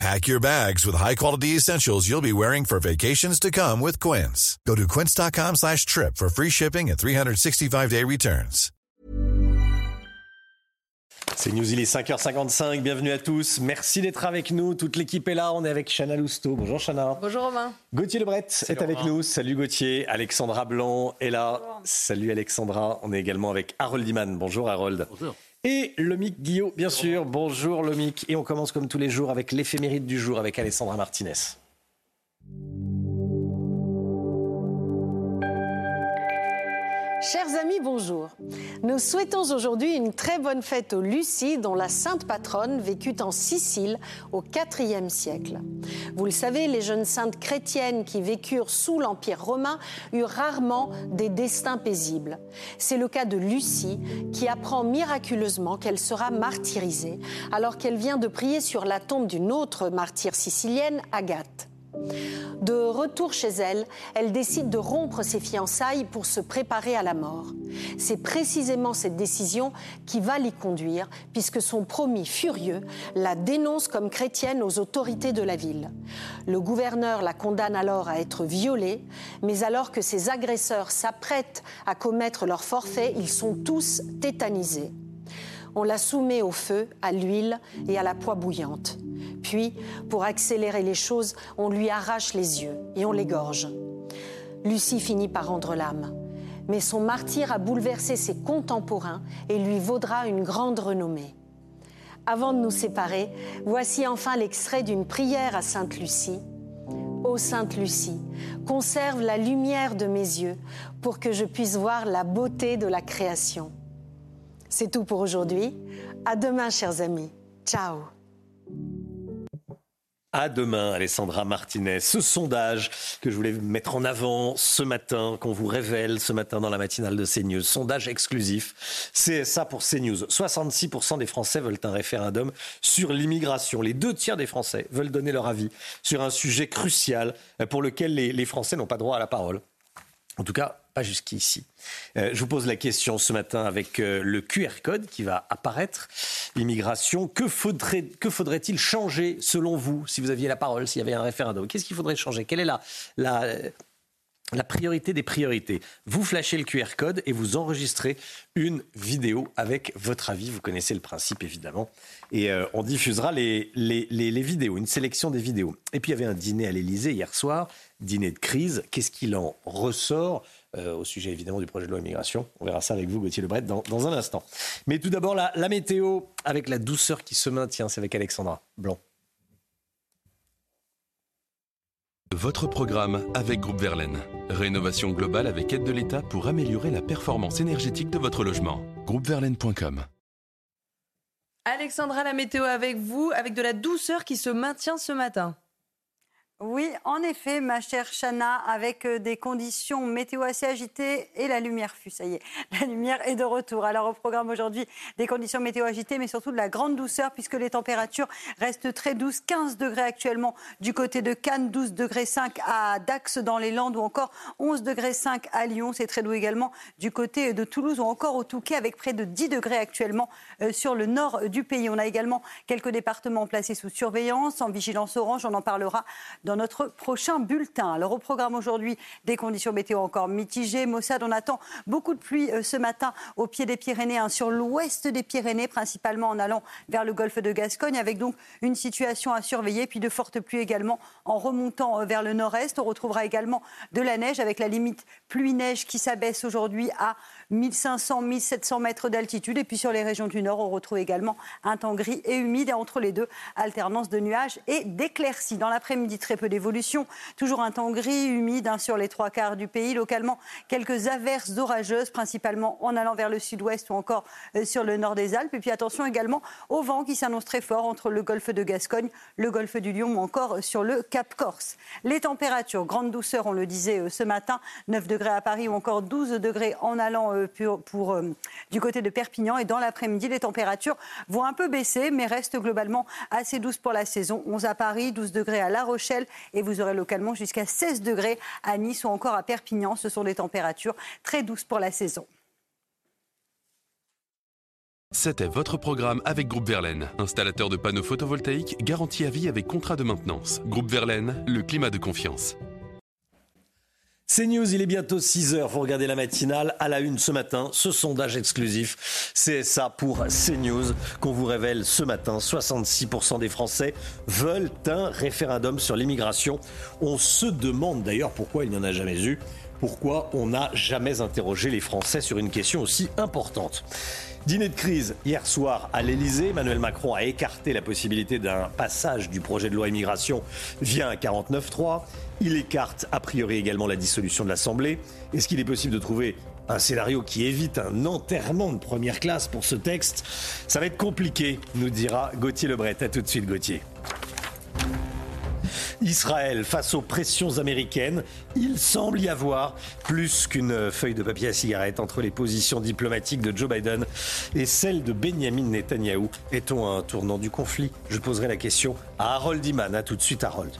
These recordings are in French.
Pack your bags with high-quality essentials you'll be wearing for vacations to come with Quince. Go to quince.com slash trip for free shipping and 365-day returns. C'est News, il est 5h55, bienvenue à tous. Merci d'être avec nous, toute l'équipe est là, on est avec Chana Lousteau. Bonjour Chana. Bonjour Romain. Gauthier Lebret est avec nous, salut Gauthier. Alexandra Blanc est là, salut Alexandra. On est également avec Harold Iman. Bonjour Harold. Bonjour. Et Lomic Guillot, bien sûr. Bonjour Lomic. Et on commence comme tous les jours avec l'éphéméride du jour avec Alessandra Martinez. Chers amis, bonjour. Nous souhaitons aujourd'hui une très bonne fête aux Lucie, dont la sainte patronne vécut en Sicile au IVe siècle. Vous le savez, les jeunes saintes chrétiennes qui vécurent sous l'Empire romain eurent rarement des destins paisibles. C'est le cas de Lucie, qui apprend miraculeusement qu'elle sera martyrisée, alors qu'elle vient de prier sur la tombe d'une autre martyre sicilienne, Agathe. De retour chez elle, elle décide de rompre ses fiançailles pour se préparer à la mort. C'est précisément cette décision qui va l'y conduire, puisque son promis furieux la dénonce comme chrétienne aux autorités de la ville. Le gouverneur la condamne alors à être violée, mais alors que ses agresseurs s'apprêtent à commettre leur forfait, ils sont tous tétanisés. On la soumet au feu, à l'huile et à la poix bouillante. Puis, pour accélérer les choses, on lui arrache les yeux et on l'égorge. Lucie finit par rendre l'âme. Mais son martyr a bouleversé ses contemporains et lui vaudra une grande renommée. Avant de nous séparer, voici enfin l'extrait d'une prière à Sainte Lucie. Ô Sainte Lucie, conserve la lumière de mes yeux pour que je puisse voir la beauté de la création. C'est tout pour aujourd'hui. À demain, chers amis. Ciao. À demain, Alessandra Martinez. Ce sondage que je voulais mettre en avant ce matin, qu'on vous révèle ce matin dans la matinale de CNews. Sondage exclusif. C'est ça pour CNews. 66% des Français veulent un référendum sur l'immigration. Les deux tiers des Français veulent donner leur avis sur un sujet crucial pour lequel les Français n'ont pas droit à la parole. En tout cas, pas jusqu'ici. Euh, je vous pose la question ce matin avec euh, le QR code qui va apparaître. L'immigration, que faudrait que faudrait-il changer selon vous si vous aviez la parole, s'il y avait un référendum? Qu'est-ce qu'il faudrait changer? Quelle est la, la, la priorité des priorités? Vous flashez le QR code et vous enregistrez une vidéo avec votre avis. Vous connaissez le principe évidemment. Et euh, on diffusera les, les, les, les vidéos, une sélection des vidéos. Et puis il y avait un dîner à l'Elysée hier soir dîner de crise. Qu'est-ce qu'il en ressort? Euh, au sujet évidemment du projet de loi immigration On verra ça avec vous, Gauthier Lebret, dans, dans un instant. Mais tout d'abord, la, la météo avec la douceur qui se maintient. C'est avec Alexandra Blanc. Votre programme avec Groupe Verlaine. Rénovation globale avec aide de l'État pour améliorer la performance énergétique de votre logement. Groupeverlaine.com Alexandra, la météo avec vous, avec de la douceur qui se maintient ce matin. Oui, en effet, ma chère Chana, avec euh, des conditions météo assez agitées et la lumière fut, ça y est, la lumière est de retour. Alors au programme aujourd'hui, des conditions météo agitées, mais surtout de la grande douceur puisque les températures restent très douces. 15 degrés actuellement du côté de Cannes, 12 degrés 5 à Dax dans les Landes ou encore 11 degrés 5 à Lyon. C'est très doux également du côté de Toulouse ou encore au Touquet avec près de 10 degrés actuellement euh, sur le nord du pays. On a également quelques départements placés sous surveillance, en vigilance orange. On en parlera dans notre prochain bulletin. Alors au programme aujourd'hui, des conditions météo encore mitigées. Mossad, on attend beaucoup de pluie euh, ce matin au pied des Pyrénées, hein, sur l'ouest des Pyrénées, principalement en allant vers le golfe de Gascogne, avec donc une situation à surveiller, puis de fortes pluies également en remontant euh, vers le nord-est. On retrouvera également de la neige avec la limite pluie-neige qui s'abaisse aujourd'hui à 1500, 1700 mètres d'altitude. Et puis sur les régions du nord, on retrouve également un temps gris et humide. Et entre les deux, alternance de nuages et d'éclaircies. Dans l'après-midi, très peu d'évolution. Toujours un temps gris, humide hein, sur les trois quarts du pays. Localement, quelques averses orageuses, principalement en allant vers le sud-ouest ou encore euh, sur le nord des Alpes. Et puis attention également au vent qui s'annonce très fort entre le golfe de Gascogne, le golfe du Lion ou encore sur le Cap Corse. Les températures, grande douceur, on le disait euh, ce matin, 9 degrés à Paris ou encore 12 degrés en allant euh, pour, du côté de Perpignan. Et dans l'après-midi, les températures vont un peu baisser, mais restent globalement assez douces pour la saison. 11 à Paris, 12 degrés à La Rochelle et vous aurez localement jusqu'à 16 degrés à Nice ou encore à Perpignan. Ce sont des températures très douces pour la saison. C'était votre programme avec Groupe Verlaine, installateur de panneaux photovoltaïques garantis à vie avec contrat de maintenance. Groupe Verlaine, le climat de confiance. C'est News, il est bientôt 6h, vous regardez la matinale. À la une ce matin, ce sondage exclusif, c'est ça pour CNews qu'on vous révèle ce matin. 66% des Français veulent un référendum sur l'immigration. On se demande d'ailleurs pourquoi il n'y en a jamais eu, pourquoi on n'a jamais interrogé les Français sur une question aussi importante? Dîner de crise hier soir à l'Elysée. Emmanuel Macron a écarté la possibilité d'un passage du projet de loi immigration via un 49-3. Il écarte a priori également la dissolution de l'Assemblée. Est-ce qu'il est possible de trouver un scénario qui évite un enterrement de première classe pour ce texte? Ça va être compliqué, nous dira Gauthier Lebret. A tout de suite, Gauthier. Israël face aux pressions américaines. Il semble y avoir plus qu'une feuille de papier à cigarette entre les positions diplomatiques de Joe Biden et celles de Benjamin Netanyahou. Est-on à un tournant du conflit? Je poserai la question à Harold Iman. A tout de suite, Harold.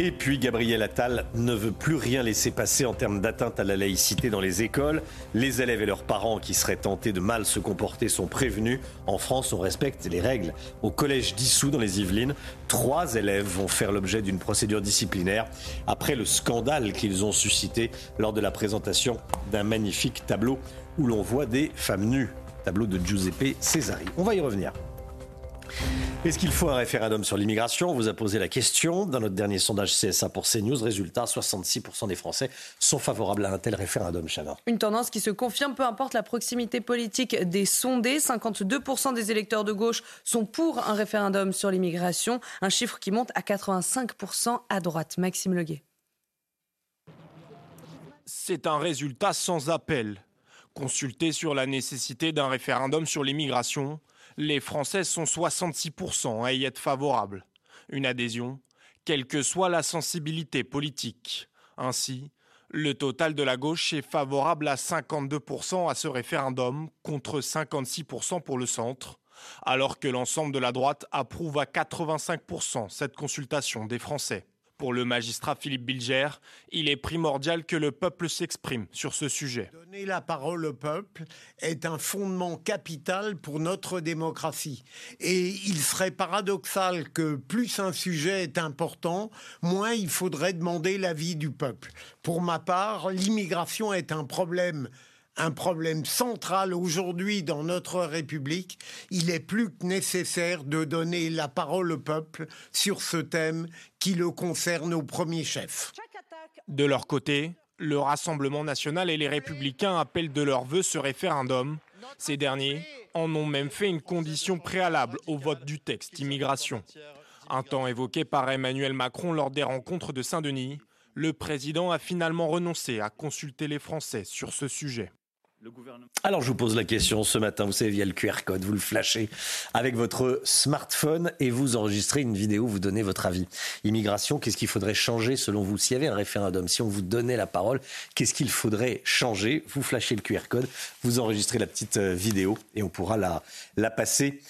Et puis Gabriel Attal ne veut plus rien laisser passer en termes d'atteinte à la laïcité dans les écoles. Les élèves et leurs parents qui seraient tentés de mal se comporter sont prévenus. En France, on respecte les règles. Au collège d'Issou dans les Yvelines, trois élèves vont faire l'objet d'une procédure disciplinaire après le scandale qu'ils ont suscité lors de la présentation d'un magnifique tableau où l'on voit des femmes nues. Tableau de Giuseppe Cesari. On va y revenir. Est-ce qu'il faut un référendum sur l'immigration? On vous a posé la question. Dans notre dernier sondage CSA pour CNews, résultat 66% des Français sont favorables à un tel référendum, Chana. Une tendance qui se confirme, peu importe la proximité politique des sondés. 52% des électeurs de gauche sont pour un référendum sur l'immigration, un chiffre qui monte à 85% à droite. Maxime Leguet. C'est un résultat sans appel. Consulté sur la nécessité d'un référendum sur l'immigration, les Français sont 66% à y être favorables. Une adhésion, quelle que soit la sensibilité politique. Ainsi, le total de la gauche est favorable à 52% à ce référendum, contre 56% pour le centre, alors que l'ensemble de la droite approuve à 85% cette consultation des Français. Pour le magistrat Philippe Bilger, il est primordial que le peuple s'exprime sur ce sujet. Donner la parole au peuple est un fondement capital pour notre démocratie. Et il serait paradoxal que plus un sujet est important, moins il faudrait demander l'avis du peuple. Pour ma part, l'immigration est un problème un problème central aujourd'hui dans notre République, il est plus que nécessaire de donner la parole au peuple sur ce thème qui le concerne au premier chef. De leur côté, le Rassemblement national et les républicains appellent de leur vœu ce référendum. Ces derniers en ont même fait une condition préalable au vote du texte immigration. Un temps évoqué par Emmanuel Macron lors des rencontres de Saint-Denis, le président a finalement renoncé à consulter les Français sur ce sujet. Alors je vous pose la question ce matin, vous savez, via le QR code, vous le flashez avec votre smartphone et vous enregistrez une vidéo, vous donnez votre avis. Immigration, qu'est-ce qu'il faudrait changer selon vous? S'il y avait un référendum, si on vous donnait la parole, qu'est-ce qu'il faudrait changer? Vous flashez le QR code, vous enregistrez la petite euh, vidéo et on pourra la, la passer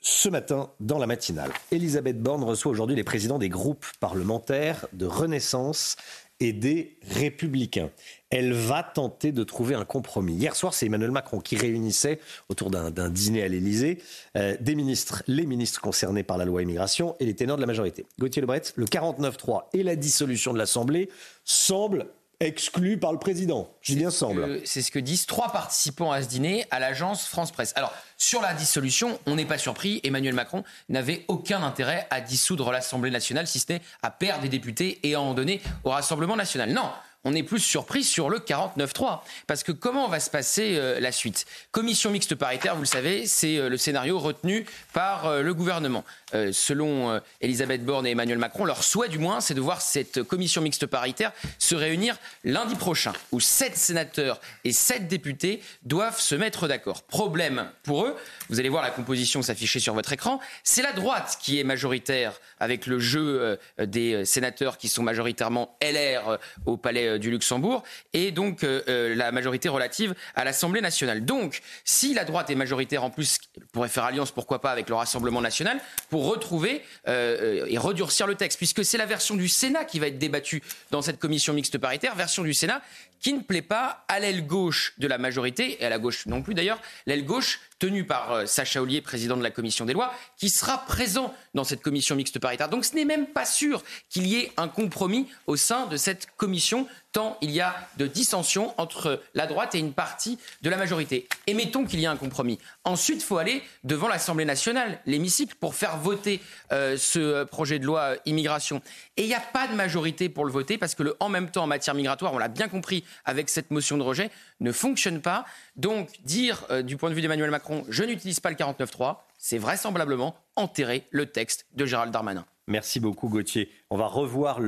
ce matin dans la matinale. Elisabeth Borne reçoit aujourd'hui les présidents des groupes parlementaires de Renaissance et des Républicains. Elle va tenter de trouver un compromis. Hier soir, c'est Emmanuel Macron qui réunissait autour d'un dîner à l'Élysée euh, des ministres, les ministres concernés par la loi immigration et les ténors de la majorité. Gauthier Lebret, le 49-3 et la dissolution de l'Assemblée semblent exclus par le président. Dis bien semble. C'est ce que disent trois participants à ce dîner à l'agence France Presse. Alors, sur la dissolution, on n'est pas surpris. Emmanuel Macron n'avait aucun intérêt à dissoudre l'Assemblée nationale, si ce n'est à perdre des députés et à en donner au Rassemblement national. Non, on est plus surpris sur le 49-3. Parce que comment va se passer euh, la suite? Commission mixte paritaire, vous le savez, c'est euh, le scénario retenu par euh, le gouvernement. selon Elisabeth Borne et Emmanuel Macron, leur souhait du moins, c'est de voir cette commission mixte paritaire se réunir lundi prochain, où sept sénateurs et sept députés doivent se mettre d'accord. Problème pour eux, vous allez voir la composition s'afficher sur votre écran, c'est la droite qui est majoritaire avec le jeu des sénateurs qui sont majoritairement LR au palais euh, du Luxembourg et donc la majorité relative à l'Assemblée nationale. Donc, si la droite est majoritaire en plus, pourrait faire alliance, pourquoi pas, avec le Rassemblement national pour retrouver et redurcir le texte, puisque c'est la version du Sénat qui va être débattue dans cette commission mixte paritaire, version du Sénat qui ne plaît pas à l'aile gauche de la majorité, et à la gauche non plus d'ailleurs, l'aile gauche tenue par euh, Sacha Ollier, président de la commission des lois, qui sera présent dans cette commission mixte paritaire. Donc ce n'est même pas sûr qu'il y ait un compromis au sein de cette commission, tant il y a de dissensions entre la droite et une partie de la majorité. Et mettons qu'il y ait un compromis. Ensuite, il faut aller devant l'Assemblée nationale, l'hémicycle, pour faire voter euh, ce projet de loi euh, immigration. Et il n'y a pas de majorité pour le voter, parce que en même temps en matière migratoire, on l'a bien compris avec cette motion de rejet, ne fonctionne pas. Donc dire euh, du point de vue d'Emmanuel Macron, je n'utilise pas le 49.3, c'est vraisemblablement enterrer le texte de Gérald Darmanin. Merci beaucoup Gauthier. On va revoir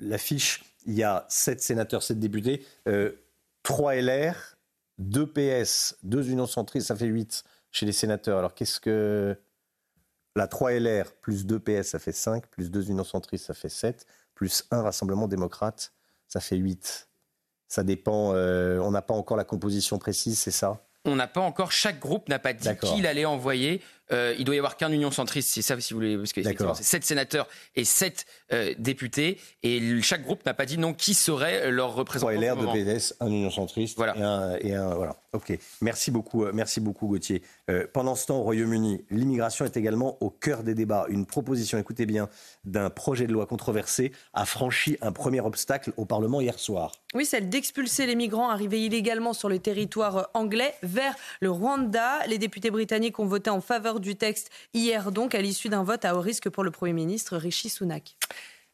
l'affiche. Il y a 7 sénateurs, 7 députés, 3 euh, LR, 2 PS, 2 Union centristes, ça fait 8 chez les sénateurs. Alors qu'est-ce que... La 3 LR plus 2 PS, ça fait 5, plus 2 Union centristes, ça fait 7, plus 1 Rassemblement démocrate, ça fait 8. Ça dépend, euh, on n'a pas encore la composition précise, c'est ça? On n'a pas encore, chaque groupe n'a pas dit qui il allait envoyer. Euh, il doit y avoir qu'un union centriste, c'est ça si vous voulez, parce que c'est sept sénateurs et sept euh, députés, et chaque groupe n'a pas dit non qui serait leur représentant. Trois LR, deux PDS, un union centriste voilà. et, un, et un, voilà. Ok, merci beaucoup, euh, merci beaucoup Gauthier. pendant ce temps, au Royaume-Uni, l'immigration est également au cœur des débats. Une proposition, écoutez bien, d'un projet de loi controversé a franchi un premier obstacle au Parlement hier soir. Oui, celle d'expulser les migrants arrivés illégalement sur le territoire anglais vers le Rwanda. Les députés britanniques ont voté en faveur du texte hier donc à l'issue d'un vote à haut risque pour le Premier ministre Rishi Sunak.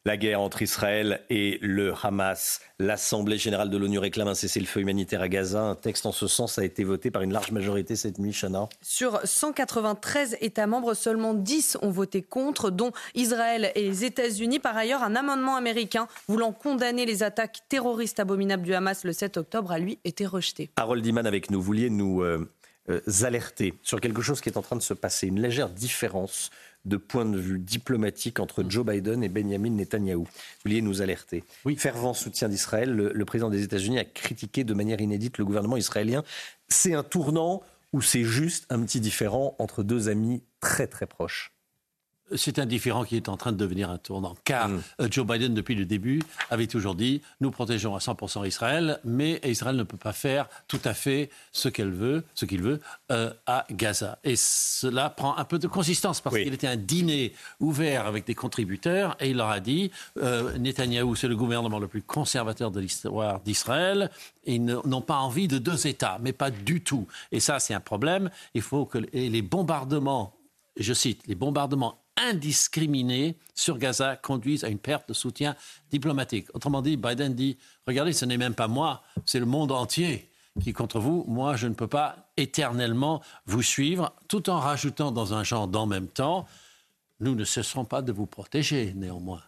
La guerre entre Israël et le Hamas. L'Assemblée générale de l'ONU réclame un cessez-le-feu humanitaire à Gaza. Un texte en ce sens a été voté par une large majorité cette nuit, Chana. Sur 193 États membres, seulement 10 ont voté contre, dont Israël et les États-Unis. Par ailleurs, un amendement américain voulant condamner les attaques terroristes abominables du Hamas le 7 octobre a lui été rejeté. Harold Iman avec nous. Vouliez nous euh, euh, alerter sur quelque chose qui est en train de se passer, une légère différence de point de vue diplomatique entre mm. Joe Biden et Benjamin Netanyahou. Vous vouliez nous alerter. Oui. Fervent soutien d'Israël, le, président des États-Unis a critiqué de manière inédite le gouvernement israélien. C'est un tournant ou c'est juste un petit différent entre deux amis très très proches? C'est un différent qui est en train de devenir un tournant. Car mm. euh, Joe Biden, depuis le début, avait toujours dit nous protégeons à 100% Israël, mais Israël ne peut pas faire tout à fait ce qu'elle veut, ce qu'il veut euh, à Gaza. Et cela prend un peu de consistance parce qu'il était un dîner ouvert avec des contributeurs et il leur a dit euh, Netanyahou, c'est le gouvernement le plus conservateur de l'histoire d'Israël. Ils n'ont pas envie de deux États, mais pas du tout. Et ça, c'est un problème. Il faut que les bombardements je cite, les bombardements indiscriminés sur Gaza conduisent à une perte de soutien diplomatique. Autrement dit, Biden dit, regardez, ce n'est même pas moi, c'est le monde entier qui est contre vous. Moi, je ne peux pas éternellement vous suivre, tout en rajoutant dans un genre d'en même temps, nous ne cesserons pas de vous protéger néanmoins.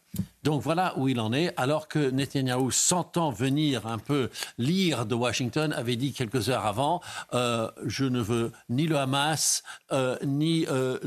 Donc voilà où il en est, alors que Netanyahou, sentant venir un peu lire de Washington, avait dit quelques heures avant, euh, je ne veux ni le Hamas, euh, ni euh,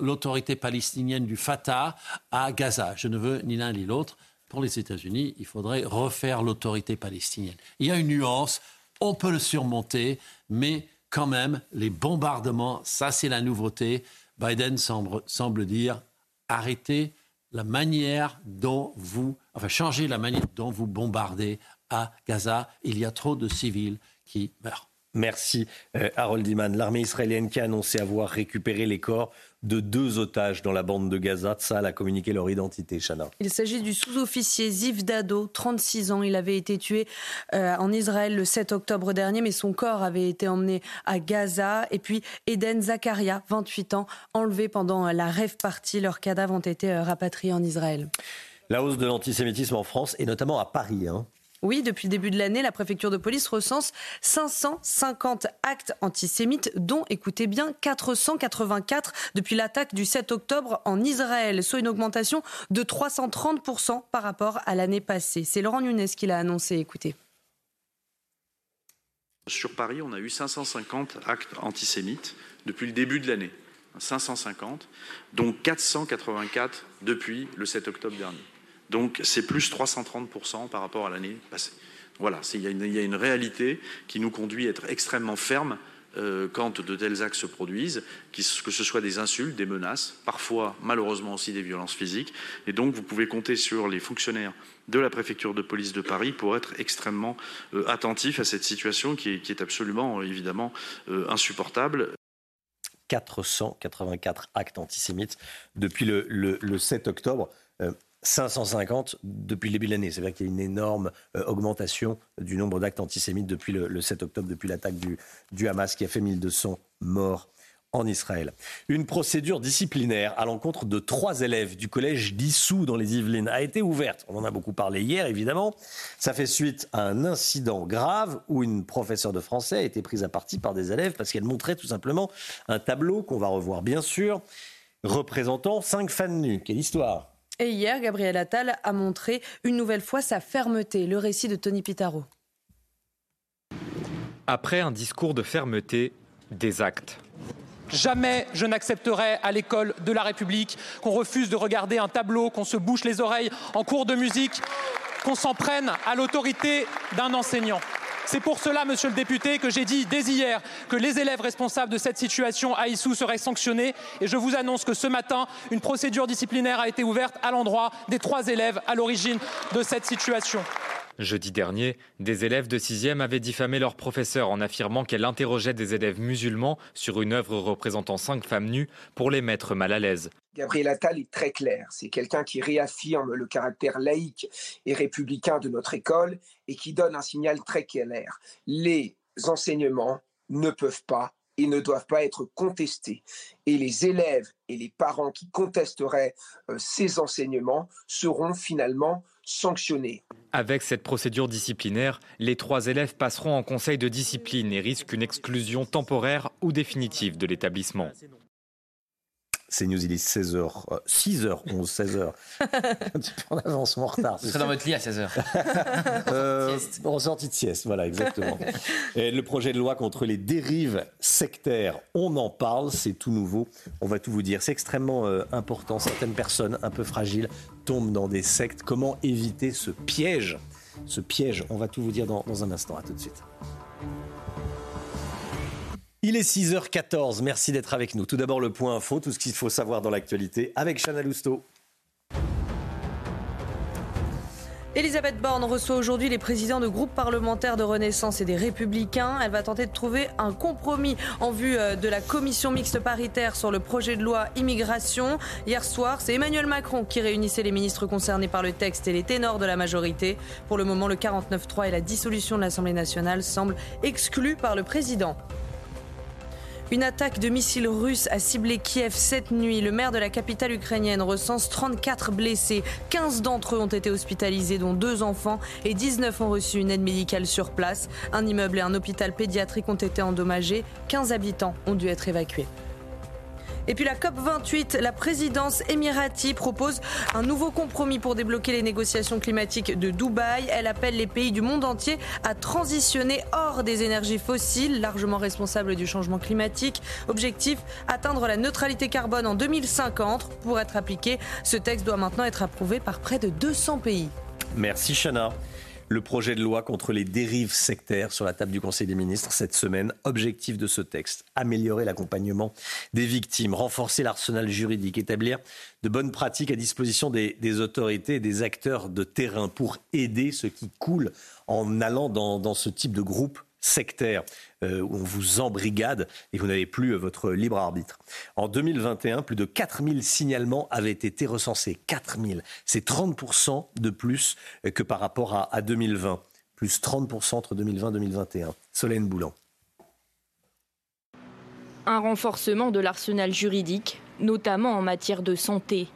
l'autorité palestinienne du Fatah à Gaza. Je ne veux ni l'un ni l'autre. Pour les États-Unis, il faudrait refaire l'autorité palestinienne. Il y a une nuance, on peut le surmonter, mais quand même, les bombardements, ça c'est la nouveauté. Biden semble, dire arrêtez la manière dont vous, enfin changez la manière dont vous bombardez à Gaza. Il y a trop de civils qui meurent. Merci euh, Harold Iman. L'armée israélienne qui a annoncé avoir récupéré les corps de deux otages dans la bande de Gaza. Ça a communiqué leur identité, Chana. Il s'agit du sous-officier Ziv Dado, 36 ans. Il avait été tué euh, en Israël le 7 octobre dernier, mais son corps avait été emmené à Gaza. Et puis Eden Zakaria, 28 ans, enlevé pendant la rêve partie. Leurs cadavres ont été euh, rapatriés en Israël. La hausse de l'antisémitisme en France, et notamment à Paris. Hein. Oui, depuis le début de l'année, la préfecture de police recense 550 actes antisémites, dont, écoutez bien, 484 depuis l'attaque du 7 octobre en Israël, soit une augmentation de 330% par rapport à l'année passée. C'est Laurent Nunes qui l'a annoncé, écoutez. Sur Paris, on a eu 550 actes antisémites depuis le début de l'année. 550, dont 484 depuis le 7 octobre dernier. Donc c'est plus 330% par rapport à l'année passée. Voilà, il y, a une réalité qui nous conduit à être extrêmement ferme euh, quand de tels actes se produisent, que ce soit des insultes, des menaces, parfois malheureusement aussi des violences physiques. Et donc vous pouvez compter sur les fonctionnaires de la préfecture de police de Paris pour être extrêmement euh, attentifs à cette situation qui est, absolument euh, évidemment insupportable. 484 actes antisémites depuis le 7 octobre. 550 depuis le début de l'année. C'est vrai qu'il y a une énorme euh, augmentation du nombre d'actes antisémites depuis le, 7 octobre, depuis l'attaque du, Hamas qui a fait 1200 morts en Israël. Une procédure disciplinaire à l'encontre de trois élèves du collège d'Issou dans les Yvelines a été ouverte. On en a beaucoup parlé hier, évidemment. Ça fait suite à un incident grave où une professeure de français a été prise à partie par des élèves parce qu'elle montrait tout simplement un tableau qu'on va revoir bien sûr, représentant cinq fans nus. Quelle histoire et hier, Gabriel Attal a montré une nouvelle fois sa fermeté. Le récit de Tony Pitaro. Après un discours de fermeté, des actes. Jamais je n'accepterai à l'école de la République qu'on refuse de regarder un tableau, qu'on se bouche les oreilles en cours de musique, qu'on s'en prenne à l'autorité d'un enseignant. C'est pour cela, monsieur le député, que j'ai dit dès hier que les élèves responsables de cette situation à Issou seraient sanctionnés. Et je vous annonce que ce matin, une procédure disciplinaire a été ouverte à l'endroit des trois élèves à l'origine de cette situation. Jeudi dernier, des élèves de 6e avaient diffamé leur professeur en affirmant qu'elle interrogeait des élèves musulmans sur une œuvre représentant cinq femmes nues pour les mettre mal à l'aise. Gabriel Attal est très clair. C'est quelqu'un qui réaffirme le caractère laïque et républicain de notre école et qui donne un signal très clair. Les enseignements ne peuvent pas et ne doivent pas être contestés. Et les élèves et les parents qui contesteraient euh, ces enseignements seront finalement sanctionnés. Avec cette procédure disciplinaire, les trois élèves passeront en conseil de discipline et risquent une exclusion temporaire ou définitive de l'établissement. C'est News, il est 16h, 6h11, 16h. un petit peu en avance, en retard. Vous serez dans votre lit à 16h. euh, en sortie de sieste, voilà, exactement. Et le projet de loi contre les dérives sectaires, on en parle, c'est tout nouveau. On va tout vous dire. C'est extrêmement euh, important. Certaines personnes un peu fragiles tombent dans des sectes. Comment éviter ce piège? Ce piège, on va tout vous dire dans, dans un instant. À tout de suite. Il est 6h14, merci d'être avec nous. Tout d'abord le point info, tout ce qu'il faut savoir dans l'actualité avec Chana Lousteau. Elisabeth Borne reçoit aujourd'hui les présidents de groupes parlementaires de Renaissance et des Républicains. Elle va tenter de trouver un compromis en vue euh, de la commission mixte paritaire sur le projet de loi immigration. Hier soir, c'est Emmanuel Macron qui réunissait les ministres concernés par le texte et les ténors de la majorité. Pour le moment, le 49-3 et la dissolution de l'Assemblée nationale semblent exclus par le président. Une attaque de missiles russes a ciblé Kiev cette nuit. Le maire de la capitale ukrainienne recense 34 blessés. 15 d'entre eux ont été hospitalisés, dont deux enfants, et 19 ont reçu une aide médicale sur place. Un immeuble et un hôpital pédiatrique ont été endommagés. 15 habitants ont dû être évacués. Et puis la COP28, la présidence émirati propose un nouveau compromis pour débloquer les négociations climatiques de Dubaï. Elle appelle les pays du monde entier à transitionner hors des énergies fossiles, largement responsables du changement climatique. Objectif, atteindre la neutralité carbone en 2050. Pour être appliqué, ce texte doit maintenant être approuvé par près de 200 pays. Merci Chana le projet de loi contre les dérives sectaires sur la table du Conseil des ministres cette semaine. Objectif de ce texte, améliorer l'accompagnement des victimes, renforcer l'arsenal juridique, établir de bonnes pratiques à disposition des, autorités et des acteurs de terrain pour aider ceux qui coulent en allant dans ce type de groupe sectaire où on vous embrigade et vous n'avez plus euh, votre libre arbitre. En 2021, plus de 4000 signalements avaient été recensés. 4000. C'est 30% de plus euh, que par rapport à, à 2020. Plus 30% entre 2020 et 2021. Solène Boulan. Un renforcement de l'arsenal juridique, notamment en matière de santé,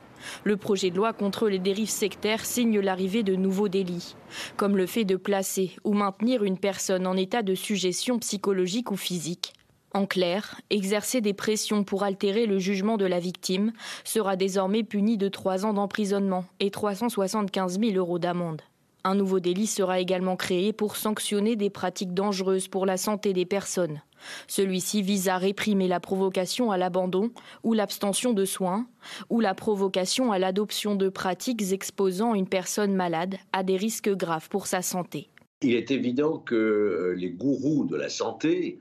le projet de loi contre les dérives sectaires signe l'arrivée de nouveaux délits, comme le fait de placer ou maintenir une personne en état de suggestion psychologique ou physique. En clair, exercer des pressions pour altérer le jugement de la victime sera désormais puni de trois ans d'emprisonnement et 375 000 euros d'amende. Un nouveau délit sera également créé pour sanctionner des pratiques dangereuses pour la santé des personnes, Celui-ci vise à réprimer la provocation à l'abandon ou l'abstention de soins, ou la provocation à l'adoption de pratiques exposant une personne malade à des risques graves pour sa santé. Il est évident que euh, les gourous de la santé,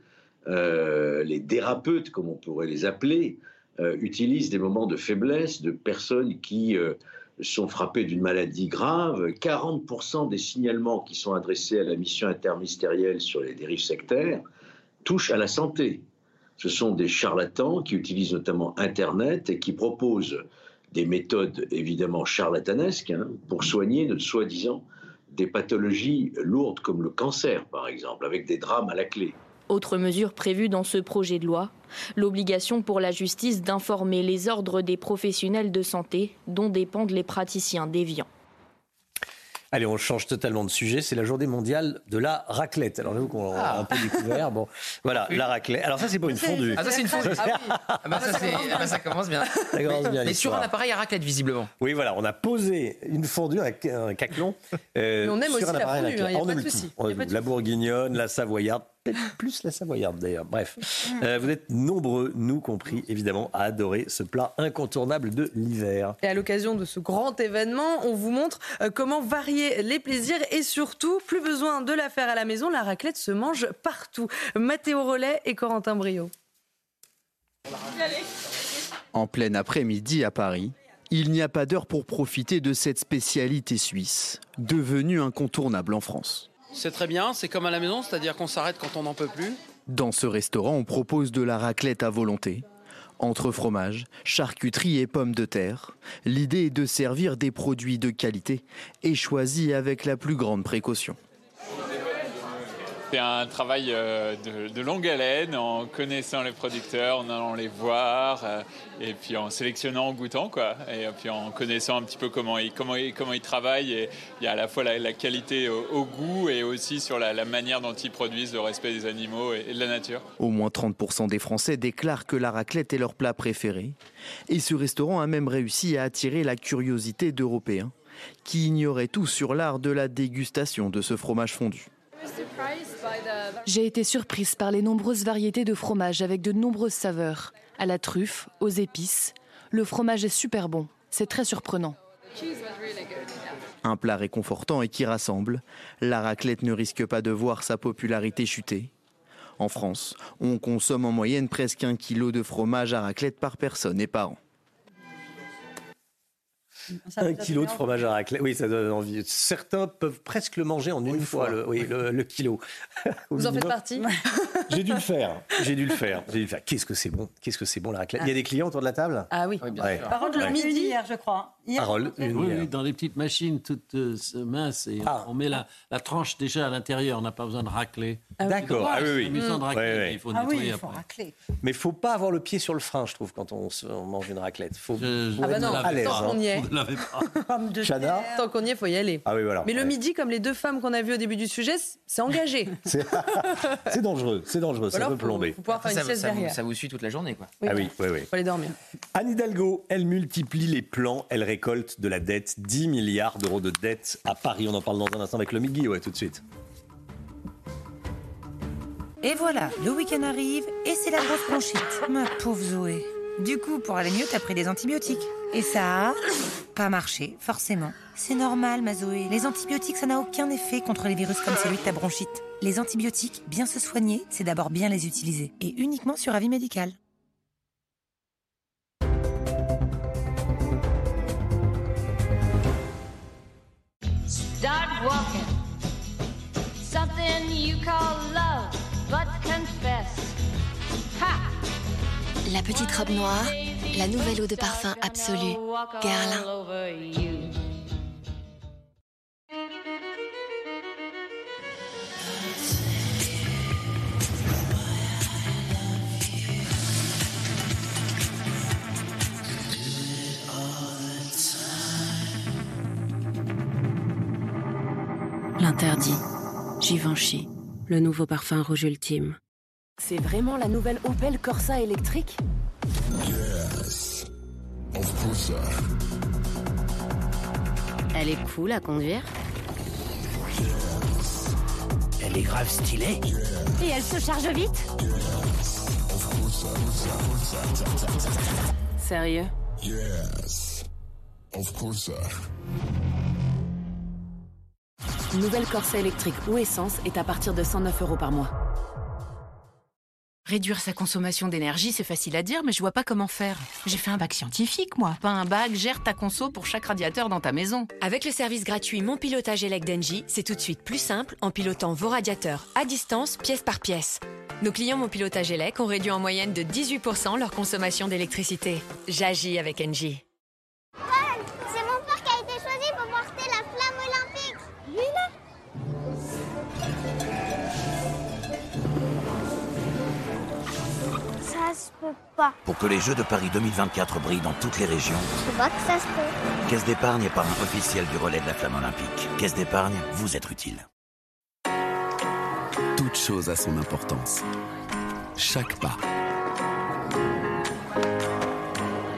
euh, les dérapeutes comme on pourrait les appeler, euh, utilisent des moments de faiblesse de personnes qui sont frappées d'une maladie grave. 40% des signalements qui sont adressés à la mission interministérielle sur les dérives sectaires touchent à la santé. Ce sont des charlatans qui utilisent notamment Internet et qui proposent des méthodes évidemment charlatanesques hein, pour soigner soi-disant des pathologies lourdes comme le cancer par exemple, avec des drames à la clé. Autre mesure prévue dans ce projet de loi, l'obligation pour la justice d'informer les ordres des professionnels de santé dont dépendent les praticiens déviants. Allez, on change totalement de sujet. C'est la journée mondiale de la raclette. Alors, nous, qu'on a un peu découvert. Bon, voilà, la raclette. Alors, ça, c'est pas une fondue. Ah, ça, c'est une fondue. Ah, oui. ah bah, ça, ah bah, ça, commence bien. Ça commence bien Mais sur un appareil à raclette, visiblement. Oui, voilà, on a posé une fondue, un, caclon. Euh, on aime sur aussi un la appareil à fondue, hein, on aime tout. La bourguignonne, la savoyarde. Peut-être plus la savoyarde d'ailleurs. Bref, Euh, vous êtes nombreux, nous compris, évidemment, à adorer ce plat incontournable de l'hiver. Et à l'occasion de ce grand événement, on vous montre euh, comment varier les plaisirs et surtout, plus besoin de la faire à la maison, la raclette se mange partout. Mathéo Rollet et Corentin Brio. En plein après-midi à Paris, il n'y a pas d'heure pour profiter de cette spécialité suisse, devenue incontournable en France. C'est très bien, c'est comme à la maison, c'est-à-dire qu'on s'arrête quand on n'en peut plus. Dans ce restaurant, on propose de la raclette à volonté. Entre fromage, charcuterie et pommes de terre, l'idée est de servir des produits de qualité et choisis avec la plus grande précaution. C'est un travail euh, de, longue haleine en connaissant les producteurs, en allant les voir, euh, et puis en sélectionnant, en goûtant, quoi. Et puis en connaissant un petit peu comment ils, comment ils, comment ils travaillent. Il y a à la fois la, qualité au, goût et aussi sur la, la manière dont ils produisent le respect des animaux et, et de la nature. Au moins 30% des Français déclarent que la raclette est leur plat préféré. Et ce restaurant a même réussi à attirer la curiosité d'Européens qui ignoraient tout sur l'art de la dégustation de ce fromage fondu. J'ai été surprise par les nombreuses variétés de fromage avec de nombreuses saveurs. À la truffe, aux épices. Le fromage est super bon. C'est très surprenant. Un plat réconfortant et qui rassemble, la raclette ne risque pas de voir sa popularité chuter. En France, on consomme en moyenne presque un kilo de fromage à raclette par personne et par an. Un kilo de fromage à raclette. Oui, ça donne envie. Certains peuvent presque le manger en une, fois, le, oui, le, le kilo. Vous en faites partie J'ai dû le faire. J'ai dû le faire. J'ai dû le faire. Qu'est-ce que c'est bon? Qu'est-ce que c'est bon la raclette? Il y a des clients autour de la table? Ah oui. Ouais. Par contre, le Ouais. midi hier, je crois. Hier, Harold, une Oui, hier. oui, dans des petites machines toutes euh, minces et on met la, la tranche déjà à l'intérieur. On n'a pas besoin de racler. D'accord. Ah oui, oui. De racler, Ouais, il faut Ah oui, nettoyer il faut après. racler. Mais faut pas avoir le pied sur le frein, je trouve, quand on, se- on mange une raclette. Faut, faut Ah bah non, à l'aise. tant qu'on y est. Tant qu'on y est, il faut y aller. Ah oui, voilà. Mais le midi, comme les deux femmes qu'on a vues au début du sujet, c'est engagé. C'est dangereux, c'est dangereux, ça Alors, peut plomber. faut pouvoir faire ça, une ça vous, ça suit toute la journée, quoi. Oui. Ah oui, oui, oui. Faut aller dormir. Anne Hidalgo, elle multiplie les plans, elle récolte de la dette, 10 milliards d'euros de dette à Paris. On en parle dans un instant avec le Migui, ouais, tout de suite. Et voilà, le week-end arrive et c'est la grosse bronchite. Ma pauvre Zoé. Du coup, pour aller mieux, t'as pris des antibiotiques. Et ça a pas marché, forcément. C'est normal, ma Zoé. Les antibiotiques, ça n'a aucun effet contre les virus comme celui de ta bronchite. Les antibiotiques, bien se soigner, c'est d'abord bien les utiliser. Et uniquement sur avis médical. La petite robe noire, la nouvelle eau de parfum absolue. Guerlain. L'interdit. Givenchy. Le nouveau parfum rouge ultime. C'est vraiment la nouvelle Opel Corsa électrique Elle est cool à conduire. Elle est grave stylée. Et elle se charge vite. Sérieux Nouvelle Corsa électrique ou essence est à partir de 109 euros par mois. Réduire sa consommation d'énergie, c'est facile à dire, mais je vois pas comment faire. J'ai fait un bac scientifique, moi. Pas un bac, gère ta conso pour chaque radiateur dans ta maison. Avec le service gratuit Mon Pilotage Elec d'Engie, c'est tout de suite plus simple en pilotant vos radiateurs à distance, pièce par pièce. Nos clients Mon Pilotage Elec ont réduit en moyenne de 18% leur consommation d'électricité. J'agis avec Engie. Se peut pas. Pour que les Jeux de Paris 2024 brillent dans toutes les régions, Je vois que ça se peut. Caisse d'épargne est parrain officiel du relais de la flamme olympique. Caisse d'épargne, vous êtes utile. Toute chose a son importance. Chaque pas.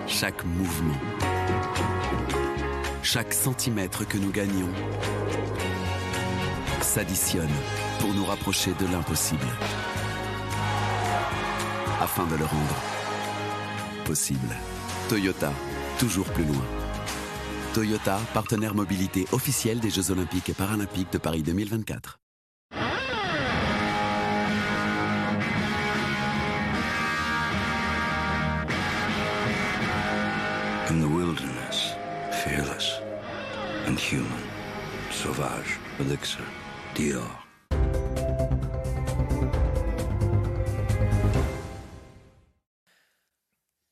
Chaque mouvement. Chaque centimètre que nous gagnons s'additionne pour nous rapprocher de l'impossible. Afin de le rendre possible. Toyota, toujours plus loin. Toyota, partenaire mobilité officiel des Jeux Olympiques et Paralympiques de Paris 2024. In the wilderness, fearless and. Sauvage, Elixir, Dior.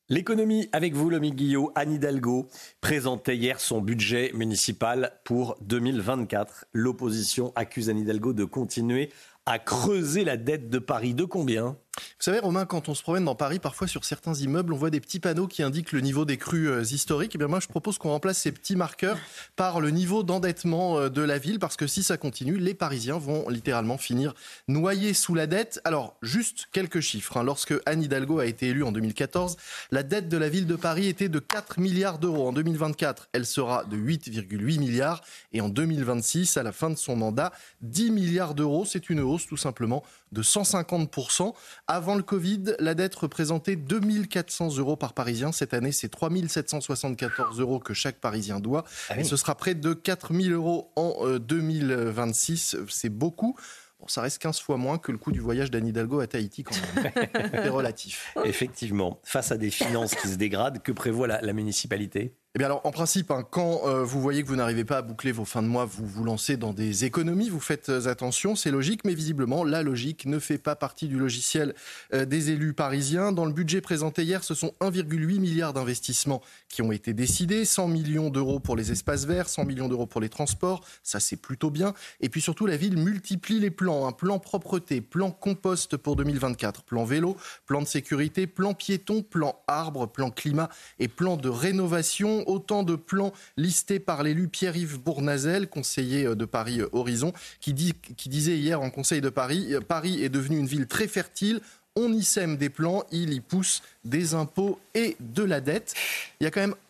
L'économie avec vous, Lomi Guillot. Anne Hidalgo présentait hier son budget municipal pour 2024. L'opposition accuse Anne Hidalgo de continuer à creuser la dette de Paris. De combien? Vous savez, Romain, quand on se promène dans Paris, parfois sur certains immeubles, on voit des petits panneaux qui indiquent le niveau des crues euh, historiques. Et bien moi, je propose qu'on remplace ces petits marqueurs par le niveau d'endettement euh, de la ville, parce que si ça continue, les Parisiens vont littéralement finir noyés sous la dette. Alors, juste quelques chiffres. hein. Lorsque Anne Hidalgo a été élue en 2014, la dette de la ville de Paris était de 4 milliards d'euros. En 2024, elle sera de 8,8 milliards. Et en 2026, à la fin de son mandat, 10 milliards d'euros. C'est une hausse tout simplement de 150%. Avant le Covid, la dette représentait 2400 euros par Parisien. Cette année, c'est 3774 euros que chaque Parisien doit. Ah Et ce sera près de 4000 euros en euh, 2026. C'est beaucoup. Bon, ça reste 15 fois moins que le coût du voyage d'Anne Hidalgo à Tahiti quand même. C'est relatif. Effectivement, face à des finances qui se dégradent, que prévoit la, la municipalité? Eh bien en principe, hein, quand euh, vous voyez que vous n'arrivez pas à boucler vos fins de mois, vous vous lancez dans des économies, vous faites euh, attention, c'est logique, mais visiblement, la logique ne fait pas partie du logiciel euh, des élus parisiens. Dans le budget présenté hier, ce sont 1,8 milliard d'investissements qui ont été décidés, 100 millions d'euros pour les espaces verts, 100 millions d'euros pour les transports, ça c'est plutôt bien. Et puis surtout, la ville multiplie les plans, un plan propreté, plan compost pour 2024, plan vélo, plan de sécurité, plan piéton, plan arbre, plan climat et plan de rénovation. Autant de plans listés par l'élu Pierre-Yves Bournazel, conseiller de Paris euh, Horizon, qui, disait hier en Conseil de Paris, euh, Paris est devenu une ville très fertile. On y sème des plans, il y pousse des impôts et de la dette.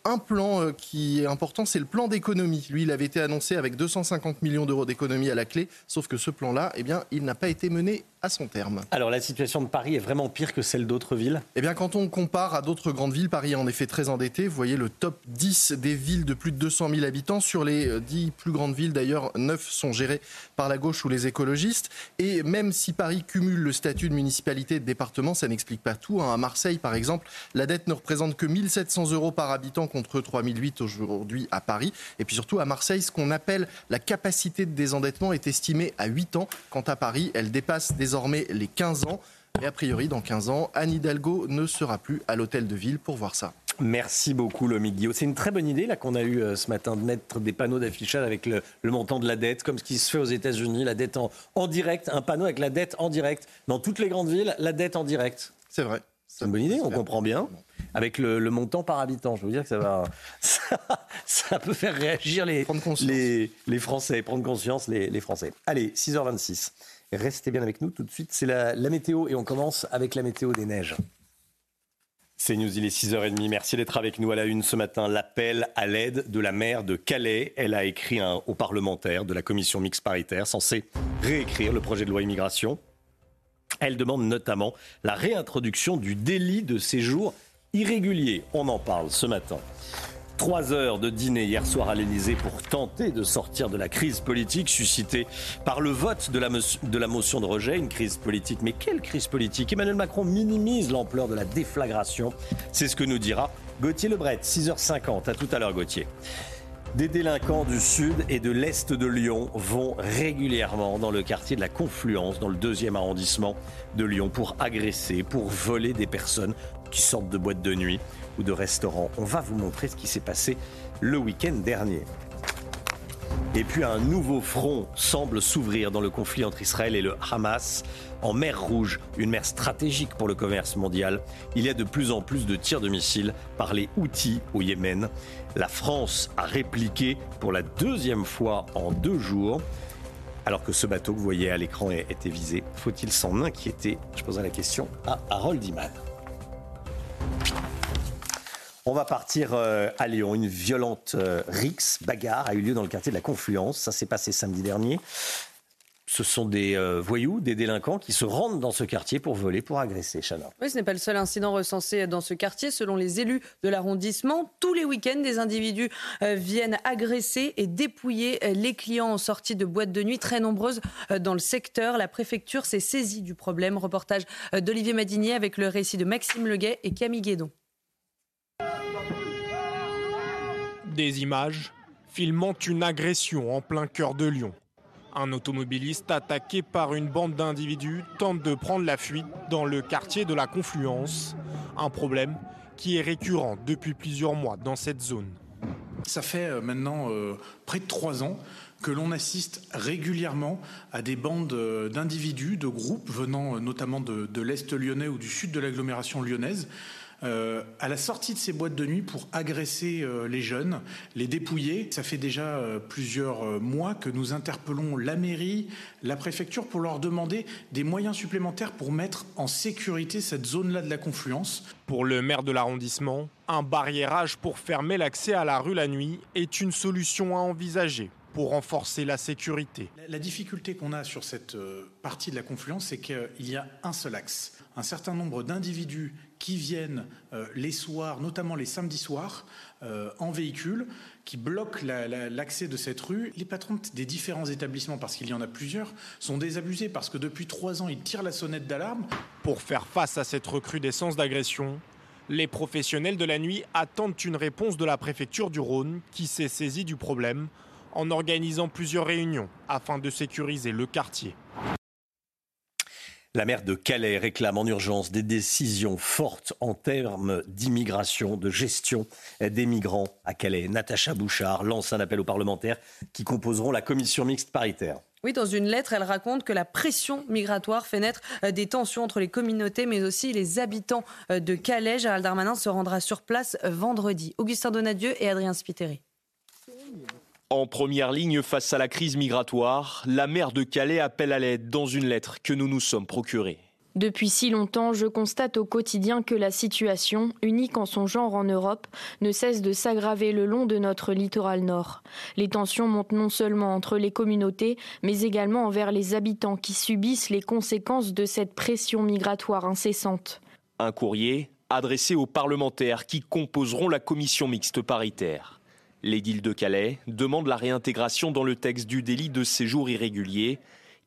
Un plan euh, qui est important, c'est le plan d'économie. Lui, il avait été annoncé avec 250 millions d'euros d'économie à la clé, sauf que ce plan-là, eh bien, il n'a pas été mené à son terme. Alors la situation de Paris est vraiment pire que celle d'autres villes? Eh bien, quand on compare à d'autres grandes villes, Paris est en effet très endetté. Vous voyez le top 10 des villes de plus de 200 000 habitants. Sur les euh, 10 plus grandes villes, d'ailleurs, 9 sont gérées par la gauche ou les écologistes. Et même si Paris cumule le statut de municipalité et de département, ça n'explique pas tout. hein. À Marseille, par exemple, la dette ne représente que 1700 euros par habitant contre 3008 aujourd'hui à Paris. Et puis surtout, à Marseille, ce qu'on appelle la capacité de désendettement est estimée à 8 ans. Quant à Paris, elle dépasse désormais les 15 ans. Et a priori, dans 15 ans, Anne Hidalgo ne sera plus à l'hôtel de ville pour voir ça. Merci beaucoup, Lomi Guillaume. C'est une très bonne idée là qu'on a eu euh, ce matin de mettre des panneaux d'affichage avec le, le montant de la dette, comme ce qui se fait aux États-Unis, la dette en, en direct, un panneau avec la dette en direct. Dans toutes les grandes villes, la dette en direct. C'est vrai. C'est une bonne idée, on comprend bien. Avec le, le montant par habitant, je veux dire que ça va, ça, ça peut faire réagir les, les, les Français, prendre conscience les, les Français. Allez, 6h26. Restez bien avec nous tout de suite. C'est la, la météo et on commence avec la météo des neiges. C'est News, il est 6h30. Merci d'être avec nous à la une ce matin. L'appel à l'aide de la maire de Calais. Elle a écrit un, aux parlementaires de la commission mixte paritaire censée réécrire le projet de loi immigration. Elle demande notamment la réintroduction du délit de séjour irrégulier. On en parle ce matin. Trois heures de dîner hier soir à l'Elysée pour tenter de sortir de la crise politique suscitée par le vote de la, de la, motion de rejet. Une crise politique, mais quelle crise politique? Emmanuel Macron minimise l'ampleur de la déflagration. C'est ce que nous dira Gauthier Lebret, 6h50. À tout à l'heure, Gauthier. Des délinquants du sud et de l'est de Lyon vont régulièrement dans le quartier de la Confluence, dans le deuxième arrondissement de Lyon, pour agresser, pour voler des personnes qui sortent de boîtes de nuit ou de restaurants. On va vous montrer ce qui s'est passé le week-end dernier. Et puis un nouveau front semble s'ouvrir dans le conflit entre Israël et le Hamas en mer Rouge, une mer stratégique pour le commerce mondial. Il y a de plus en plus de tirs de missiles par les Houthis au Yémen. La France a répliqué pour la deuxième fois en deux jours. Alors que ce bateau que vous voyez à l'écran était visé, faut-il s'en inquiéter? Je poserai la question à Harold Iman. On va partir euh, à Lyon. Une violente euh, rixe, bagarre, a eu lieu dans le quartier de la Confluence. Ça s'est passé samedi dernier. Ce sont des euh, voyous, des délinquants qui se rendent dans ce quartier pour voler, pour agresser. Chana. Oui, ce n'est pas le seul incident recensé dans ce quartier. Selon les élus de l'arrondissement, tous les week-ends, des individus viennent agresser et dépouiller les clients en sortie de boîtes de nuit, très nombreuses dans le secteur. La préfecture s'est saisie du problème. Reportage d'Olivier Madinier avec le récit de Maxime Leguet et Camille Guédon. Des images filmant une agression en plein cœur de Lyon. Un automobiliste attaqué par une bande d'individus tente de prendre la fuite dans le quartier de la Confluence. Un problème qui est récurrent depuis plusieurs mois dans cette zone. Ça fait euh, maintenant euh, près de trois ans que l'on assiste régulièrement à des bandes euh, d'individus, de groupes venant notamment de, de l'Est lyonnais ou du sud de l'agglomération lyonnaise, euh, à la sortie de ces boîtes de nuit pour agresser euh, les jeunes, les dépouiller. Ça fait déjà euh, plusieurs mois que nous interpellons la mairie, la préfecture pour leur demander des moyens supplémentaires pour mettre en sécurité cette zone-là de la confluence. Pour le maire de l'arrondissement, un barriérage pour fermer l'accès à la rue la nuit est une solution à envisager pour renforcer la sécurité. La difficulté qu'on a sur cette partie de la confluence, c'est qu'il y a un seul axe. Un certain nombre d'individus qui viennent euh, les soirs, notamment les samedis soirs, euh, en véhicule, qui bloquent l'accès de cette rue. Les patrons des différents établissements, parce qu'il y en a plusieurs, sont désabusés parce que depuis trois ans, ils tirent la sonnette d'alarme. Pour faire face à cette recrudescence d'agression, les professionnels de la nuit attendent une réponse de la préfecture du Rhône qui s'est saisie du problème en organisant plusieurs réunions afin de sécuriser le quartier. La maire de Calais réclame en urgence des décisions fortes en termes d'immigration, de gestion des migrants à Calais. Natacha Bouchard lance un appel aux parlementaires qui composeront la commission mixte paritaire. Oui, dans une lettre, elle raconte que la pression migratoire fait naître euh, des tensions entre les communautés, mais aussi les habitants euh, de Calais. Gérald Darmanin se rendra sur place euh, vendredi. Augustin Donadieu et Adrien Spiteri. En première ligne face à la crise migratoire, la maire de Calais appelle à l'aide dans une lettre que nous nous sommes procurée. Depuis si longtemps, je constate au quotidien que la situation, unique en son genre en Europe, ne cesse de s'aggraver le long de notre littoral nord. Les tensions montent non seulement entre les communautés, mais également envers les habitants qui subissent les conséquences de cette pression migratoire incessante. Un courrier adressé aux parlementaires qui composeront la commission mixte paritaire. L'édile de Calais demande la réintégration dans le texte du délit de séjour irrégulier.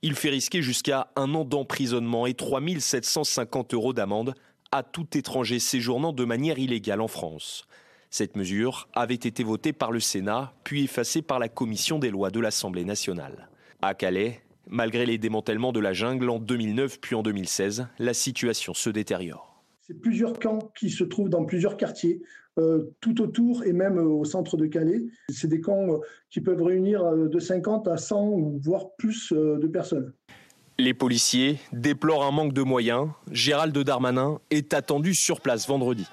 Il fait risquer jusqu'à un an d'emprisonnement et 3 750 euros d'amende à tout étranger séjournant de manière illégale en France. Cette mesure avait été votée par le Sénat, puis effacée par la commission des lois de l'Assemblée nationale. À Calais, malgré les démantèlements de la jungle en 2009 puis en 2016, la situation se détériore. C'est plusieurs camps qui se trouvent dans plusieurs quartiers euh, tout autour et même euh, au centre de Calais. C'est des camps euh, qui peuvent réunir de 50 à 100 ou voire plus de personnes. Les policiers déplorent un manque de moyens. Gérald Darmanin est attendu sur place vendredi.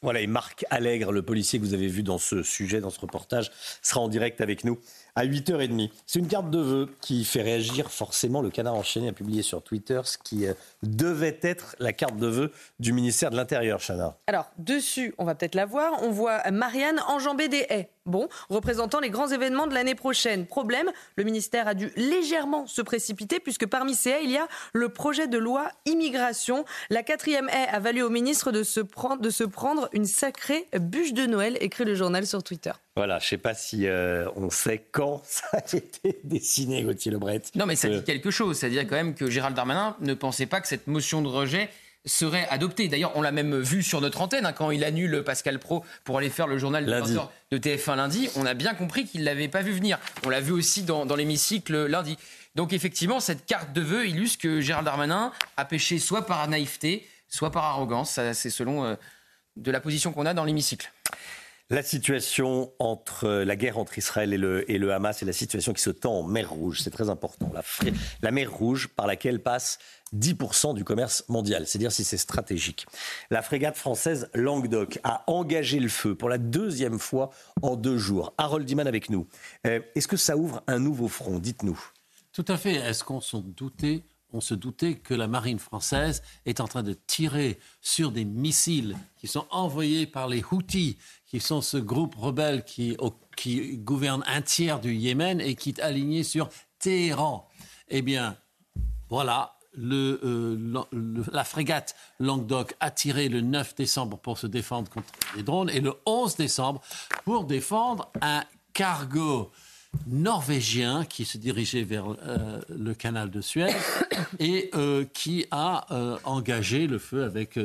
Voilà, et Marc Allègre, le policier que vous avez vu dans ce sujet, dans ce reportage, sera en direct avec nous à 8h30. C'est une carte de vœux qui fait réagir forcément. Le canard enchaîné a publié sur Twitter ce qui euh, devait être la carte de vœux du ministère de l'Intérieur, Chana. Alors, dessus, on va peut-être la voir, on voit Marianne enjamber des haies. Bon, représentant les grands événements de l'année prochaine. Problème, le ministère a dû légèrement se précipiter puisque parmi ces haies, il y a le projet de loi immigration. La quatrième haie a valu au ministre de se prendre, de se prendre une sacrée bûche de Noël, écrit le journal sur Twitter. Voilà, je ne sais pas si euh, on sait quand ça a été dessiné, Gauthier Lebret. Non, mais ça Euh, dit quelque chose. C'est-à-dire quand même que Gérald Darmanin ne pensait pas que cette motion de rejet serait adoptée. D'ailleurs, on l'a même vu sur notre antenne hein, quand il annule Pascal Pro pour aller faire le journal de Lundi. 20h de TF1 lundi. On a bien compris qu'il ne l'avait pas vu venir. On l'a vu aussi dans, dans l'hémicycle lundi. Donc effectivement, cette carte de vœux illustre que Gérald Darmanin a péché soit par naïveté, soit par arrogance. C'est selon euh, de la position qu'on a dans l'hémicycle. La situation entre la guerre entre Israël et le, Hamas et la situation qui se tend en mer Rouge, c'est très important. La, mer Rouge par laquelle passe 10% du commerce mondial, c'est dire si c'est stratégique. La frégate française Languedoc a engagé le feu pour la deuxième fois en deux jours. Harold Diman avec nous. Euh, Est-ce que ça ouvre un nouveau front? Dites-nous. Tout à fait. Est-ce qu'on se doutait, on se doutait que la marine française est en train de tirer sur des missiles qui sont envoyés par les Houthis, qui sont ce groupe rebelle qui, gouverne un tiers du Yémen et qui est aligné sur Téhéran Eh bien, voilà. Euh, la frégate Languedoc a tiré le 9 décembre pour se défendre contre les drones et le 11 décembre pour défendre un cargo norvégien qui se dirigeait vers euh, le canal de Suez et euh, qui a euh, engagé le feu avec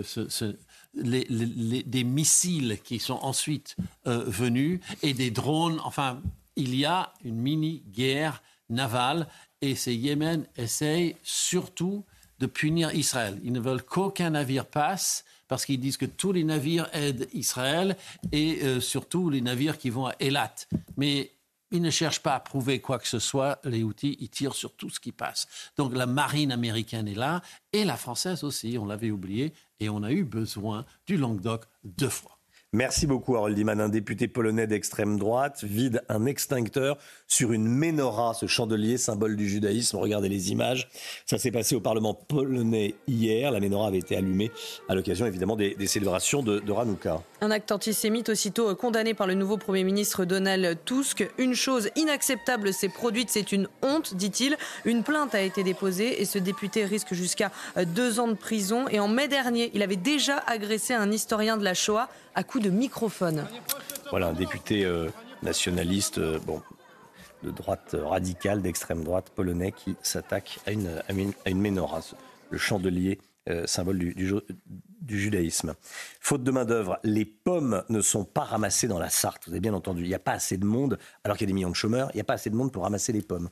des missiles qui sont ensuite venus et des drones. Enfin, il y a une mini-guerre navale et ces Yémen essayent surtout de punir Israël. Ils ne veulent qu'aucun navire passe parce qu'ils disent que tous les navires aident Israël et surtout les navires qui vont à Eilat. Mais ils ne cherchent pas à prouver quoi que ce soit. Les outils, ils tirent sur tout ce qui passe. Donc la marine américaine est là et la française aussi, on l'avait oublié, et on a eu besoin du Languedoc deux fois. Merci beaucoup, Harold Diman. Un député polonais d'extrême droite vide un extincteur sur une menorah, ce chandelier symbole du judaïsme. Regardez les images. Ça s'est passé au Parlement polonais hier. La menorah avait été allumée à l'occasion, évidemment, des, des célébrations de, de Hanouka. Un acte antisémite aussitôt condamné par le nouveau Premier ministre Donald Tusk. Une chose inacceptable s'est produite, c'est une honte, dit-il. Une plainte a été déposée et ce député risque jusqu'à deux ans de prison. Et en mai dernier, il avait déjà agressé un historien de la Shoah à coups de microphone. Voilà, un député euh, nationaliste, euh, bon, de droite euh, radicale, d'extrême droite polonais, qui s'attaque à une, à une, menorah, le chandelier, symbole du, du judaïsme. Faute de main-d'œuvre, les pommes ne sont pas ramassées dans la Sarthe. Vous avez bien entendu, il n'y a pas assez de monde, alors qu'il y a des millions de chômeurs, il n'y a pas assez de monde pour ramasser les pommes.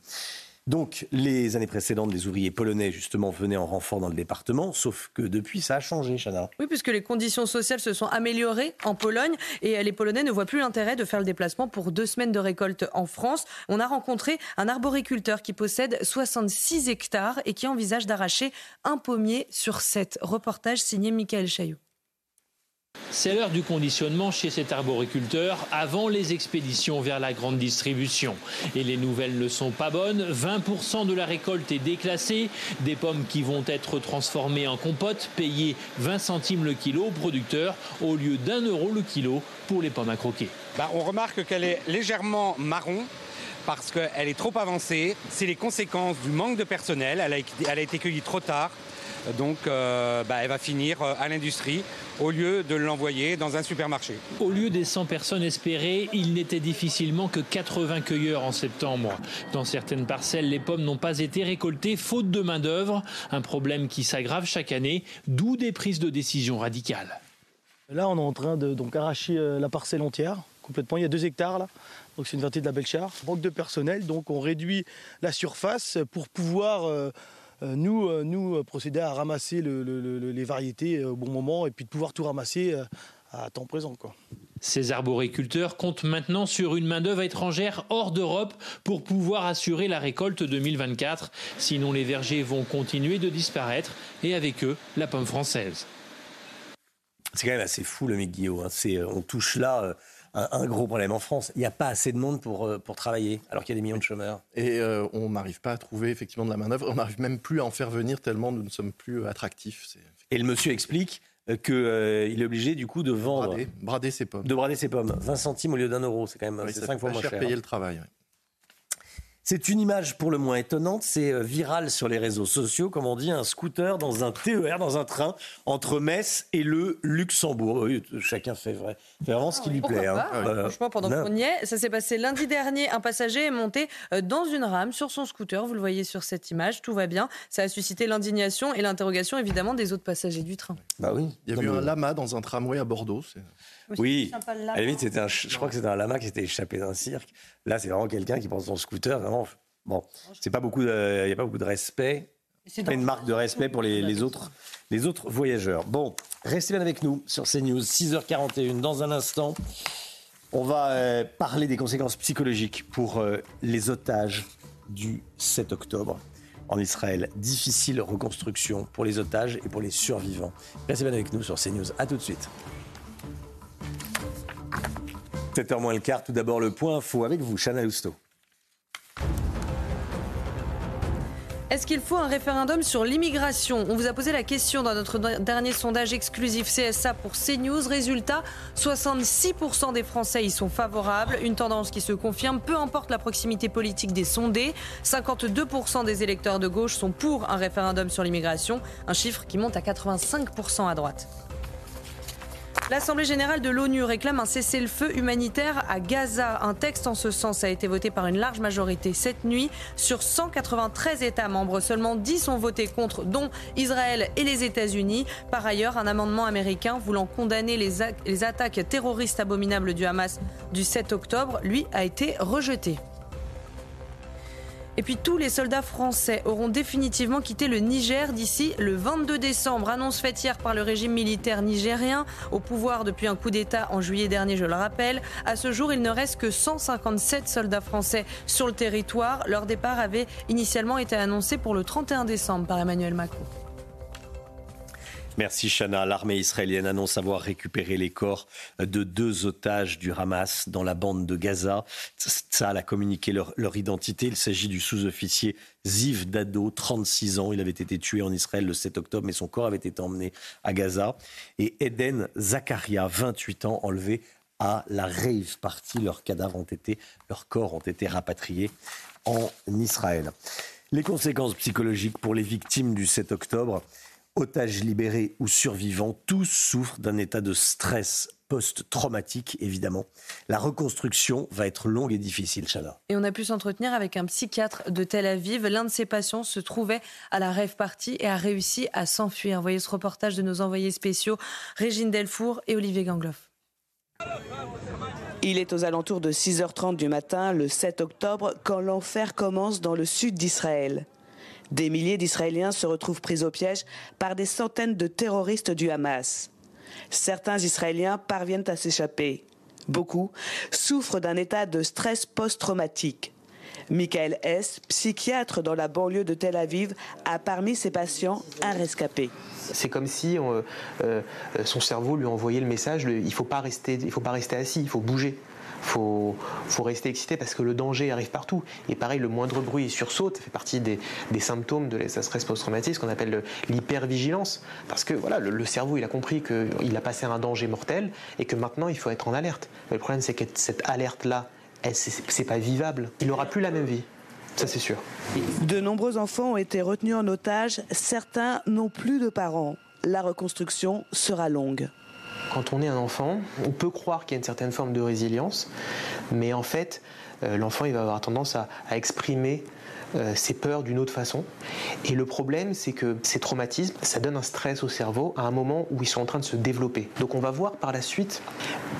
Donc, les années précédentes, les ouvriers polonais, justement, venaient en renfort dans le département, sauf que depuis, ça a changé, Chana. Oui, puisque les conditions sociales se sont améliorées en Pologne et les Polonais ne voient plus l'intérêt de faire le déplacement pour deux semaines de récolte en France. On a rencontré un arboriculteur qui possède 66 hectares et qui envisage d'arracher un pommier sur sept. Reportage signé Michael Chaillot. C'est l'heure du conditionnement chez cet arboriculteur avant les expéditions vers la grande distribution. Et les nouvelles ne sont pas bonnes. 20% de la récolte est déclassée. Des pommes qui vont être transformées en compote, payées 20 centimes le kilo au producteur au lieu d'un euro le kilo pour les pommes à croquer. Bah, on remarque qu'elle est légèrement marron parce qu'elle est trop avancée. C'est les conséquences du manque de personnel. Elle a, elle a été cueillie trop tard. Donc euh, bah, elle va finir euh, à l'industrie au lieu de l'envoyer dans un supermarché. Au lieu des 100 personnes espérées, il n'était difficilement que 80 cueilleurs en septembre. Dans certaines parcelles, les pommes n'ont pas été récoltées faute de main-d'œuvre, un problème qui s'aggrave chaque année, d'où des prises de décision radicales. Là, on est en train de donc, arracher euh, la parcelle entière, complètement. Il y a deux hectares là. Donc c'est une variété de la Belchar. Manque de personnel, donc on réduit la surface pour pouvoir euh, nous, euh, nous euh, procéder à ramasser le- le- le- les variétés euh, au bon moment et puis de pouvoir tout ramasser euh, à temps présent. Quoi. Ces arboriculteurs comptent maintenant sur une main-d'œuvre étrangère hors d'Europe pour pouvoir assurer la récolte 2024. Sinon, les vergers vont continuer de disparaître et avec eux, la pomme française. C'est quand même assez fou le mec Guillaume. hein. Euh, on touche là euh, un, un gros problème en France. Il n'y a pas assez de monde pour, euh, pour travailler, alors qu'il y a des millions de chômeurs. Et euh, on n'arrive pas à trouver effectivement de la main-d'œuvre. On n'arrive même plus à en faire venir tellement nous ne sommes plus attractifs. C'est- Et le monsieur explique qu'il est obligé du coup de vendre. Brader, brader ses pommes. De brader ses pommes. 20 centimes au lieu d'un euro. C'est quand même Oui, c'est ça cinq coûte fois pas moins cher cher. payer hein. le travail. oui. C'est une image pour le moins étonnante, c'est euh, viral sur les réseaux sociaux, comme on dit, un scooter dans un TER, dans un train, entre Metz et le Luxembourg. Oui, chacun fait, vrai, fait vraiment ce qui lui Pourquoi plaît. pas hein. Euh, Franchement, pendant qu'on y est, ça s'est passé lundi dernier. Un passager est monté euh, dans une rame sur son scooter. Vous le voyez sur cette image. Tout va bien. Ça a suscité l'indignation et l'interrogation, évidemment, des autres passagers du train. Bah oui. Il y a eu un lama dans un tramway à Bordeaux. Oui, sympa, le lama. à la limite, un, je crois que c'était un lama qui s'était échappé d'un cirque. Là, c'est vraiment quelqu'un qui prend son scooter. Vraiment, bon, c'est pas beaucoup il n'y a pas beaucoup de respect. C'est Pas une marque de respect pour les, les autres, les autres voyageurs. Bon, restez bien avec nous sur CNews, 6h41. Dans un instant, on va euh, parler des conséquences psychologiques pour euh, les otages du 7 octobre en Israël. Difficile reconstruction pour les otages et pour les survivants. Restez bien avec nous sur CNews. À tout de suite. 7h moins le quart, tout d'abord le point info avec vous, Chana Lousteau. Est-ce qu'il faut un référendum sur l'immigration? On vous a posé la question dans notre de- dernier sondage exclusif CSA pour CNews. Résultat, 66% des Français y sont favorables. Une tendance qui se confirme, peu importe la proximité politique des sondés. 52% des électeurs de gauche sont pour un référendum sur l'immigration, un chiffre qui monte à 85% à droite. L'Assemblée générale de l'ONU réclame un cessez-le-feu humanitaire à Gaza. Un texte en ce sens a été voté par une large majorité cette nuit. Sur 193 États membres, seulement 10 ont voté contre, dont Israël et les États-Unis. Par ailleurs, un amendement américain voulant condamner les, les attaques terroristes abominables du Hamas du 7 octobre, lui, a été rejeté. Et puis tous les soldats français auront définitivement quitté le Niger d'ici le 22 décembre. Annonce faite hier par le régime militaire nigérien, au pouvoir depuis un coup d'État en juillet dernier, je le rappelle. À ce jour, il ne reste que 157 soldats français sur le territoire. Leur départ avait initialement été annoncé pour le 31 décembre par Emmanuel Macron. Merci Chana. L'armée israélienne annonce avoir récupéré les corps de deux otages du Hamas dans la bande de Gaza. Ça a communiqué leur, leur identité. Il s'agit du sous-officier Ziv Dado, 36 ans. Il avait été tué en Israël le 7 octobre, mais son corps avait été emmené à Gaza. Et Eden Zakaria, 28 ans, enlevé à la rave party. Leurs cadavres ont été, leurs corps ont été rapatriés en Israël. Les conséquences psychologiques pour les victimes du 7 octobre, otages libérés ou survivants, tous souffrent d'un état de stress post-traumatique, évidemment. La reconstruction va être longue et difficile, Chana. Et on a pu s'entretenir avec un psychiatre de Tel Aviv. L'un de ses patients se trouvait à la rêve party et a réussi à s'enfuir. Voyez ce reportage de nos envoyés spéciaux, Régine Delfour et Olivier Gangloff. Il est aux alentours de 6h30 du matin, le 7 octobre, quand l'enfer commence dans le sud d'Israël. Des milliers d'Israéliens se retrouvent pris au piège par des centaines de terroristes du Hamas. Certains Israéliens parviennent à s'échapper. Beaucoup souffrent d'un état de stress post-traumatique. Michael S., psychiatre dans la banlieue de Tel Aviv, a parmi ses patients un rescapé. C'est comme si euh, euh, son cerveau lui envoyait le message il ne faut, il faut pas rester assis, il faut bouger. Faut, faut rester excité parce que le danger arrive partout. Et pareil, le moindre bruit sursaute, ça fait partie des, des symptômes de l'état stress post-traumatique, ce qu'on appelle le- l'hypervigilance. Parce que voilà, le, le cerveau, il a compris qu'il a passé un danger mortel et que maintenant, il faut être en alerte. Mais le problème, c'est que cette alerte-là, c'est pas vivable. Il n'aura plus la même vie. Ça, c'est sûr. De nombreux enfants ont été retenus en otage, certains n'ont plus de parents. La reconstruction sera longue. Quand on est un enfant, on peut croire qu'il y a une certaine forme de résilience, mais en fait, euh, l'enfant il va avoir tendance à, à exprimer euh, ses peurs d'une autre façon. Et le problème, c'est que ces traumatismes, ça donne un stress au cerveau à un moment où ils sont en train de se développer. Donc on va voir par la suite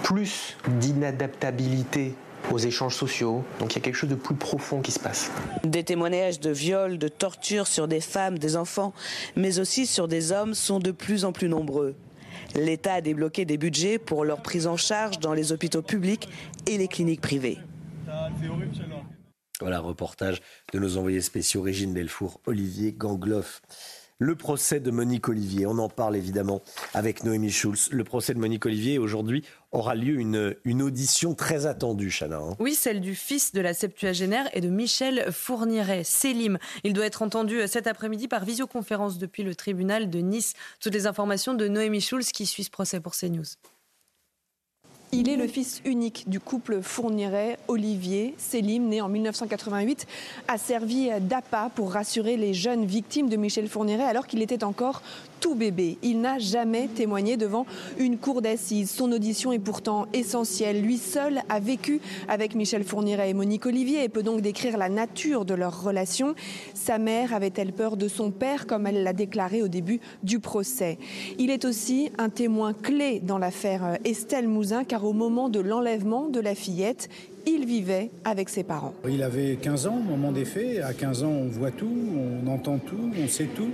plus d'inadaptabilité aux échanges sociaux. Donc il y a quelque chose de plus profond qui se passe. Des témoignages de viols, de tortures sur des femmes, des enfants, mais aussi sur des hommes sont de plus en plus nombreux. L'État a débloqué des budgets pour leur prise en charge dans les hôpitaux publics et les cliniques privées. Voilà, reportage de nos envoyés spéciaux Régine Delfour, Olivier Gangloff. Le procès de Monique Olivier, on en parle évidemment avec Noémie Schulz. Le procès de Monique Olivier, aujourd'hui, aura lieu une, une audition très attendue, Chana. hein. Oui, celle du fils de la septuagénaire et de Michel Fourniret, Selim. Il doit être entendu cet après-midi par visioconférence depuis le tribunal de Nice. Toutes les informations de Noémie Schulz qui suit ce procès pour CNews. Il est le fils unique du couple Fourniret, Olivier. Selim, né en 1988, a servi d'appât pour rassurer les jeunes victimes de Michel Fourniret alors qu'il était encore tout bébé. Il n'a jamais témoigné devant une cour d'assises. Son audition est pourtant essentielle. Lui seul a vécu avec Michel Fourniret et Monique Olivier et peut donc décrire la nature de leur relation. Sa mère avait-elle peur de son père, comme elle l'a déclaré au début du procès? Il est aussi un témoin clé dans l'affaire Estelle Mouzin, car au moment de l'enlèvement de la fillette, il vivait avec ses parents. Il avait 15 ans au moment des faits. À 15 ans, on voit tout, on entend tout, on sait tout.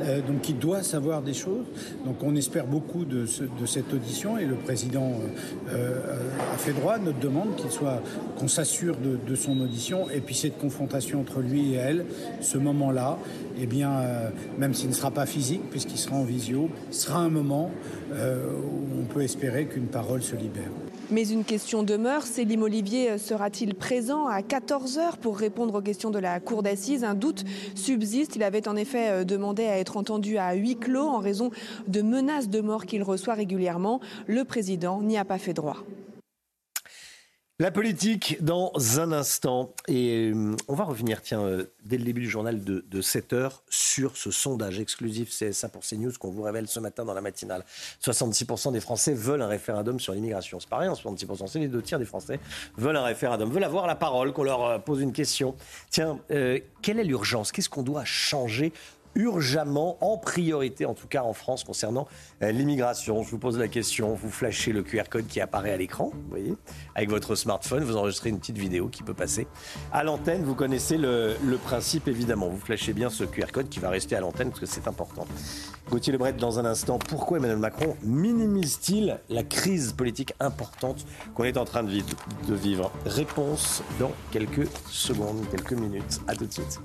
Euh, donc il doit savoir des choses. Donc on espère beaucoup de, ce- de cette audition et le président euh, euh, fait droit à notre demande qu'il soit qu'on s'assure de, son audition et puis cette confrontation entre lui et elle, ce moment-là, eh bien, euh, même s'il ne sera pas physique puisqu'il sera en visio, sera un moment euh, où on peut espérer qu'une parole se libère. Mais une question demeure, Célim Olivier sera-t-il présent à 14h pour répondre aux questions de la cour d'assises? Un doute subsiste. Il avait en effet euh, demandé à être entendu à huis clos en raison de menaces de mort qu'il reçoit régulièrement. Le président n'y a pas fait droit. La politique dans un instant. Et euh, on va revenir, tiens, euh, dès le début du journal de, de 7 heures, sur ce sondage exclusif CSA pour CNews qu'on vous révèle ce matin dans la matinale. 66% des Français veulent un référendum sur l'immigration. C'est pas rien, 66%, c'est les deux tiers des Français veulent un référendum, veulent avoir la parole, qu'on leur euh, pose une question. Tiens, quelle est l'urgence? Qu'est-ce qu'on doit changer urgemment, en priorité en tout cas en France concernant euh, l'immigration. Je vous pose la question, vous flashez le QR code qui apparaît à l'écran, vous voyez, avec votre smartphone, vous enregistrez une petite vidéo qui peut passer à l'antenne. Vous connaissez le, principe évidemment, vous flashez bien ce QR code qui va rester à l'antenne parce que c'est important. Gauthier Lebret, dans un instant, pourquoi Emmanuel Macron minimise-t-il la crise politique importante qu'on est en train de vivre, de vivre? Réponse dans quelques secondes, quelques minutes. À tout de suite.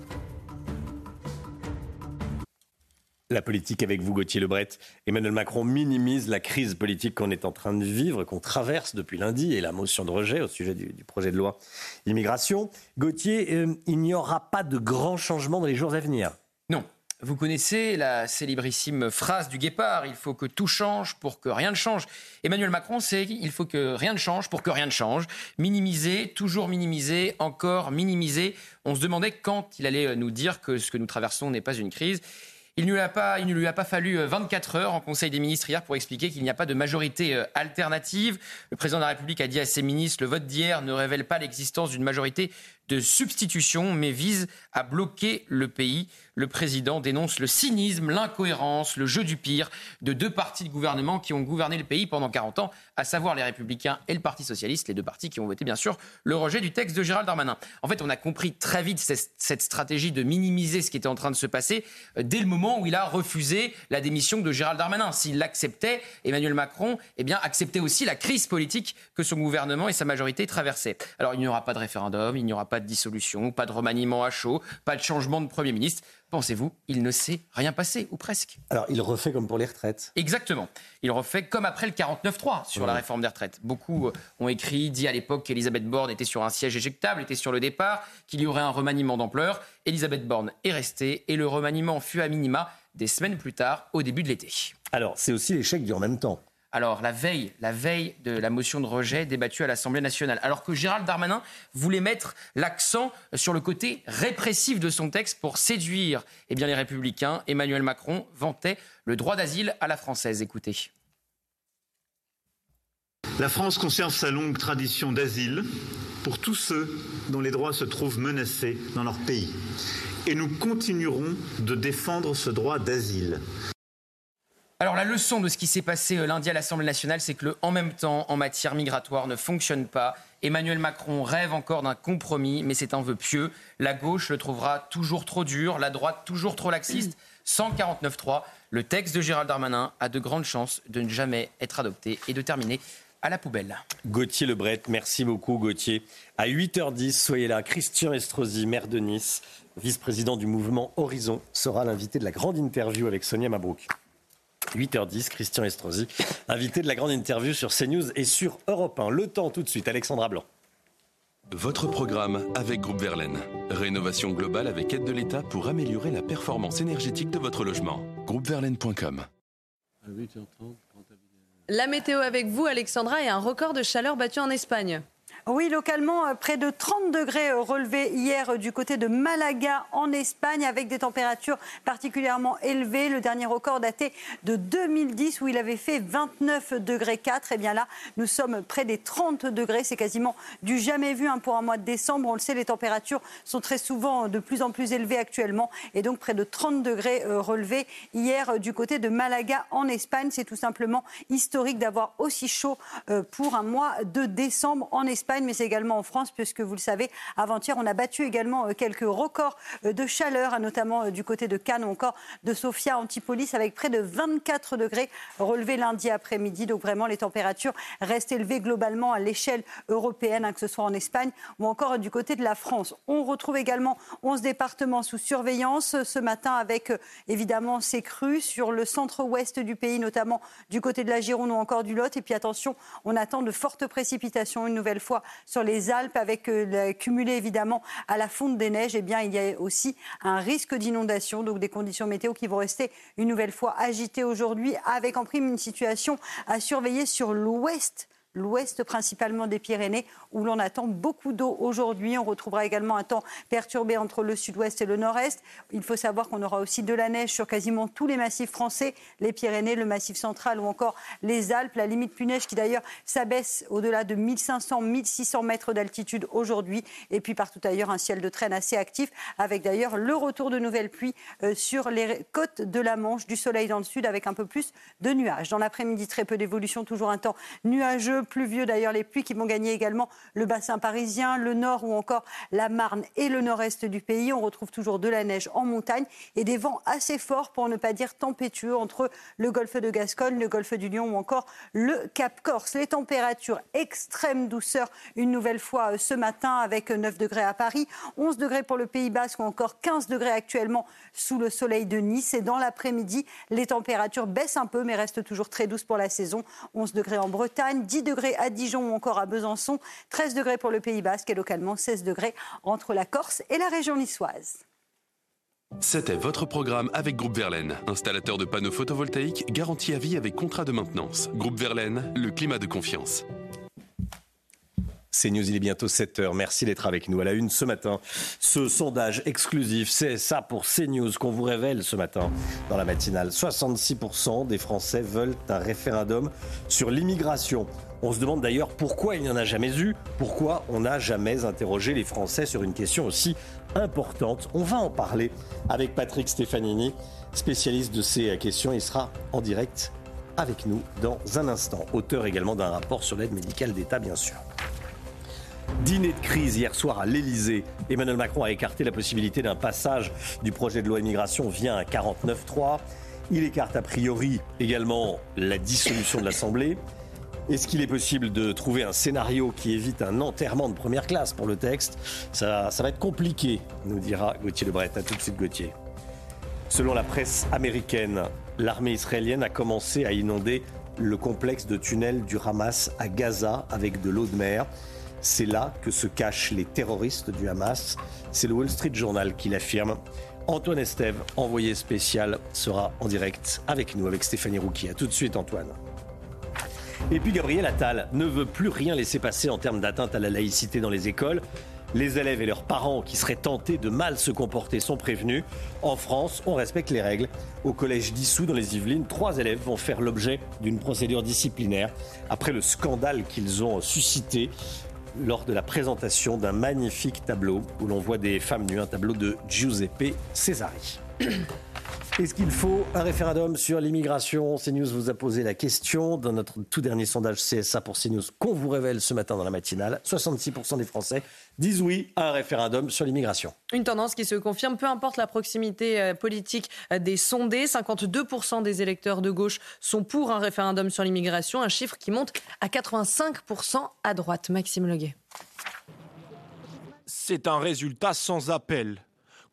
La politique avec vous, Gauthier Lebret. Emmanuel Macron minimise la crise politique qu'on est en train de vivre, qu'on traverse depuis lundi, et la motion de rejet au sujet du, projet de loi immigration. Gauthier, euh, il n'y aura pas de grands changements dans les jours à venir. Non. Vous connaissez la célébrissime phrase du guépard, il faut que tout change pour que rien ne change. Emmanuel Macron, c'est il faut que rien ne change pour que rien ne change. Minimiser, toujours minimiser, encore minimiser. On se demandait quand il allait nous dire que ce que nous traversons n'est pas une crise. Il ne, lui a pas, il ne lui a pas fallu euh, 24 heures en Conseil des ministres hier pour expliquer qu'il n'y a pas de majorité euh, alternative. Le président de la République a dit à ses ministres le vote d'hier ne révèle pas l'existence d'une majorité de substitution, mais vise à bloquer le pays. Le président dénonce le cynisme, l'incohérence, le jeu du pire de deux partis de gouvernement qui ont gouverné le pays pendant 40 ans, à savoir les Républicains et le Parti Socialiste, les deux partis qui ont voté bien sûr le rejet du texte de Gérald Darmanin. En fait, on a compris très vite cette, stratégie de minimiser ce qui était en train de se passer euh, dès le moment où il a refusé la démission de Gérald Darmanin. S'il l'acceptait, Emmanuel Macron eh bien, acceptait aussi la crise politique que son gouvernement et sa majorité traversaient. Alors, il n'y aura pas de référendum, il n'y aura pas de dissolution, pas de remaniement à chaud, pas de changement de Premier ministre. Pensez-vous, il ne s'est rien passé, ou presque? Alors, il refait comme pour les retraites. Exactement. Il refait comme après le 49-3 sur la réforme des retraites. Beaucoup euh, ont écrit, dit à l'époque qu'Elisabeth Borne était sur un siège éjectable, était sur le départ, qu'il y aurait un remaniement d'ampleur. Elisabeth Borne est restée et le remaniement fut à minima des semaines plus tard, au début de l'été. Alors, c'est aussi l'échec du en même temps. Alors, la veille, la veille de la motion de rejet débattue à l'Assemblée nationale, alors que Gérald Darmanin voulait mettre l'accent sur le côté répressif de son texte pour séduire eh bien, les républicains, Emmanuel Macron vantait le droit d'asile à la française. Écoutez. La France conserve sa longue tradition d'asile pour tous ceux dont les droits se trouvent menacés dans leur pays. Et nous continuerons de défendre ce droit d'asile. Alors la leçon de ce qui s'est passé euh, lundi à l'Assemblée nationale, c'est que le en même temps en matière migratoire ne fonctionne pas. Emmanuel Macron rêve encore d'un compromis, mais c'est un vœu pieux. La gauche le trouvera toujours trop dur, la droite toujours trop laxiste. 149.3, le texte de Gérald Darmanin a de grandes chances de ne jamais être adopté et de terminer à la poubelle. Gauthier Lebret, merci beaucoup Gauthier. À 8h10, soyez là. Christian Estrosi, maire de Nice, vice-président du mouvement Horizon, sera l'invité de la grande interview avec Sonia Mabrouk. 8h10, Christian Estrosi, invité de la grande interview sur CNews et sur Europe 1. Le temps tout de suite, Alexandra Blanc. Votre programme avec Groupe Verlaine. Rénovation globale avec aide de l'État pour améliorer la performance énergétique de votre logement. Groupeverlaine.com. La météo avec vous, Alexandra, et un record de chaleur battu en Espagne. Oui, localement, euh, près de 30 degrés euh, relevés hier euh, du côté de Malaga en Espagne avec des températures particulièrement élevées. Le dernier record daté de 2010 où il avait fait 29 degrés 4. Et bien là, nous sommes près des 30 degrés. C'est quasiment du jamais vu hein, pour un mois de décembre. On le sait, les températures sont très souvent de plus en plus élevées actuellement. Et donc près de 30 degrés relevés hier du côté de Malaga en Espagne. C'est tout simplement historique d'avoir aussi chaud pour un mois de décembre en Espagne mais c'est également en France, puisque vous le savez, avant-hier, on a battu également euh, quelques records euh, de chaleur, notamment euh, du côté de Cannes ou encore de Sofia Antipolis, avec près de 24 degrés relevés lundi après-midi. Donc vraiment, les températures restent élevées globalement à l'échelle européenne, hein, que ce soit en Espagne ou encore du côté de la France. On retrouve également 11 départements sous surveillance ce matin avec évidemment ces crues sur le centre-ouest du pays, notamment du côté de la Gironde ou encore du Lot. Et puis attention, on attend de fortes précipitations une nouvelle fois sur les Alpes, avec euh, cumulé évidemment à la fonte des neiges, eh bien, il y a aussi un risque d'inondation, donc des conditions météo qui vont rester une nouvelle fois agitées aujourd'hui, avec en prime une situation à surveiller sur l'ouest l'ouest principalement des Pyrénées, où l'on attend beaucoup d'eau aujourd'hui. On retrouvera également un temps perturbé entre le sud-ouest et le nord-est. Il faut savoir qu'on aura aussi de la neige sur quasiment tous les massifs français, les Pyrénées, le massif central ou encore les Alpes. La limite plus neige qui d'ailleurs s'abaisse au-delà de 1500-1600 mètres d'altitude aujourd'hui. Et puis partout ailleurs, un ciel de traîne assez actif, avec d'ailleurs le retour de nouvelles pluies euh, sur les côtes de la Manche, du soleil dans le sud avec un peu plus de nuages. Dans l'après-midi, très peu d'évolution, toujours un temps nuageux pluvieux d'ailleurs, les pluies qui vont gagner également le bassin parisien, le nord ou encore la Marne et le nord-est du pays. On retrouve toujours de la neige en montagne et des vents assez forts, pour ne pas dire tempétueux, entre le golfe de Gascogne, le golfe du Lion ou encore le Cap Corse. Les températures extrême douceur une nouvelle fois euh, ce matin avec 9 degrés à Paris, 11 degrés pour le Pays Basque ou encore 15 degrés actuellement sous le soleil de Nice. Et dans l'après-midi, les températures baissent un peu mais restent toujours très douces pour la saison. 11 degrés en Bretagne, 10 degrés à Dijon ou encore à Besançon, 13 degrés pour le Pays Basque et localement 16 degrés entre la Corse et la région niçoise. C'était votre programme avec Groupe Verlaine, installateur de panneaux photovoltaïques garantie à vie avec contrat de maintenance. Groupe Verlaine, le climat de confiance. C'est News, il est bientôt 7h. Merci d'être avec nous à la une ce matin. Ce sondage exclusif, c'est ça pour CNews qu'on vous révèle ce matin dans la matinale. 66% des Français veulent un référendum sur l'immigration. On se demande d'ailleurs pourquoi il n'y en a jamais eu, pourquoi on n'a jamais interrogé les Français sur une question aussi importante. On va en parler avec Patrick Stefanini, spécialiste de ces questions. Il sera en direct avec nous dans un instant. Auteur également d'un rapport sur l'aide médicale d'État, bien sûr. Dîner de crise hier soir à l'Elysée. Emmanuel Macron a écarté la possibilité d'un passage du projet de loi immigration via un 49-3. Il écarte a priori également la dissolution de l'Assemblée. Est-ce qu'il est possible de trouver un scénario qui évite un enterrement de première classe pour le texte? Ça, ça va être compliqué, nous dira Gauthier Lebret. A tout de suite Gauthier. Selon la presse américaine, l'armée israélienne a commencé à inonder le complexe de tunnels du Hamas à Gaza avec de l'eau de mer. C'est là que se cachent les terroristes du Hamas. C'est le Wall Street Journal qui l'affirme. Antoine Estève, envoyé spécial, sera en direct avec nous, avec Stéphanie Rouki. A tout de suite, Antoine. Et puis Gabriel Attal ne veut plus rien laisser passer en termes d'atteinte à la laïcité dans les écoles. Les élèves et leurs parents qui seraient tentés de mal se comporter sont prévenus. En France, on respecte les règles. Au collège d'Issou, dans les Yvelines, trois élèves vont faire l'objet d'une procédure disciplinaire après le scandale qu'ils ont suscité lors de la présentation d'un magnifique tableau où l'on voit des femmes nues, un tableau de Giuseppe Cesari. Est-ce qu'il faut? Un référendum sur l'immigration CNews vous a posé la question dans notre tout dernier sondage CSA pour CNews qu'on vous révèle ce matin dans la matinale. 66% des Français disent oui à un référendum sur l'immigration. Une tendance qui se confirme, peu importe la proximité euh, politique euh, des sondés. 52% des électeurs de gauche sont pour un référendum sur l'immigration, un chiffre qui monte à 85% à droite. Maxime Leguet. C'est un résultat sans appel.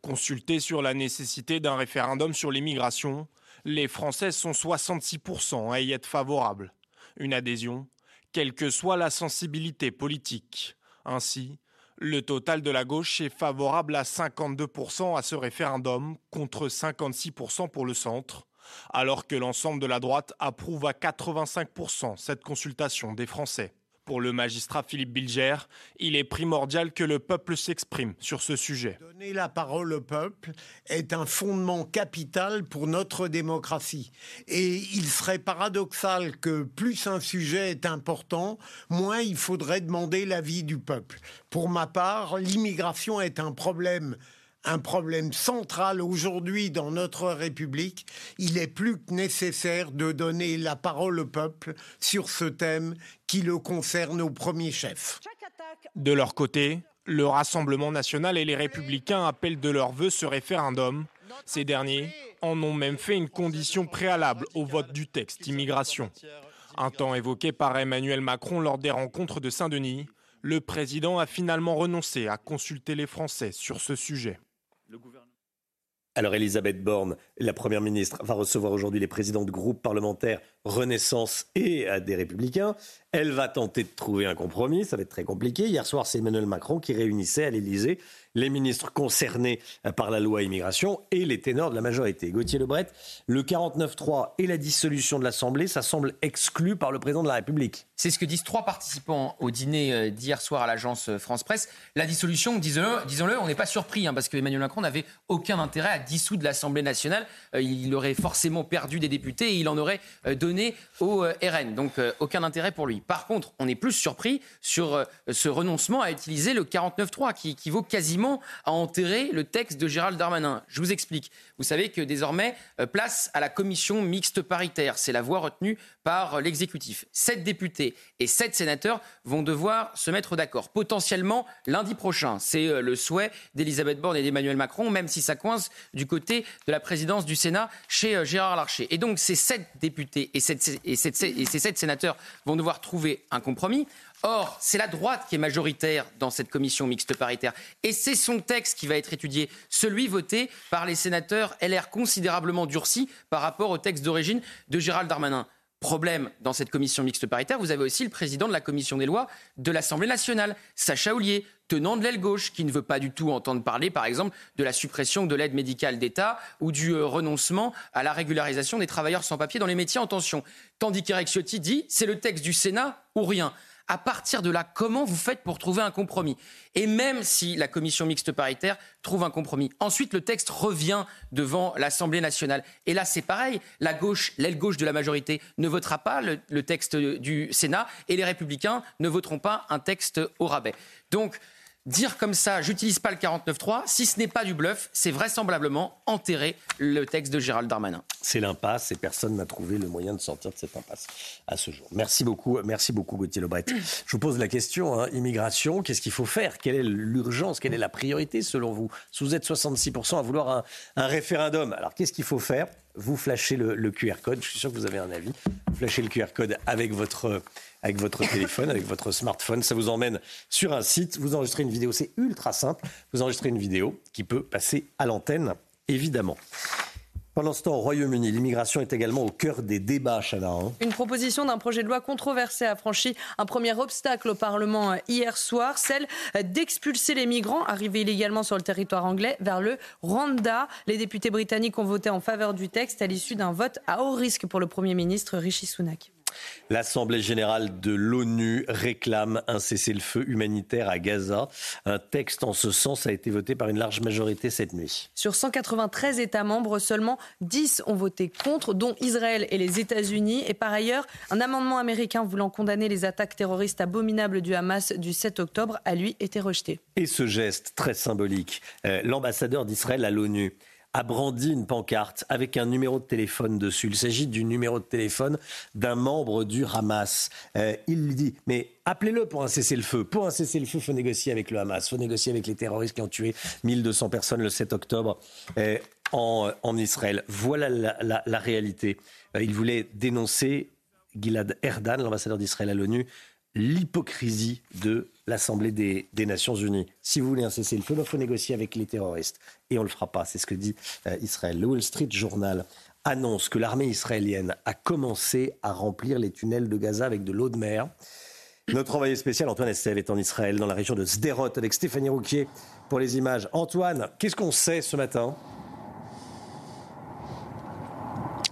Consultés sur la nécessité d'un référendum sur l'immigration, les Français sont 66% à y être favorables. Une adhésion, quelle que soit la sensibilité politique. Ainsi, le total de la gauche est favorable à 52% à ce référendum, contre 56% pour le centre, alors que l'ensemble de la droite approuve à 85% cette consultation des Français. Pour le magistrat Philippe Bilger, il est primordial que le peuple s'exprime sur ce sujet. Donner la parole au peuple est un fondement capital pour notre démocratie. Et il serait paradoxal que plus un sujet est important, moins il faudrait demander l'avis du peuple. Pour ma part, l'immigration est un problème un problème central aujourd'hui dans notre République, il est plus que nécessaire de donner la parole au peuple sur ce thème qui le concerne au premier chef. De leur côté, le Rassemblement national et les républicains appellent de leur vœu ce référendum. Ces derniers en ont même fait une condition préalable au vote du texte immigration. Un temps évoqué par Emmanuel Macron lors des rencontres de Saint-Denis, le président a finalement renoncé à consulter les Français sur ce sujet. Alors Elisabeth Borne, la Première ministre, va recevoir aujourd'hui les présidents de groupes parlementaires Renaissance et euh, des Républicains. Elle va tenter de trouver un compromis, ça va être très compliqué. Hier soir, c'est Emmanuel Macron qui réunissait à l'Élysée les ministres concernés euh, par la loi immigration et les ténors de la majorité. Gauthier Lebret, le 49-3 et la dissolution de l'Assemblée, ça semble exclu par le président de la République. C'est ce que disent trois participants au dîner euh, d'hier soir à l'agence France Presse. La dissolution, disons-le, on n'est pas surpris, hein, parce que Emmanuel Macron n'avait aucun intérêt à dissoudre l'Assemblée nationale. il aurait forcément perdu des députés et il en aurait donné au euh, RN. Donc euh, aucun intérêt pour lui. Par contre, on est plus surpris sur euh, ce renoncement à utiliser le 49.3 qui équivaut quasiment à enterrer le texte de Gérald Darmanin. Je vous explique. Vous savez que désormais, place à la commission mixte paritaire. C'est la voie retenue par l'exécutif. Sept députés et sept sénateurs vont devoir se mettre d'accord, potentiellement lundi prochain. C'est le souhait d'Elisabeth Borne et d'Emmanuel Macron, même si ça coince du côté de la présidence du Sénat chez Gérard Larcher. Et donc ces sept députés et, ces sept sénateurs vont devoir trouver un compromis. Or, c'est la droite qui est majoritaire dans cette commission mixte paritaire. Et c'est son texte qui va être étudié, celui voté par les sénateurs LR considérablement durcis par rapport au texte d'origine de Gérald Darmanin. Problème dans cette commission mixte paritaire, vous avez aussi le président de la commission des lois de l'Assemblée nationale, Sacha Houlier, tenant de l'aile gauche, qui ne veut pas du tout entendre parler, par exemple, de la suppression de l'aide médicale d'État ou du euh, renoncement à la régularisation des travailleurs sans papier dans les métiers en tension. Tandis qu'Eric dit c'est le texte du Sénat ou rien à partir de là, comment vous faites pour trouver un compromis? Et même si la commission mixte paritaire trouve un compromis, ensuite le texte revient devant l'Assemblée nationale. Et là, c'est pareil, la gauche, l'aile gauche de la majorité ne votera pas le, texte du Sénat et les républicains ne voteront pas un texte au rabais. Donc, dire comme ça, j'utilise pas le 49.3, si ce n'est pas du bluff, c'est vraisemblablement enterrer le texte de Gérald Darmanin. C'est l'impasse et personne n'a trouvé le moyen de sortir de cette impasse à ce jour. Merci beaucoup, merci beaucoup Gauthier Lebret. Je vous pose la question, hein, immigration, qu'est-ce qu'il faut faire? Quelle est l'urgence? Quelle est la priorité selon vous? Si vous êtes 66% à vouloir un, un référendum, alors qu'est-ce qu'il faut faire? Vous flashez le, QR code, je suis sûr que vous avez un avis, vous flashez le QR code avec votre avec votre téléphone, avec votre smartphone. Ça vous emmène sur un site, vous enregistrez une vidéo, c'est ultra simple. Vous enregistrez une vidéo qui peut passer à l'antenne, évidemment. Pendant ce temps, au Royaume-Uni, l'immigration est également au cœur des débats, Chana. Hein. Une proposition d'un projet de loi controversé a franchi un premier obstacle au Parlement hier soir, celle d'expulser les migrants arrivés illégalement sur le territoire anglais vers le Rwanda. Les députés britanniques ont voté en faveur du texte à l'issue d'un vote à haut risque pour le Premier ministre Rishi Sunak. L'Assemblée générale de l'ONU réclame un cessez-le-feu humanitaire à Gaza. Un texte en ce sens a été voté par une large majorité cette nuit. Sur 193 États membres, seulement 10 ont voté contre, dont Israël et les États-Unis. Et par ailleurs, un amendement américain voulant condamner les attaques terroristes abominables du Hamas du 7 octobre a lui été rejeté. Et ce geste très symbolique, euh, l'ambassadeur d'Israël à l'ONU a brandi une pancarte avec un numéro de téléphone dessus. Il s'agit du numéro de téléphone d'un membre du Hamas. Euh, il dit, mais appelez-le pour un cessez-le-feu. Pour un cessez-le-feu, il faut négocier avec le Hamas, il faut négocier avec les terroristes qui ont tué 1200 personnes le 7 octobre euh, en, Israël. Voilà la réalité. il voulait dénoncer Gilad Erdan, l'ambassadeur d'Israël à l'ONU, l'hypocrisie de l'Assemblée des, Nations Unies. Si vous voulez un cessez-le-feu, il faut négocier avec les terroristes. Et on ne le fera pas, c'est ce que dit euh, Israël. Le Wall Street Journal annonce que l'armée israélienne a commencé à remplir les tunnels de Gaza avec de l'eau de mer. Notre envoyé spécial Antoine Estève est en Israël, dans la région de Sderot, avec Stéphanie Rouquier pour les images. Antoine, qu'est-ce qu'on sait ce matin?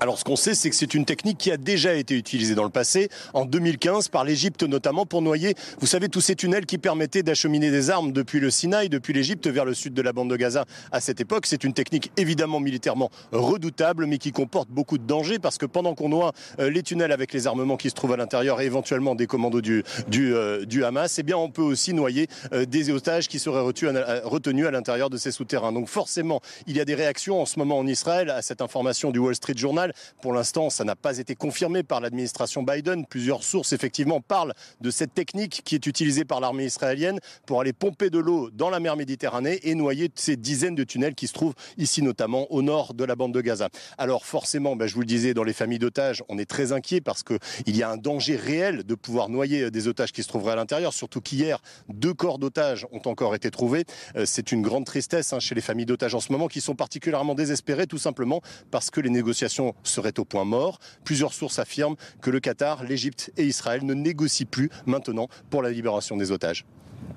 Alors ce qu'on sait, c'est que c'est une technique qui a déjà été utilisée dans le passé, en 2015 par l'Égypte notamment, pour noyer, vous savez, tous ces tunnels qui permettaient d'acheminer des armes depuis le Sinaï, depuis l'Égypte vers le sud de la bande de Gaza à cette époque. C'est une technique évidemment militairement redoutable, mais qui comporte beaucoup de dangers parce que pendant qu'on noie euh, les tunnels avec les armements qui se trouvent à l'intérieur et éventuellement des commandos du, du, euh, Hamas, eh bien on peut aussi noyer euh, des otages qui seraient retenus à l'intérieur de ces souterrains. Donc forcément, il y a des réactions en ce moment en Israël à cette information du Wall Street Journal pour l'instant, ça n'a pas été confirmé par l'administration Biden. Plusieurs sources, effectivement, parlent de cette technique qui est utilisée par l'armée israélienne pour aller pomper de l'eau dans la mer Méditerranée et noyer ces dizaines de tunnels qui se trouvent ici, notamment au nord de la bande de Gaza. Alors, forcément, ben, je vous le disais, dans les familles d'otages, on est très inquiet parce qu'il y a un danger réel de pouvoir noyer des otages qui se trouveraient à l'intérieur, surtout qu'hier, deux corps d'otages ont encore été trouvés. Euh, c'est une grande tristesse hein, chez les familles d'otages en ce moment qui sont particulièrement désespérées, tout simplement parce que les négociations serait au point mort. Plusieurs sources affirment que le Qatar, l'Égypte et Israël ne négocient plus maintenant pour la libération des otages.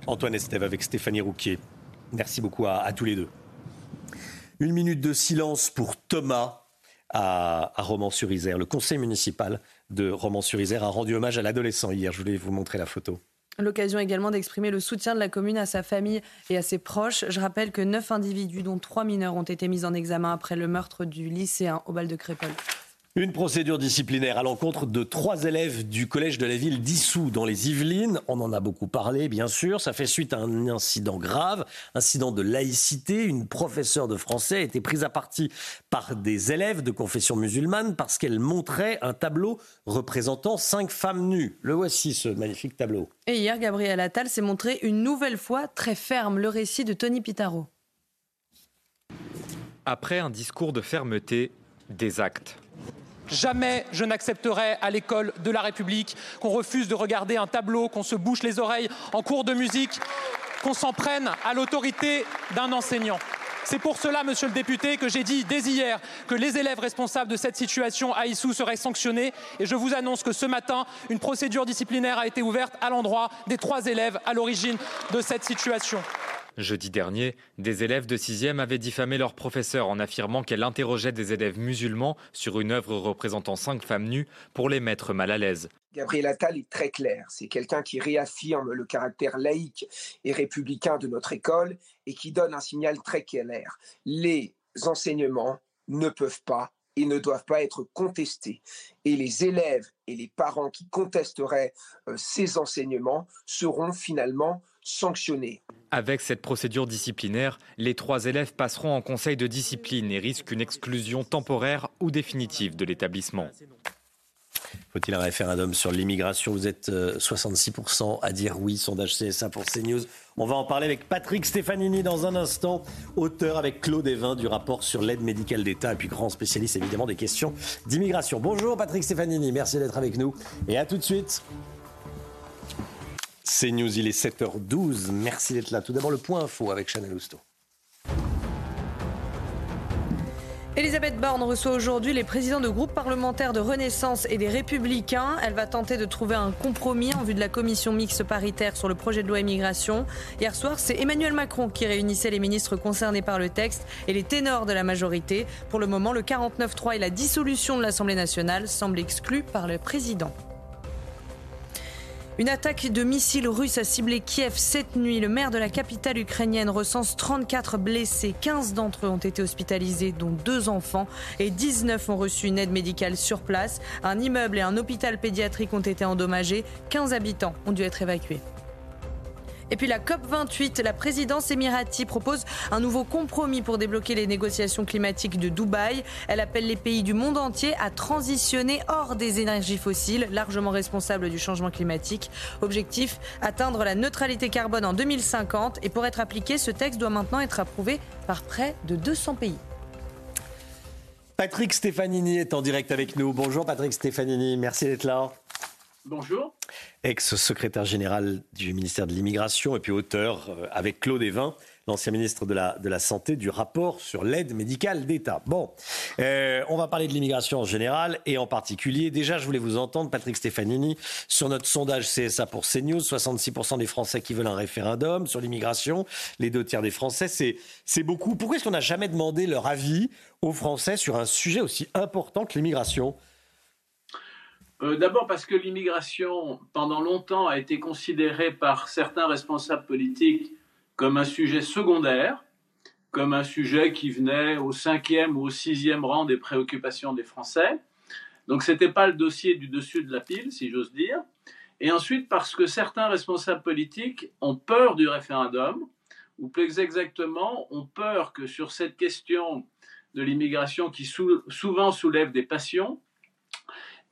Antoine Estève avec Stéphanie Rouquier. Merci beaucoup à, tous les deux. Une minute de silence pour Thomas à, à Romans-sur-Isère. Le conseil municipal de Romans-sur-Isère a rendu hommage à l'adolescent hier. Je voulais vous montrer la photo. L'occasion également d'exprimer le soutien de la commune à sa famille et à ses proches. Je rappelle que neuf individus, dont trois mineurs, ont été mis en examen après le meurtre du lycéen au bal de Crépole. Une procédure disciplinaire à l'encontre de trois élèves du collège de la ville d'Issou dans les Yvelines. On en a beaucoup parlé, bien sûr. Ça fait suite à un incident grave, incident de laïcité. Une professeure de français a été prise à partie par des élèves de confession musulmane parce qu'elle montrait un tableau représentant cinq femmes nues. Le voici, ce magnifique tableau. Et hier, Gabriel Attal s'est montré une nouvelle fois très ferme. Le récit de Tony Pitaro. Après un discours de fermeté, des actes. Jamais je n'accepterai à l'école de la République qu'on refuse de regarder un tableau, qu'on se bouche les oreilles en cours de musique, qu'on s'en prenne à l'autorité d'un enseignant. C'est pour cela, monsieur le député, que j'ai dit dès hier que les élèves responsables de cette situation à Issou seraient sanctionnés. Et je vous annonce que ce matin, une procédure disciplinaire a été ouverte à l'endroit des trois élèves à l'origine de cette situation. Jeudi dernier, des élèves de 6e avaient diffamé leur professeur en affirmant qu'elle interrogeait des élèves musulmans sur une œuvre représentant cinq femmes nues pour les mettre mal à l'aise. Gabriel Attal est très clair. C'est quelqu'un qui réaffirme le caractère laïque et républicain de notre école et qui donne un signal très clair. Les enseignements ne peuvent pas et ne doivent pas être contestés. Et les élèves et les parents qui contesteraient euh, ces enseignements seront finalement sanctionnés. Avec cette procédure disciplinaire, les trois élèves passeront en conseil de discipline et risquent une exclusion temporaire ou définitive de l'établissement. Faut-il un référendum sur l'immigration? Vous êtes 66% euh, à dire oui, sondage CSA pour CNews. On va en parler avec Patrick Stefanini dans un instant, auteur avec Claude Evin du rapport sur l'aide médicale d'État et puis grand spécialiste évidemment des questions d'immigration. Bonjour Patrick Stefanini, merci d'être avec nous et à tout de suite. C'est News, il est 7h12. Merci d'être là. Tout d'abord, le point info avec Chanel Housteau. Elisabeth Borne reçoit aujourd'hui les présidents de groupes parlementaires de Renaissance et des Républicains. Elle va tenter de trouver un compromis en vue de la commission mixte paritaire sur le projet de loi immigration. Hier soir, c'est Emmanuel Macron qui réunissait les ministres concernés par le texte et les ténors de la majorité. Pour le moment, le 49-3 et la dissolution de l'Assemblée nationale semblent exclus par le président. Une attaque de missiles russes a ciblé Kiev cette nuit. Le maire de la capitale ukrainienne recense 34 blessés. 15 d'entre eux ont été hospitalisés, dont deux enfants, et 19 ont reçu une aide médicale sur place. Un immeuble et un hôpital pédiatrique ont été endommagés. 15 habitants ont dû être évacués. Et puis la COP28, la présidence émirati propose un nouveau compromis pour débloquer les négociations climatiques de Dubaï. Elle appelle les pays du monde entier à transitionner hors des énergies fossiles, largement responsables du changement climatique. Objectif, atteindre la neutralité carbone en 2050. Et pour être appliqué, ce texte doit maintenant être approuvé par près de 200 pays. Patrick Stefanini est en direct avec nous. Bonjour Patrick Stefanini, merci d'être là. Bonjour. Ex-secrétaire général du ministère de l'Immigration et puis auteur euh, avec Claude Evin, l'ancien ministre de la, de la Santé, du rapport sur l'aide médicale d'État. Bon, euh, on va parler de l'immigration en général et en particulier. Déjà, je voulais vous entendre, Patrick Stefanini, sur notre sondage CSA pour CNews. 66% des Français qui veulent un référendum sur l'immigration. Les deux tiers des Français, c'est beaucoup. Pourquoi est-ce qu'on n'a jamais demandé leur avis aux Français sur un sujet aussi important que l'immigration? Euh, D'abord parce que l'immigration, pendant longtemps, a été considérée par certains responsables politiques comme un sujet secondaire, comme un sujet qui venait au cinquième ou au sixième rang des préoccupations des Français. Donc ce n'était pas le dossier du dessus de la pile, si j'ose dire. Et ensuite parce que certains responsables politiques ont peur du référendum, ou plus exactement, ont peur que sur cette question de l'immigration qui souvent soulève des passions,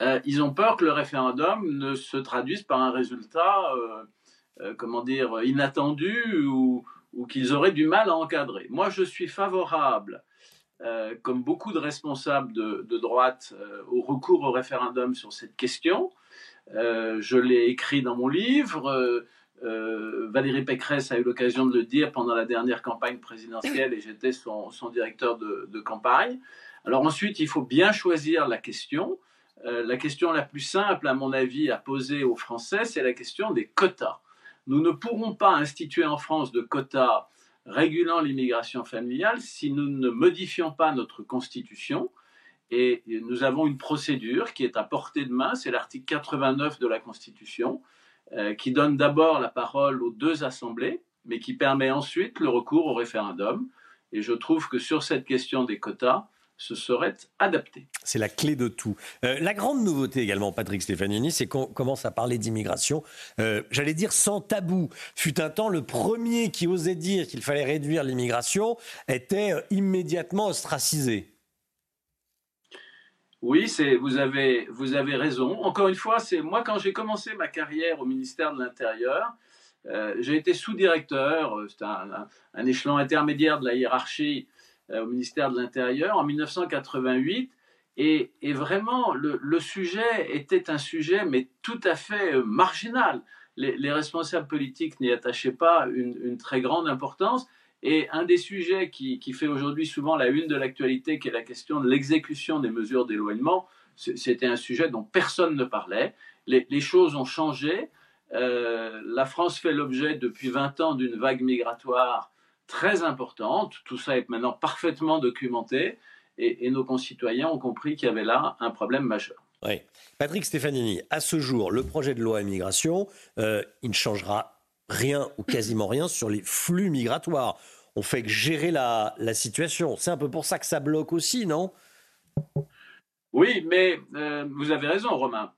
euh, ils ont peur que le référendum ne se traduise par un résultat, euh, euh, comment dire, inattendu ou, qu'ils auraient du mal à encadrer. Moi, je suis favorable, comme beaucoup de responsables de, droite, au recours au référendum sur cette question. je l'ai écrit dans mon livre. Valérie Pécresse a eu l'occasion de le dire pendant la dernière campagne présidentielle et j'étais son, directeur de, campagne. Alors ensuite, il faut bien choisir la question. Euh, la question la plus simple, à mon avis, à poser aux Français, c'est la question des quotas. Nous ne pourrons pas instituer en France de quotas régulant l'immigration familiale si nous ne modifions pas notre constitution. Et nous avons une procédure qui est à portée de main, c'est l'article 89 de la Constitution, euh, qui donne d'abord la parole aux deux assemblées, mais qui permet ensuite le recours au référendum. Et je trouve que sur cette question des quotas, ce serait adapté. C'est la clé de tout. Euh, la grande nouveauté également, Patrick Stefanini, c'est qu'on commence à parler d'immigration, euh, j'allais dire sans tabou. Fut un temps, le premier qui osait dire qu'il fallait réduire l'immigration était euh, immédiatement ostracisé. Oui, c'est vous avez vous avez raison. Encore une fois, c'est moi quand j'ai commencé ma carrière au ministère de l'Intérieur, j'ai été sous-directeur, c'est un, échelon intermédiaire de la hiérarchie au ministère de l'Intérieur en 1988. Et, vraiment, le, sujet était un sujet, mais tout à fait euh, marginal. Les, responsables politiques n'y attachaient pas une, très grande importance. Et un des sujets qui, fait aujourd'hui souvent la une de l'actualité, qui est la question de l'exécution des mesures d'éloignement, c'était un sujet dont personne ne parlait. Les, choses ont changé. Euh, la France fait l'objet depuis 20 ans d'une vague migratoire très importante. Tout ça est maintenant parfaitement documenté et, nos concitoyens ont compris qu'il y avait là un problème majeur. Oui. Patrick Stefanini, à ce jour, le projet de loi immigration, euh, il ne changera rien ou quasiment rien sur les flux migratoires. On fait que gérer la, situation. C'est un peu pour ça que ça bloque aussi, non? Oui, mais euh, vous avez raison, Romain.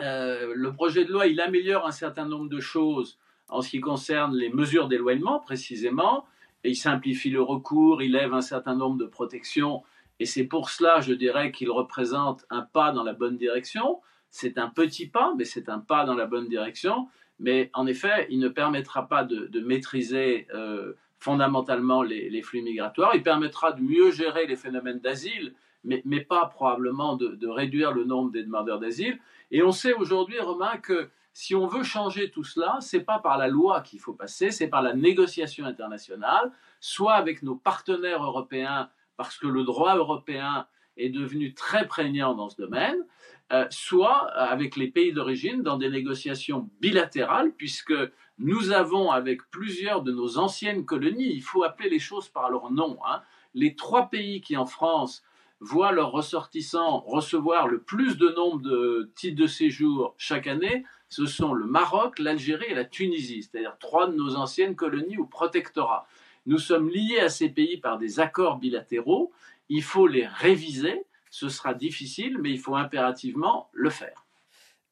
Euh, le projet de loi, il améliore un certain nombre de choses en ce qui concerne les mesures d'éloignement, précisément il simplifie le recours, il lève un certain nombre de protections, et c'est pour cela, je dirais, qu'il représente un pas dans la bonne direction. C'est un petit pas, mais c'est un pas dans la bonne direction. Mais en effet, il ne permettra pas de, maîtriser euh, fondamentalement les, flux migratoires. Il permettra de mieux gérer les phénomènes d'asile, mais, pas probablement de, de, réduire le nombre des demandeurs d'asile. Et on sait aujourd'hui, Romain, que si on veut changer tout cela, c'est pas par la loi qu'il faut passer, c'est par la négociation internationale, soit avec nos partenaires européens, parce que le droit européen est devenu très prégnant dans ce domaine, euh, soit avec les pays d'origine dans des négociations bilatérales, puisque nous avons avec plusieurs de nos anciennes colonies, il faut appeler les choses par leur nom, hein, les trois pays qui en France voient leurs ressortissants recevoir le plus de nombre de titres de séjour chaque année, ce sont le Maroc, l'Algérie et la Tunisie, c'est-à-dire trois de nos anciennes colonies ou protectorats. Nous sommes liés à ces pays par des accords bilatéraux. Il faut les réviser. Ce sera difficile, mais il faut impérativement le faire.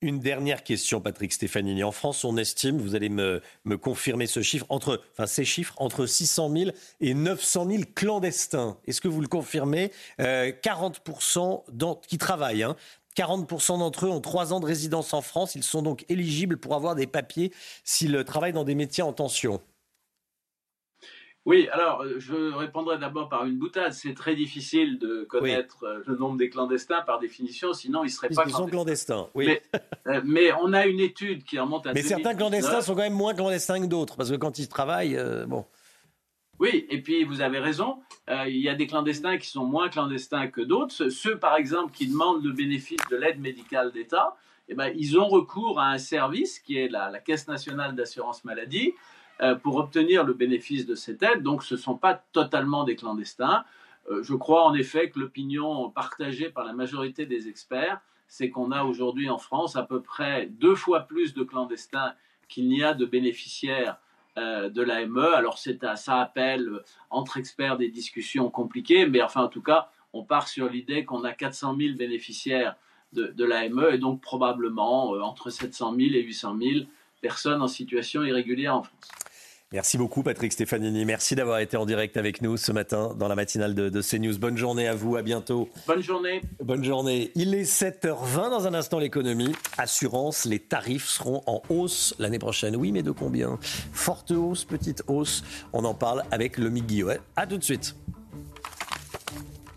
Une dernière question, Patrick Stefanini. En France, on estime, vous allez me, me confirmer ce chiffre, entre, enfin ces chiffres, entre 600 000 et 900 000 clandestins. Est-ce que vous le confirmez? Euh, 40% qui travaillent. Hein. 40% d'entre eux ont trois ans de résidence en France. Ils sont donc éligibles pour avoir des papiers s'ils travaillent dans des métiers en tension. Oui, alors euh, je répondrai d'abord par une boutade. C'est très difficile de connaître euh, le nombre des clandestins par définition, sinon ils ne seraient pas Ils sont clandestins, oui. Mais, euh, mais, on a une étude qui remonte à Mais 2019. certains clandestins sont quand même moins clandestins que d'autres, parce que quand ils travaillent, bon. Oui, et puis vous avez raison, euh, il y a des clandestins qui sont moins clandestins que d'autres. Ceux- par exemple, qui demandent le bénéfice de l'aide médicale d'État, eh ben, ils ont recours à un service qui est la, la Caisse nationale d'assurance maladie pour obtenir le bénéfice de cette aide. Donc ce ne sont pas totalement des clandestins. Euh, je crois en effet que l'opinion partagée par la majorité des experts, c'est qu'on a aujourd'hui en France à peu près deux fois plus de clandestins qu'il n'y a de bénéficiaires euh, de l'AME. Alors à- ça appelle euh, entre experts des discussions compliquées, mais enfin en tout cas, on part sur l'idée qu'on a 400 000 bénéficiaires de, de l'AME et donc probablement euh, entre 700 000 et 800 000 personnes en situation irrégulière en France. Merci beaucoup Patrick Stefanini. Merci d'avoir été en direct avec nous ce matin dans la matinale de, de CNews. Bonne journée à vous, à bientôt. Bonne journée. Bonne journée. Il est 7h20 dans un instant l'économie. Assurance, les tarifs seront en hausse l'année prochaine. Oui, mais de combien? Forte hausse, petite hausse On en parle avec le Guillauet. À tout de suite.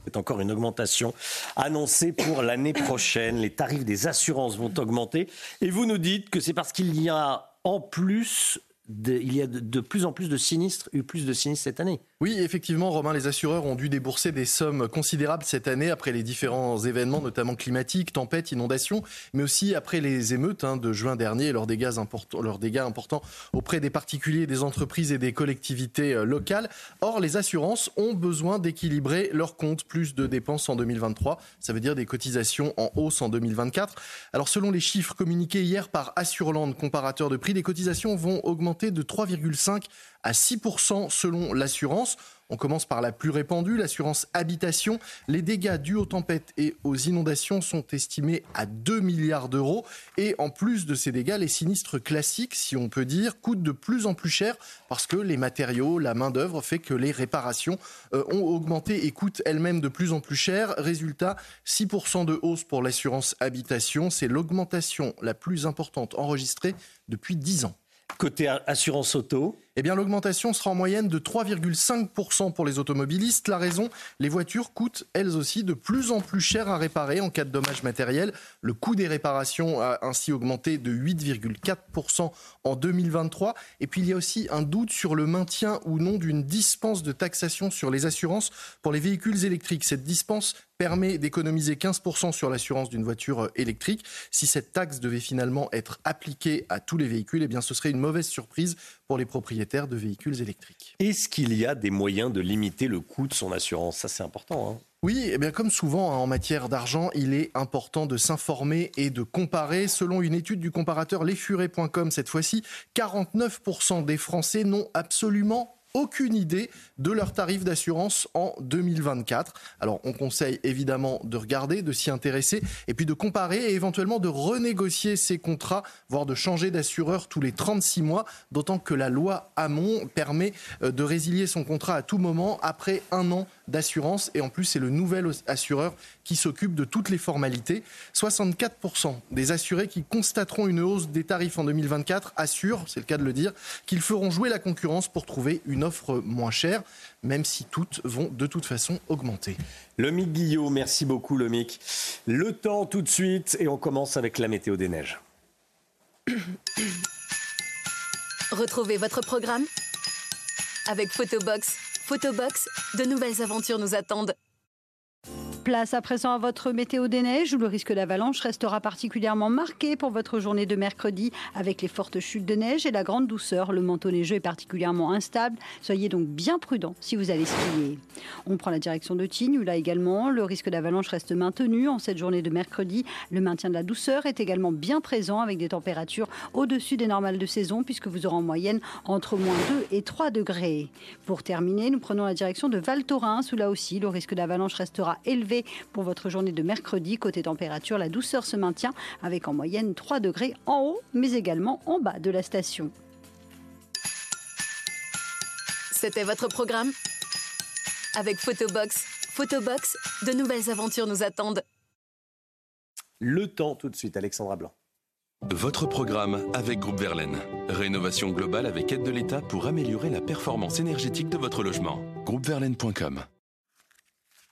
C'est encore une augmentation annoncée pour l'année prochaine. Les tarifs des assurances vont augmenter. Et vous nous dites que c'est parce qu'il y a en plus, de, il y a de, de plus en plus de sinistres, eu plus de sinistres cette année. Oui, effectivement, Romain, les assureurs ont dû débourser des sommes considérables cette année après les différents événements, notamment climatiques, tempêtes, inondations, mais aussi après les émeutes hein, de juin dernier et leurs dégâts, importants, auprès des particuliers, des entreprises et des collectivités euh, locales. Or, les assurances ont besoin d'équilibrer leurs comptes, plus de dépenses en 2023, ça veut dire des cotisations en hausse en 2024. Alors, selon les chiffres communiqués hier par Assureland, comparateur de prix, les cotisations vont augmenter de 3,5 à 6% selon l'assurance. On commence par la plus répandue, l'assurance habitation. Les dégâts dus aux tempêtes et aux inondations sont estimés à 2 milliards d'euros. Et en plus de ces dégâts, les sinistres classiques, si on peut dire, coûtent de plus en plus cher parce que les matériaux, la main-d'œuvre fait que les réparations euh, ont augmenté et coûtent elles-mêmes de plus en plus cher. Résultat, 6% de hausse pour l'assurance habitation. C'est l'augmentation la plus importante enregistrée depuis 10 ans. Côté assurance auto eh bien, l'augmentation sera en moyenne de 3,5% pour les automobilistes. La raison, les voitures coûtent elles aussi de plus en plus cher à réparer en cas de dommages matériels. Le coût des réparations a ainsi augmenté de 8,4% en 2023. Et puis, il y a aussi un doute sur le maintien ou non d'une dispense de taxation sur les assurances pour les véhicules électriques. Cette dispense permet d'économiser 15% sur l'assurance d'une voiture électrique. Si cette taxe devait finalement être appliquée à tous les véhicules, eh bien, ce serait une mauvaise surprise pour les propriétaires de véhicules électriques. Est-ce qu'il y a des moyens de limiter le coût de son assurance? Ça, c'est important. Hein oui, eh bien comme souvent hein, en matière d'argent, il est important de s'informer et de comparer. Selon une étude du comparateur lesfurets.com cette fois-ci, 49% des Français n'ont absolument aucune idée de leur tarif d'assurance en 2024. Alors on conseille évidemment de regarder, de s'y intéresser et puis de comparer et éventuellement de renégocier ces contrats, voire de changer d'assureur tous les 36 mois, d'autant que la loi Hamon permet euh, de résilier son contrat à tout moment après un an d'assurance et en plus c'est le nouvel assureur qui s'occupe de toutes les formalités. 64% des assurés qui constateront une hausse des tarifs en 2024 assurent, c'est le cas de le dire, qu'ils feront jouer la concurrence pour trouver une offre moins chère, même si toutes vont de toute façon augmenter. Lomic Guillot, merci beaucoup Lomic. Le temps tout de suite et on commence avec la météo des neiges. Retrouvez votre programme avec Photobox. Photobox, de nouvelles aventures nous attendent. Place à présent à votre météo des neiges où le risque d'avalanche restera particulièrement marqué pour votre journée de mercredi avec les fortes chutes de neige et la grande douceur. Le manteau neigeux est particulièrement instable. Soyez donc bien prudent si vous allez skier. On prend la direction de Tignes où là également le risque d'avalanche reste maintenu en cette journée de mercredi. Le maintien de la douceur est également bien présent avec des températures au-dessus des normales de saison puisque vous aurez en moyenne entre moins 2 et 3 degrés. Pour terminer, nous prenons la direction de Val Thorens où là aussi le risque d'avalanche restera élevé relevé pour votre journée de mercredi. Côté température, la douceur se maintient avec en moyenne 3 degrés en haut, mais également en bas de la station. C'était votre programme Avec Photobox. Photobox, de nouvelles aventures nous attendent. Le temps tout de suite, Alexandra Blanc. Votre programme avec Groupe Verlaine. Rénovation globale avec aide de l'État pour améliorer la performance énergétique de votre logement. Groupeverlaine.com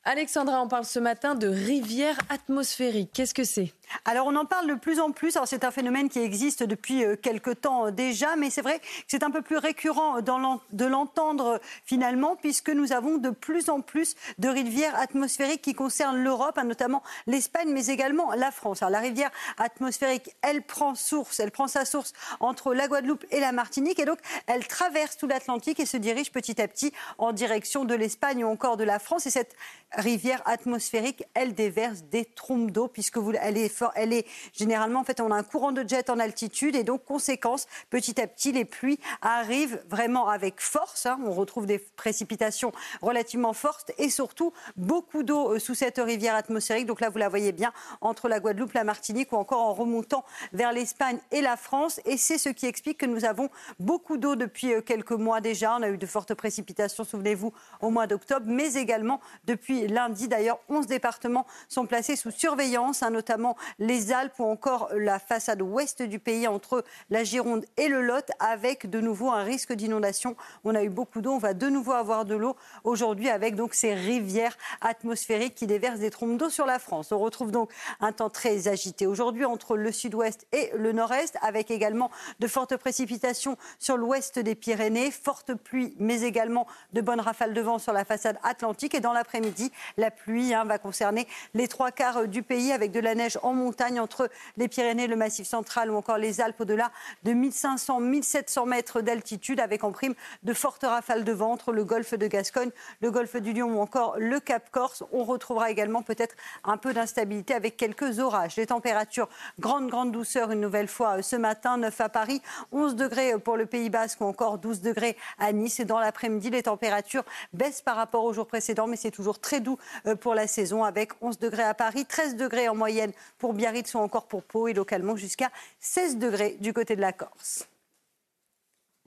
Alexandra, on parle ce matin de rivière atmosphérique. Qu'est-ce que c'est? Alors on en parle de plus en plus. Alors c'est un phénomène qui existe depuis euh, quelque temps déjà, mais c'est vrai que c'est un peu plus récurrent de l'entendre finalement, puisque nous avons de plus en plus de rivières atmosphériques qui concernent l'Europe, hein, notamment l'Espagne, mais également la France. Alors la rivière atmosphérique, elle prend source, elle prend sa source entre la Guadeloupe et la Martinique, et donc elle traverse tout l'Atlantique et se dirige petit à petit en direction de l'Espagne ou encore de la France. Et cette rivière atmosphérique, elle déverse des trompes d'eau, puisque vous, elle est elle est généralement, en fait, on a un courant de jet en altitude et donc, conséquence, petit à petit, les pluies arrivent vraiment avec force. Hein. On retrouve des précipitations relativement fortes et surtout beaucoup d'eau euh, sous cette rivière atmosphérique. Donc là, vous la voyez bien entre la Guadeloupe, la Martinique ou encore en remontant vers l'Espagne et la France. Et c'est ce qui explique que nous avons beaucoup d'eau depuis euh, quelques mois déjà. On a eu de fortes précipitations, souvenez-vous, au mois d'octobre, mais également depuis lundi. D'ailleurs, 11 départements sont placés sous surveillance, hein, notamment les Alpes ou encore la façade ouest du pays entre la Gironde et le Lot avec de nouveau un risque d'inondation. On a eu beaucoup d'eau, on va de nouveau avoir de l'eau aujourd'hui avec donc ces rivières atmosphériques qui déversent des trompes d'eau sur la France. On retrouve donc un temps très agité aujourd'hui entre le sud-ouest et le nord-est avec également de fortes précipitations sur l'ouest des Pyrénées, fortes pluies mais également de bonnes rafales de vent sur la façade atlantique et dans l'après-midi, la pluie hein, va concerner les trois quarts du pays avec de la neige en montagne entre les Pyrénées, le Massif central ou encore les Alpes au-delà de 1500-1700 mètres d'altitude avec en prime de fortes rafales de vent entre le golfe de Gascogne, le golfe du Lion ou encore le Cap Corse. On retrouvera également peut-être un peu d'instabilité avec quelques orages. Les températures, grande, grande douceur une nouvelle fois ce matin, 9 à Paris, 11 degrés pour le Pays Basque ou encore 12 degrés à Nice. Et dans l'après-midi, les températures baissent par rapport au jour précédent, mais c'est toujours très doux euh, pour la saison avec 11 degrés à Paris, 13 degrés en moyenne pour Biarritz ou encore pour Pau et localement jusqu'à 16 degrés du côté de la Corse.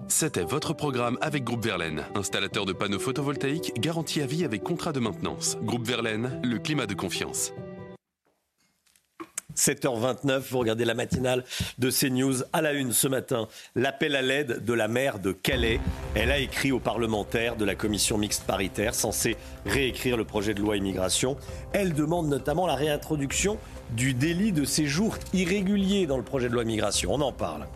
C'était votre programme avec Groupe Verlaine, installateur de panneaux photovoltaïques garantis à vie avec contrat de maintenance. Groupe Verlaine, le climat de confiance. 7h29, vous regardez la matinale de CNews à la une ce matin. L'appel à l'aide de la maire de Calais. Elle a écrit aux parlementaires de la commission mixte paritaire censée réécrire le projet de loi immigration. Elle demande notamment la réintroduction du délit de séjour irrégulier dans le projet de loi immigration. On en parle.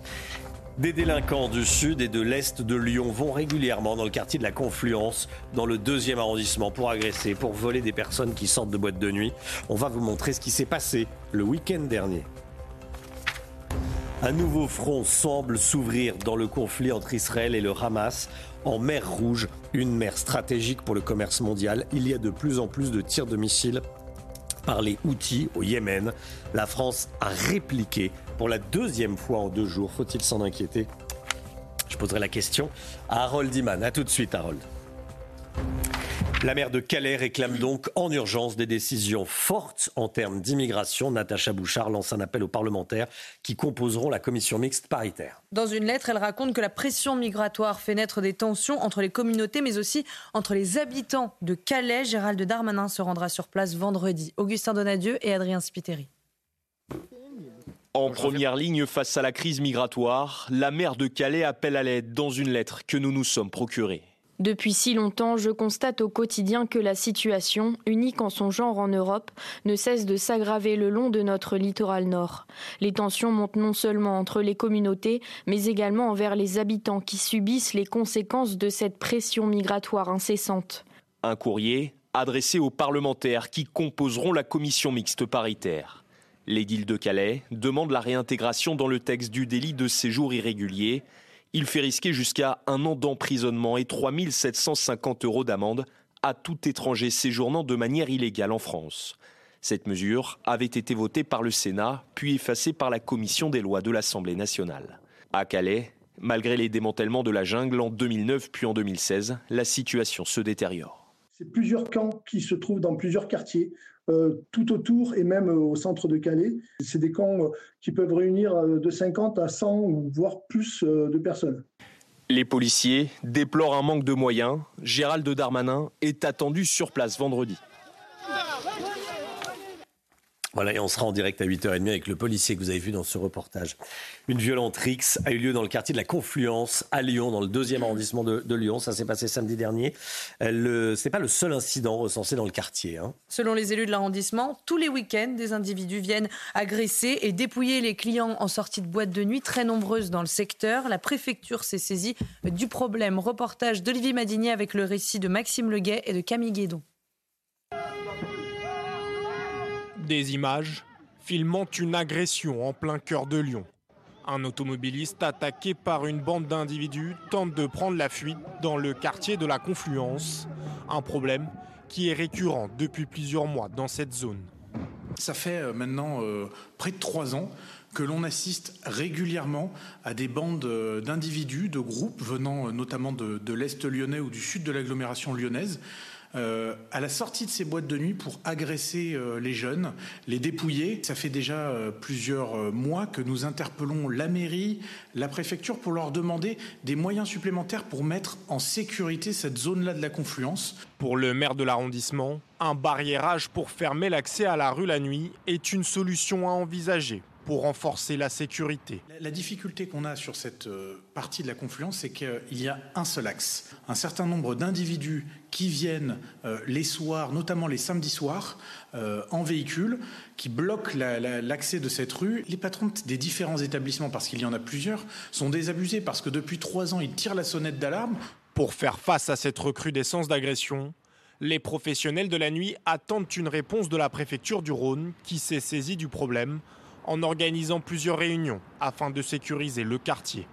Des délinquants du sud et de l'est de Lyon vont régulièrement dans le quartier de la Confluence, dans le deuxième arrondissement, pour agresser, pour voler des personnes qui sortent de boîtes de nuit. On va vous montrer ce qui s'est passé le week-end dernier. Un nouveau front semble s'ouvrir dans le conflit entre Israël et le Hamas en mer Rouge, une mer stratégique pour le commerce mondial. Il y a de plus en plus de tirs de missiles par les Houthis au Yémen. La France a répliqué pour la deuxième fois en deux jours. Faut-il s'en inquiéter? Je poserai la question à Harold Iman. A tout de suite, Harold. La maire de Calais réclame donc en urgence des décisions fortes en termes d'immigration. Natacha Bouchard lance un appel aux parlementaires qui composeront la commission mixte paritaire. Dans une lettre, elle raconte que la pression migratoire fait naître des tensions entre les communautés, mais aussi entre les habitants de Calais. Gérald Darmanin se rendra sur place vendredi. Augustin Donadieu et Adrien Spiteri. En première ligne face à la crise migratoire, la maire de Calais appelle à l'aide dans une lettre que nous nous sommes procurée. Depuis si longtemps, je constate au quotidien que la situation, unique en son genre en Europe, ne cesse de s'aggraver le long de notre littoral nord. Les tensions montent non seulement entre les communautés, mais également envers les habitants qui subissent les conséquences de cette pression migratoire incessante. Un courrier adressé aux parlementaires qui composeront la commission mixte paritaire. L'édile de Calais demande la réintégration dans le texte du délit de séjour irrégulier il fait risquer jusqu'à un an d'emprisonnement et 3 750 euros d'amende à tout étranger séjournant de manière illégale en France. Cette mesure avait été votée par le Sénat, puis effacée par la commission des lois de l'Assemblée nationale. À Calais, malgré les démantèlements de la jungle en 2009 puis en 2016, la situation se détériore. C'est plusieurs camps qui se trouvent dans plusieurs quartiers tout autour et même au centre de Calais. C'est des camps qui peuvent réunir de 50 à 100 ou voire plus de personnes. Les policiers déplorent un manque de moyens. Gérald Darmanin est attendu sur place vendredi. Voilà, et on sera en direct à 8h30 avec le policier que vous avez vu dans ce reportage. Une violente rixe a eu lieu dans le quartier de la Confluence à Lyon, dans le deuxième arrondissement de, Lyon. Ça s'est passé samedi dernier. Euh, Ce n'est pas le seul incident recensé dans le quartier. Hein. Selon les élus de l'arrondissement, tous les week-ends, des individus viennent agresser et dépouiller les clients en sortie de boîte de nuit, très nombreuses dans le secteur. La préfecture s'est saisie du problème. Reportage d'Olivier Madinier avec le récit de Maxime Leguet et de Camille Guédon. Des images filmant une agression en plein cœur de Lyon. Un automobiliste attaqué par une bande d'individus tente de prendre la fuite dans le quartier de la Confluence. Un problème qui est récurrent depuis plusieurs mois dans cette zone. Ça fait euh, maintenant euh, près de trois ans que l'on assiste régulièrement à des bandes euh, d'individus, de groupes venant notamment de l'Est lyonnais ou du sud de l'agglomération lyonnaise, euh, à la sortie de ces boîtes de nuit pour agresser euh, les jeunes, les dépouiller. Ça fait déjà euh, plusieurs mois que nous interpellons la mairie, la préfecture pour leur demander des moyens supplémentaires pour mettre en sécurité cette zone-là de la confluence. Pour le maire de l'arrondissement, un barriérage pour fermer l'accès à la rue la nuit est une solution à envisager pour renforcer la sécurité. La, difficulté qu'on a sur cette euh, partie de la confluence, c'est qu'il y a un seul axe. Un certain nombre d'individus qui viennent euh, les soirs, notamment les samedis soirs, euh, en véhicule, qui bloquent l'accès de cette rue. Les patrons des différents établissements, parce qu'il y en a plusieurs, sont désabusés parce que depuis trois ans, ils tirent la sonnette d'alarme. Pour faire face à cette recrudescence d'agression, les professionnels de la nuit attendent une réponse de la préfecture du Rhône qui s'est saisie du problème en organisant plusieurs réunions afin de sécuriser le quartier.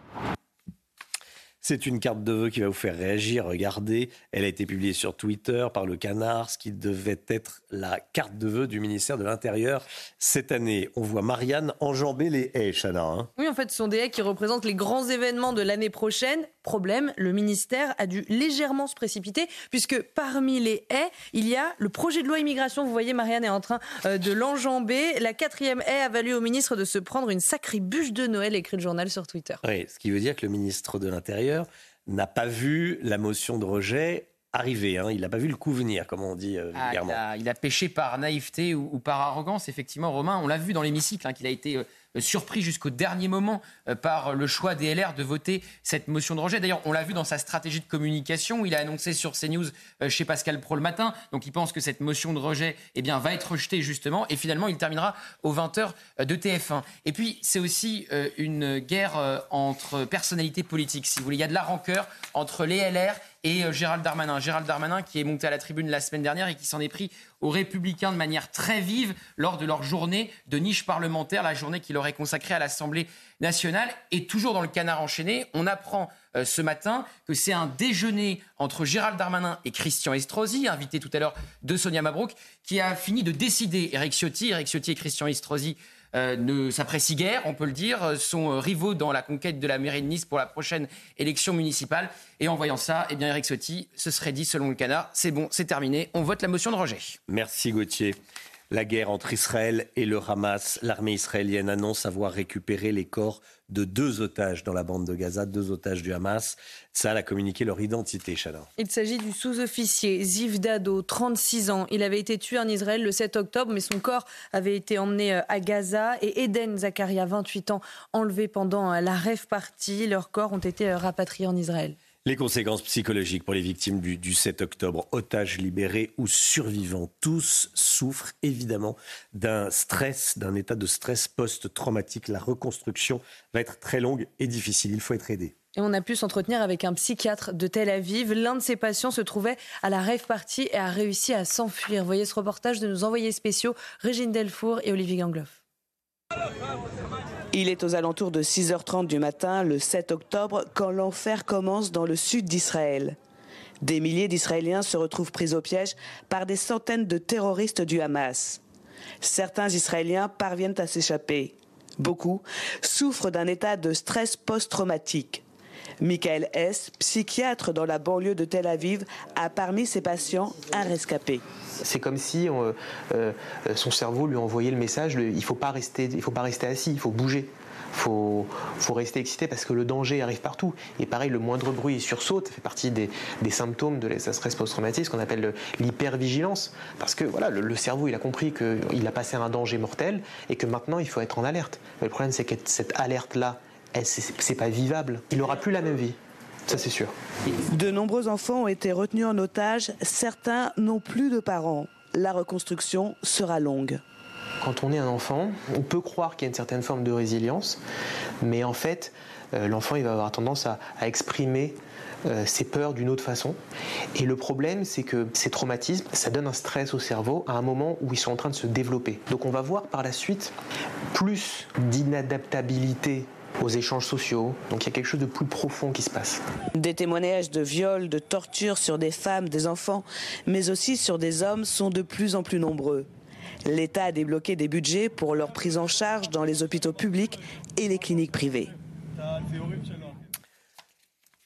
C'est une carte de vœux qui va vous faire réagir. Regardez, elle a été publiée sur Twitter par le Canard, ce qui devait être la carte de vœux du ministère de l'Intérieur cette année. On voit Marianne enjamber les haies, Chana. Hein. oui, en fait, ce sont des haies qui représentent les grands événements de l'année prochaine. Problème, le ministère a dû légèrement se précipiter, puisque parmi les haies, il y a le projet de loi immigration. Vous voyez, Marianne est en train euh, de l'enjamber. La quatrième haie a valu au ministre de se prendre une sacrée bûche de Noël, écrit le journal sur Twitter. Oui, ce qui veut dire que le ministre de l'Intérieur n'a pas vu la motion de rejet arriver. Hein. Il n'a pas vu le coup venir, comme on dit euh, ah, il, a, pêché par naïveté ou, par arrogance, effectivement, Romain. On l'a vu dans l'hémicycle, hein, qu'il a été euh, surpris jusqu'au dernier moment euh, par le choix des LR de voter cette motion de rejet. D'ailleurs, on l'a vu dans sa stratégie de communication. Il a annoncé sur CNews euh, chez Pascal Pro le matin. Donc, il pense que cette motion de rejet eh bien, va être rejetée justement. Et finalement, il terminera aux 20h de TF1. Et puis, c'est aussi une guerre entre personnalités politiques. Si vous voulez, il y a de la rancœur entre les LR et Gérald Darmanin. Gérald Darmanin qui est monté à la tribune la semaine dernière et qui s'en est pris aux Républicains de manière très vive lors de leur journée de niche parlementaire, la journée qu'il aurait consacrée à l'Assemblée nationale. Et toujours dans le canard enchaîné, on apprend euh, ce matin que c'est un déjeuner entre Gérald Darmanin et Christian Estrosi, invité tout à l'heure de Sonia Mabrouk, qui a fini de décider Eric Ciotti. Eric Ciotti et Christian Estrosi euh, ne s'apprécient guère, on peut le dire, euh, sont euh, rivaux dans la conquête de la mairie de Nice pour la prochaine élection municipale. Et en voyant ça, eh bien Eric Sotti se serait dit, selon le canard, c'est bon, c'est terminé, on vote la motion de rejet. Merci Gauthier. La guerre entre Israël et le Hamas, l'armée israélienne annonce avoir récupéré les corps de deux otages dans la bande de Gaza, deux otages du Hamas. Ça a communiqué leur identité, Chana. Il s'agit du sous-officier Ziv Dado, 36 ans. Il avait été tué en Israël le 7 octobre, mais son corps avait été emmené euh, à Gaza. Et Eden Zakaria, 28 ans, enlevé pendant euh, la rêve partie. Leurs corps ont été euh, rapatriés en Israël. Les conséquences psychologiques pour les victimes du, 7 octobre, otages libérés ou survivants, tous souffrent évidemment d'un stress, d'un état de stress post-traumatique. La reconstruction va être très longue et difficile. Il faut être aidé. Et on a pu s'entretenir avec un psychiatre de Tel Aviv. L'un de ses patients se trouvait à la rêve partie et a réussi à s'enfuir. Voyez ce reportage de nos envoyés spéciaux, Régine Delfour et Olivier Gangloff. Il est aux alentours de 6h30 du matin, le 7 octobre, quand l'enfer commence dans le sud d'Israël. Des milliers d'Israéliens se retrouvent pris au piège par des centaines de terroristes du Hamas. Certains Israéliens parviennent à s'échapper. Beaucoup souffrent d'un état de stress post-traumatique. Michael S., psychiatre dans la banlieue de Tel Aviv, a parmi ses patients un rescapé. C'est comme si euh, euh, son cerveau lui envoyait le message il ne faut, pas rester, assis, il faut bouger. Il faut, faut, rester excité parce que le danger arrive partout. Et pareil, le moindre bruit sursaute, ça fait partie des, symptômes de la stress post-traumatique, ce qu'on appelle l'hypervigilance. Parce que voilà, le, cerveau, il a compris qu'il a passé un danger mortel et que maintenant, il faut être en alerte. Mais le problème, c'est que cette alerte-là, c'est pas vivable. Il n'aura plus la même vie. Ça, c'est sûr. De nombreux enfants ont été retenus en otage. Certains n'ont plus de parents. La reconstruction sera longue. Quand on est un enfant, on peut croire qu'il y a une certaine forme de résilience, mais en fait, euh, l'enfant il va avoir tendance à, exprimer euh, ses peurs d'une autre façon. Et le problème, c'est que ces traumatismes, ça donne un stress au cerveau à un moment où ils sont en train de se développer. Donc on va voir par la suite plus d'inadaptabilité aux échanges sociaux. Donc il y a quelque chose de plus profond qui se passe. Des témoignages de viols, de tortures sur des femmes, des enfants, mais aussi sur des hommes sont de plus en plus nombreux. L'État a débloqué des budgets pour leur prise en charge dans les hôpitaux publics et les cliniques privées.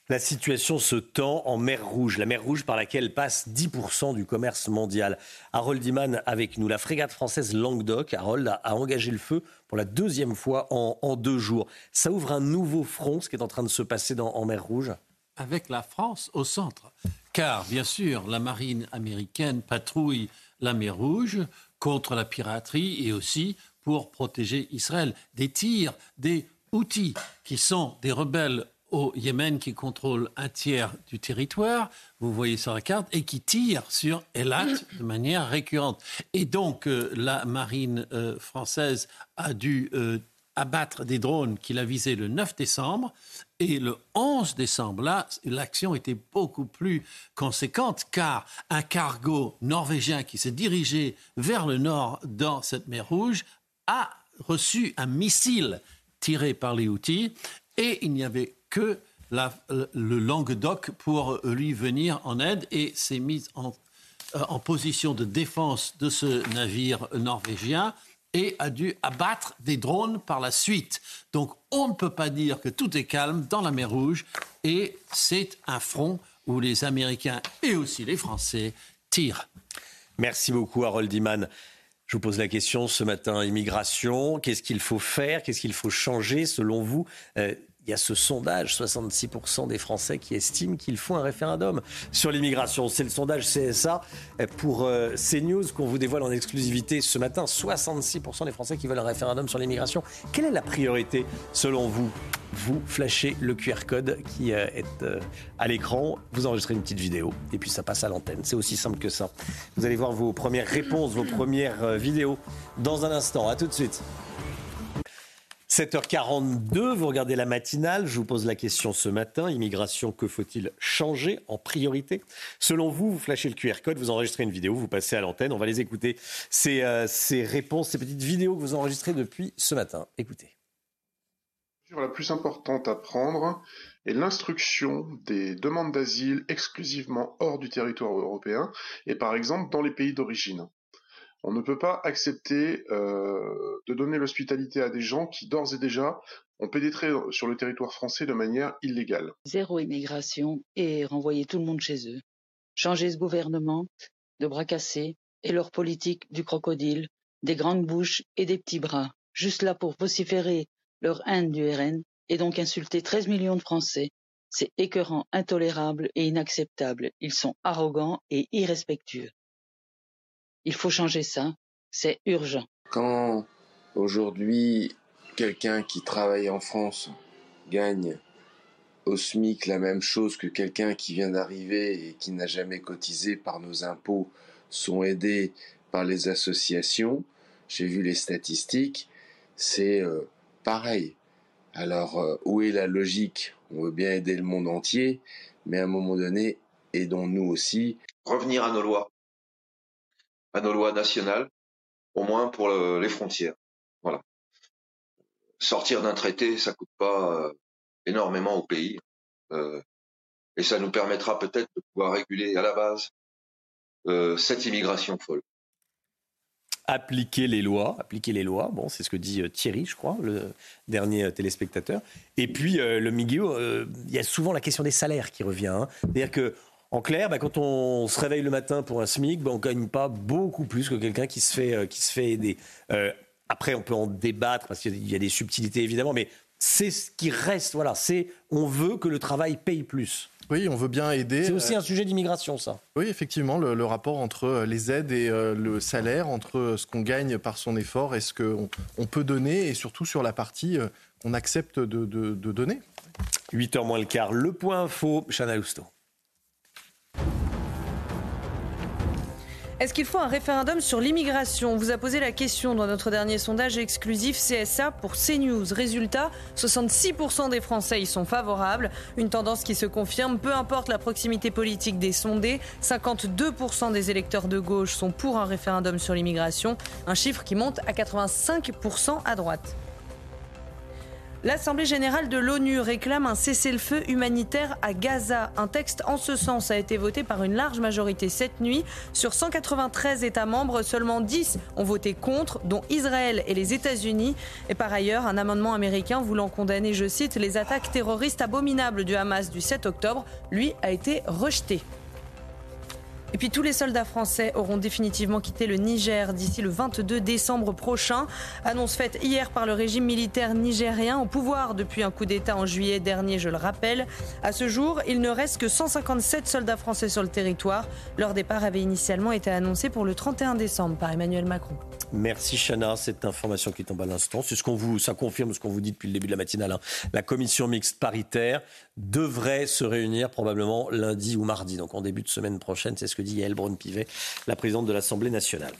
La situation se tend en mer Rouge, la mer Rouge par laquelle passe 10% du commerce mondial. Harold Iman avec nous. La frégate française Languedoc, Harold, a, engagé le feu pour la deuxième fois en, deux jours. Ça ouvre un nouveau front, ce qui est en train de se passer en mer Rouge Avec la France au centre. Car, bien sûr, la marine américaine patrouille la mer Rouge contre la piraterie et aussi pour protéger Israël. Des tirs, des outils qui sont des rebelles au Yémen qui contrôle un tiers du territoire, vous voyez sur la carte, et qui tire sur Elat de manière récurrente. Et donc euh, la marine euh, française a dû euh, abattre des drones qu'il a visés le 9 décembre. Et le 11 décembre, là, l'action était beaucoup plus conséquente car un cargo norvégien qui s'est dirigé vers le nord dans cette mer Rouge a reçu un missile tiré par les outils et il n'y avait que le Languedoc pour lui venir en aide et s'est mise en, euh, en position de défense de ce navire norvégien et a dû abattre des drones par la suite. Donc on ne peut pas dire que tout est calme dans la mer Rouge et c'est un front où les Américains et aussi les Français tirent. Merci beaucoup Harold Iman. Je vous pose la question ce matin, immigration, qu'est-ce qu'il faut faire, qu'est-ce qu'il faut changer selon vous euh, il y a ce sondage, 66% des Français qui estiment qu'il faut un référendum sur l'immigration. C'est le sondage CSA pour euh, CNews qu'on vous dévoile en exclusivité ce matin. 66% des Français qui veulent un référendum sur l'immigration. Quelle est la priorité selon vous? Vous flashez le QR code qui euh, est euh, à l'écran, vous enregistrez une petite vidéo et puis ça passe à l'antenne. C'est aussi simple que ça. Vous allez voir vos premières réponses, vos premières vidéos dans un instant. À tout de suite. 7h42, vous regardez la matinale, je vous pose la question ce matin, immigration, que faut-il changer en priorité? Selon vous, vous flashez le QR code, vous enregistrez une vidéo, vous passez à l'antenne, on va les écouter, ces, euh, ces réponses, ces petites vidéos que vous enregistrez depuis ce matin. Écoutez. La plus importante à prendre est l'instruction des demandes d'asile exclusivement hors du territoire européen et par exemple dans les pays d'origine. On ne peut pas accepter euh, de donner l'hospitalité à des gens qui d'ores et déjà ont pénétré sur le territoire français de manière illégale. Zéro immigration et renvoyer tout le monde chez eux. Changer ce gouvernement de bras cassés et leur politique du crocodile, des grandes bouches et des petits bras, juste là pour vociférer leur haine du RN et donc insulter 13 millions de Français. C'est écœurant, intolérable et inacceptable. Ils sont arrogants et irrespectueux. Il faut changer ça, c'est urgent. Quand aujourd'hui quelqu'un qui travaille en France gagne au SMIC la même chose que quelqu'un qui vient d'arriver et qui n'a jamais cotisé par nos impôts sont aidés par les associations, j'ai vu les statistiques, c'est euh, pareil. Alors euh, où est la logique? On veut bien aider le monde entier, mais à un moment donné, aidons-nous aussi. Revenir à nos lois à nos lois nationales, au moins pour les frontières. Voilà. Sortir d'un traité, ça coûte pas euh, énormément au pays, euh, et ça nous permettra peut-être de pouvoir réguler à la base euh, cette immigration folle. appliquer les lois, appliquer les lois. Bon, c'est ce que dit Thierry, je crois, le dernier téléspectateur. Et puis le Miguel, il y a souvent la question des salaires qui revient. Hein. C'est-à-dire que en clair, bah, quand on se réveille le matin pour un SMIC, bah, on ne gagne pas beaucoup plus que quelqu'un qui, se fait, qui se fait aider. après, on peut en débattre parce qu'il y a des subtilités évidemment, mais c'est ce qui reste. Voilà, c'est on veut que le travail paye plus. Oui, on veut bien aider. C'est aussi un sujet d'immigration, ça. Oui, effectivement, le, rapport entre euh, les aides et euh, le salaire, entre euh, ce qu'on gagne par son effort et ce qu'on on peut donner, et surtout sur la partie qu'on accepte de, de, donner. 8h moins le quart, le point info, Chana Lousteau. Est-ce qu'il faut un référendum sur l'immigration On vous a posé la question dans notre dernier sondage exclusif CSA pour CNews. Résultat, 66% des Français y sont favorables. Une tendance qui se confirme, peu importe la proximité politique des sondés. 52% des électeurs de gauche sont pour un référendum sur l'immigration, un chiffre qui monte à 85% à droite. L'Assemblée générale de l'ONU réclame un cessez-le-feu humanitaire à Gaza. Un texte en ce sens a été voté par une large majorité cette nuit. Sur 193 États membres, seulement 10 ont voté contre, dont Israël et les États-Unis. Et par ailleurs, un amendement américain voulant condamner, je cite, les attaques terroristes abominables du Hamas du 7 octobre, lui, a été rejeté. Et puis tous les soldats français auront définitivement quitté le Niger d'ici le 22 décembre prochain. Annonce faite hier par le régime militaire nigérien au pouvoir depuis un coup d'État en juillet dernier, je le rappelle. À ce jour, il ne reste que 157 soldats français sur le territoire. Leur départ avait initialement été annoncé pour le 31 décembre par Emmanuel Macron. Merci Chana, cette information qui tombe à l'instant, c'est ce qu'on vous, ça confirme ce qu'on vous dit depuis le début de la matinale. Hein. La commission mixte paritaire devrait se réunir probablement lundi ou mardi, donc en début de semaine prochaine. C'est ce que dit Yael Braun-Pivet, la présidente de l'Assemblée nationale.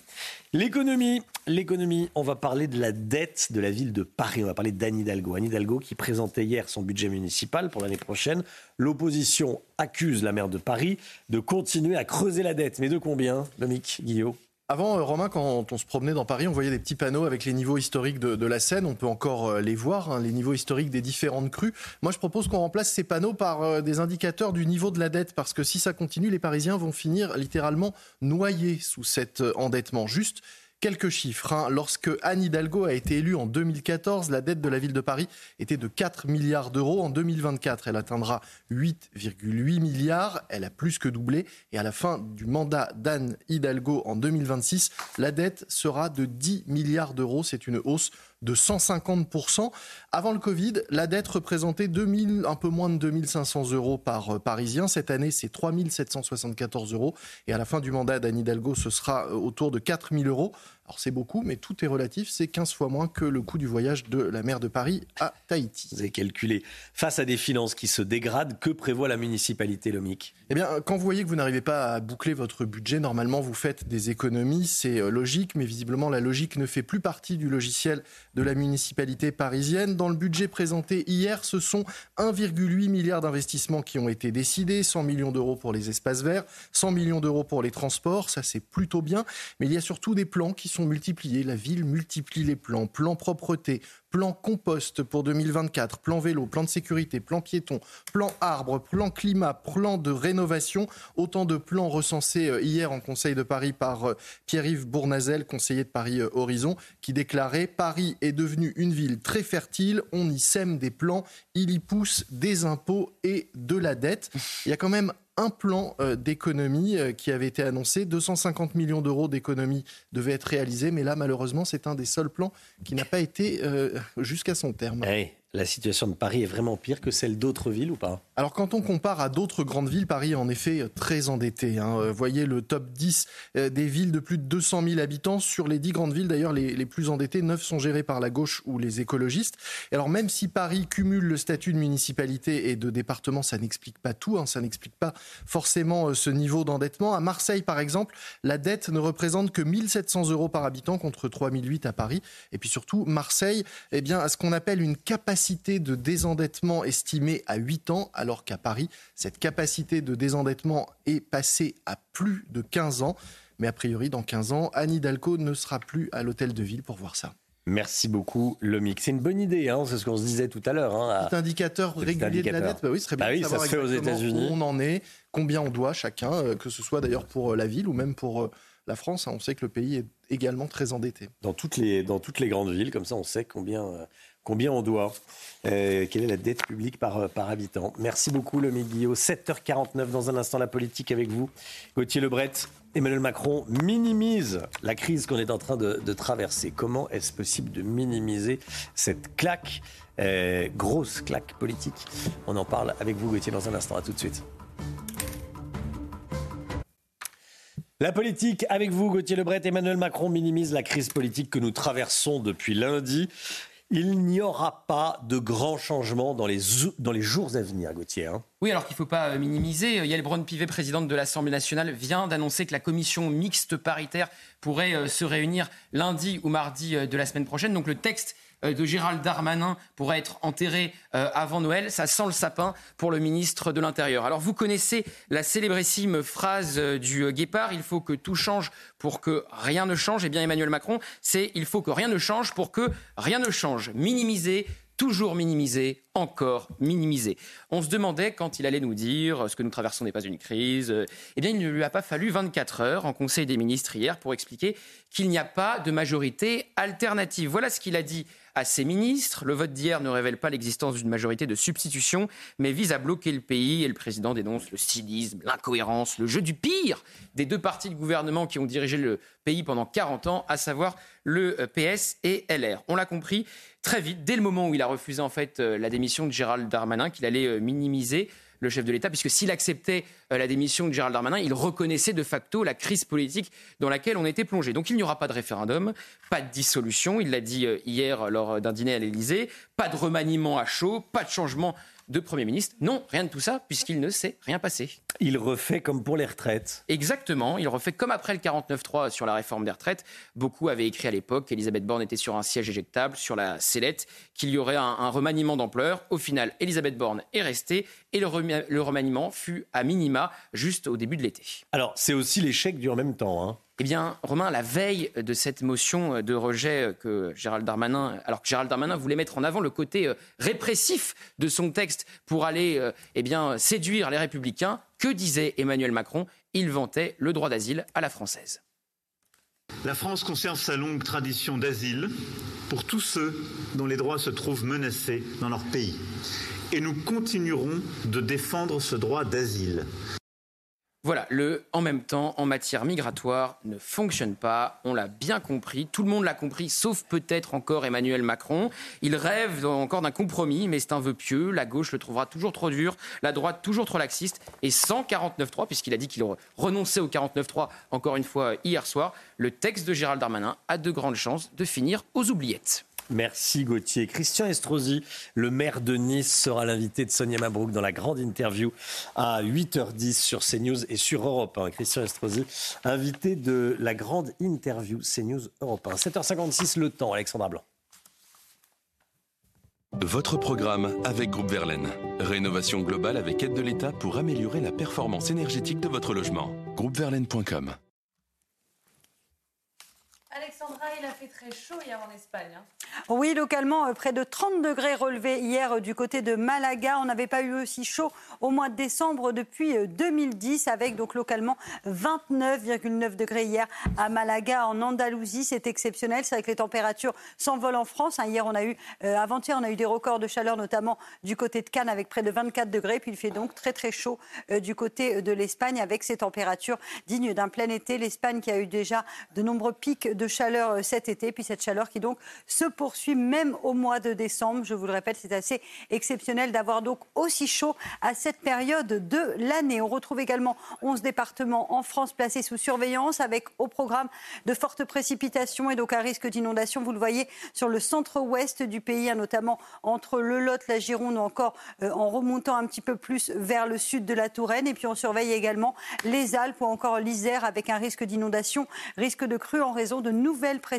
L'économie, l'économie, on va parler de la dette de la ville de Paris. On va parler d'Anne Hidalgo. Anne Hidalgo qui présentait hier son budget municipal pour l'année prochaine. L'opposition accuse la maire de Paris de continuer à creuser la dette. Mais de combien, Dominique Guillot? Avant, euh, Romain, quand on se promenait dans Paris, on voyait des petits panneaux avec les niveaux historiques de, la Seine. On peut encore euh, les voir, hein, les niveaux historiques des différentes crues. Moi, je propose qu'on remplace ces panneaux par euh, des indicateurs du niveau de la dette, parce que si ça continue, les Parisiens vont finir littéralement noyés sous cet endettement. Juste Quelques chiffres. Hein. Lorsque Anne Hidalgo a été élue en 2014, la dette de la ville de Paris était de 4 milliards d'euros. En 2024, elle atteindra 8,8 milliards. Elle a plus que doublé. Et à la fin du mandat d'Anne Hidalgo en 2026, la dette sera de 10 milliards d'euros. C'est une hausse de 150%. Avant le Covid, la dette représentait 2000, un peu moins de 2500 euros par euh, Parisien. Cette année, c'est 3774 euros. Et à la fin du mandat d'Anne Hidalgo, ce sera euh, autour de 4000 euros. Alors c'est beaucoup, mais tout est relatif. C'est 15 fois moins que le coût du voyage de la mer de Paris à Tahiti. Vous avez calculé. Face à des finances qui se dégradent, que prévoit la municipalité, Lomic Eh bien, quand vous voyez que vous n'arrivez pas à boucler votre budget, normalement vous faites des économies. C'est euh, logique, mais visiblement la logique ne fait plus partie du logiciel de la municipalité parisienne. Dans le budget présenté hier, ce sont 1,8 milliard d'investissements qui ont été décidés, 100 millions d'euros pour les espaces verts, 100 millions d'euros pour les transports. Ça, c'est plutôt bien. Mais il y a surtout des plans qui sont multipliés. La ville multiplie les plans. Plan propreté, plan compost pour 2024, plan vélo, plan de sécurité, plan piéton, plan arbre, plan climat, plan de rénovation. Autant de plans recensés euh, hier en Conseil de Paris par euh, Pierre-Yves Bournazel, conseiller de Paris euh, Horizon, qui déclarait Paris est devenu une ville très fertile, on y sème des plans, il y pousse des impôts et de la dette. Il y a quand même un plan d'économie qui avait été annoncé. 250 millions d'euros d'économie devaient être réalisés, mais là, malheureusement, c'est un des seuls plans qui n'a pas été euh, jusqu'à son terme. Eh, la situation de Paris est vraiment pire que celle d'autres villes ou pas? Alors quand on compare à d'autres grandes villes, Paris est en effet très endetté. Hein. Euh, voyez le top 10 euh, des villes de plus de 200 000 habitants. Sur les 10 grandes villes, d'ailleurs, les, plus endettées, 9 sont gérées par la gauche ou les écologistes. Et alors même si Paris cumule le statut de municipalité et de département, ça n'explique pas tout, hein. ça n'explique pas forcément euh, ce niveau d'endettement. À Marseille, par exemple, la dette ne représente que 1700 euros par habitant contre 3008 à Paris. Et puis surtout, Marseille eh bien, a ce qu'on appelle une capacité capacité de désendettement estimée à 8 ans, alors qu'à Paris, cette capacité de désendettement est passée à plus de 15 ans. Mais a priori, dans 15 ans, Anne Hidalgo ne sera plus à l'hôtel de ville pour voir ça. Merci beaucoup, Lomic. C'est une bonne idée, hein, c'est ce qu'on se disait tout à l'heure. Hein, Petit indicateur régulier de la dette, bah oui, ce serait bien bah de savoir ça se fait aux États-Unis. Où on en est, combien on doit chacun, euh, que ce soit d'ailleurs pour euh, la ville ou même pour euh, la France. Hein. On sait que le pays est également très endetté. Dans toutes les, dans toutes les grandes villes, comme ça on sait combien, combien on doit. Euh, quelle est la dette publique par, par habitant Merci beaucoup, le Guillaume. 7h49, dans un instant, la politique avec vous. Gauthier Lebret, Emmanuel Macron minimise la crise qu'on est en train de, traverser. Comment est-ce possible de minimiser cette claque, euh, grosse claque politique? On en parle avec vous, Gauthier, dans un instant. À tout de suite. La politique avec vous, Gauthier Lebret. Emmanuel Macron minimise la crise politique que nous traversons depuis lundi. Il n'y aura pas de grands changements dans les, jours à venir, Gauthier. Hein. oui, alors qu'il ne faut pas euh, minimiser. Yael Braun-Pivet, présidente de l'Assemblée nationale, vient d'annoncer que la commission mixte paritaire pourrait euh, se réunir lundi ou mardi euh, de la semaine prochaine. Donc le texte euh, de Gérald Darmanin pourrait être enterré euh, avant Noël. Ça sent le sapin pour le ministre de l'Intérieur. Alors vous connaissez la célébrissime phrase euh, du guépard, il faut que tout change pour que rien ne change. Eh bien Emmanuel Macron, c'est il faut que rien ne change pour que rien ne change. Minimiser, toujours minimisé, encore minimisé. On se demandait quand il allait nous dire ce que nous traversons n'est pas une crise. Eh bien, il ne lui a pas fallu 24 heures en Conseil des ministres hier pour expliquer qu'il n'y a pas de majorité alternative. Voilà ce qu'il a dit à ses ministres. Le vote d'hier ne révèle pas l'existence d'une majorité de substitution, mais vise à bloquer le pays. Et le président dénonce le cynisme, l'incohérence, le jeu du pire des deux partis de gouvernement qui ont dirigé le pays pendant 40 ans, à savoir le euh, PS et LR. On l'a compris très vite, dès le moment où il a refusé en fait euh, la démission de Gérald Darmanin, qu'il allait euh, minimiser le chef de l'État, puisque s'il acceptait la démission de Gérald Darmanin, il reconnaissait de facto la crise politique dans laquelle on était plongé. Donc il n'y aura pas de référendum, pas de dissolution, il l'a dit hier lors d'un dîner à l'Élysée, pas de remaniement à chaud, pas de changement de Premier ministre. Non, rien de tout ça, puisqu'il ne s'est rien passé. Il refait comme pour les retraites. Exactement, il refait comme après le 49-3 sur la réforme des retraites. Beaucoup avaient écrit à l'époque qu'Elisabeth Borne était sur un siège éjectable, sur la sellette, qu'il y aurait un, remaniement d'ampleur. Au final, Elisabeth Borne est restée et le, le remaniement fut à minima juste au début de l'été. Alors, c'est aussi l'échec du en même temps. Hein. Eh bien, Romain, la veille de cette motion de rejet que Gérald Darmanin, alors que Gérald Darmanin voulait mettre en avant le côté euh, répressif de son texte pour aller, euh, eh bien, séduire les Républicains, que disait Emmanuel Macron Il vantait le droit d'asile à la française. La France conserve sa longue tradition d'asile pour tous ceux dont les droits se trouvent menacés dans leur pays. Et nous continuerons de défendre ce droit d'asile. Voilà, le en même temps en matière migratoire ne fonctionne pas. On l'a bien compris, tout le monde l'a compris, sauf peut-être encore Emmanuel Macron. Il rêve encore d'un compromis, mais c'est un vœu pieux. La gauche le trouvera toujours trop dur, la droite toujours trop laxiste. Et sans 49.3, puisqu'il a dit qu'il renonçait au 49.3 encore une fois hier soir, le texte de Gérald Darmanin a de grandes chances de finir aux oubliettes. Merci Gauthier. Christian Estrosi, le maire de Nice, sera l'invité de Sonia Mabrouk dans la grande interview à 8h10 sur CNews et sur Europe 1. Christian Estrosi, invité de la grande interview CNews Europe 1. 7h56 le temps, Alexandra Blanc. Votre programme avec Groupe Verlaine. Rénovation globale avec aide de l'État pour améliorer la performance énergétique de votre logement. Groupeverlaine.com Alexandra, il a fait très chaud hier en Espagne. Hein. Oui, localement, euh, près de 30 degrés relevés hier euh, du côté de Malaga. On n'avait pas eu aussi chaud au mois de décembre depuis 2010, euh, avec donc localement 29,9 degrés hier à Malaga, en Andalousie. C'est exceptionnel. C'est vrai que les températures s'envolent en France. Hein. Hier, on a eu, avant-hier, on a eu des records de chaleur, notamment du côté de Cannes, avec près de 24 degrés. Puis il fait donc très très chaud du côté de l'Espagne, avec ces températures dignes d'un plein été. L'Espagne qui a eu déjà de nombreux pics de chaleur cet été, puis cette chaleur qui donc se poursuit même au mois de décembre. Je vous le répète, c'est assez exceptionnel d'avoir donc aussi chaud à cette période de l'année. On retrouve également 11 départements en France placés sous surveillance avec au programme de fortes précipitations et donc un risque d'inondation. Vous le voyez sur le centre-ouest du pays, hein, notamment entre le Lot, la Gironde ou encore euh, en remontant un petit peu plus vers le sud de la Touraine. Et puis on surveille également les Alpes ou encore l'Isère avec un risque d'inondation, risque de crue en raison de nouvelles précipitations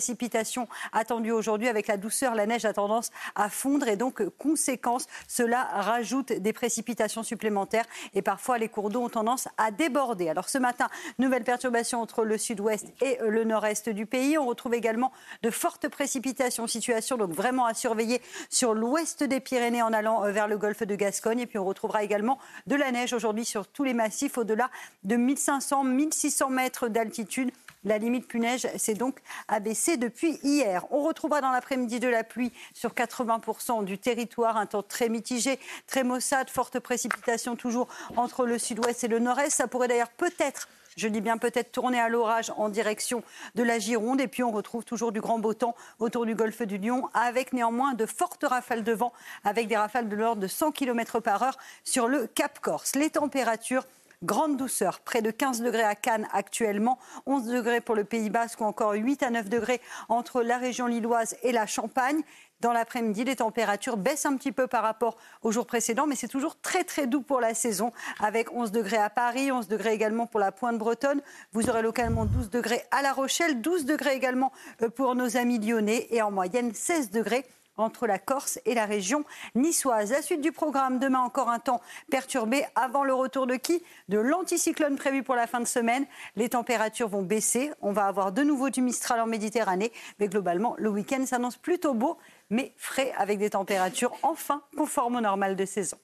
attendues aujourd'hui avec la douceur, la neige a tendance à fondre et donc, conséquence, cela rajoute des précipitations supplémentaires et parfois les cours d'eau ont tendance à déborder. Alors ce matin, nouvelle perturbation entre le sud-ouest et le nord-est du pays. On retrouve également de fortes précipitations, situation donc vraiment à surveiller sur l'ouest des Pyrénées en allant euh, vers le golfe de Gascogne. Et puis on retrouvera également de la neige aujourd'hui sur tous les massifs au-delà de 1500-1600 mètres d'altitude La limite plus neige s'est donc abaissée depuis hier. On retrouvera dans l'après-midi de la pluie sur 80% du territoire, un temps très mitigé, très maussade, forte précipitation toujours entre le sud-ouest et le nord-est. Ça pourrait d'ailleurs peut-être je dis bien peut-être tourner à l'orage en direction de la Gironde. Et puis on retrouve toujours du grand beau temps autour du golfe du Lion, avec néanmoins de fortes rafales de vent, avec des rafales de l'ordre de 100 km par heure sur le Cap Corse. Les températures Grande douceur, près de 15 degrés à Cannes actuellement, 11 degrés pour le Pays Basque ou encore 8 à 9 degrés entre la région lilloise et la Champagne. Dans l'après-midi, les températures baissent un petit peu par rapport au jour précédent, mais c'est toujours très très doux pour la saison, avec 11 degrés à Paris, 11 degrés également pour la pointe bretonne. Vous aurez localement 12 degrés à La Rochelle, 12 degrés également euh, pour nos amis lyonnais et en moyenne 16 degrés entre la Corse et la région niçoise. La suite du programme, demain encore un temps perturbé avant le retour de qui? De l'anticyclone prévu pour la fin de semaine. Les températures vont baisser. On va avoir de nouveau du Mistral en Méditerranée. Mais globalement, le week-end s'annonce plutôt beau, mais frais avec des températures enfin conformes au normal de saison.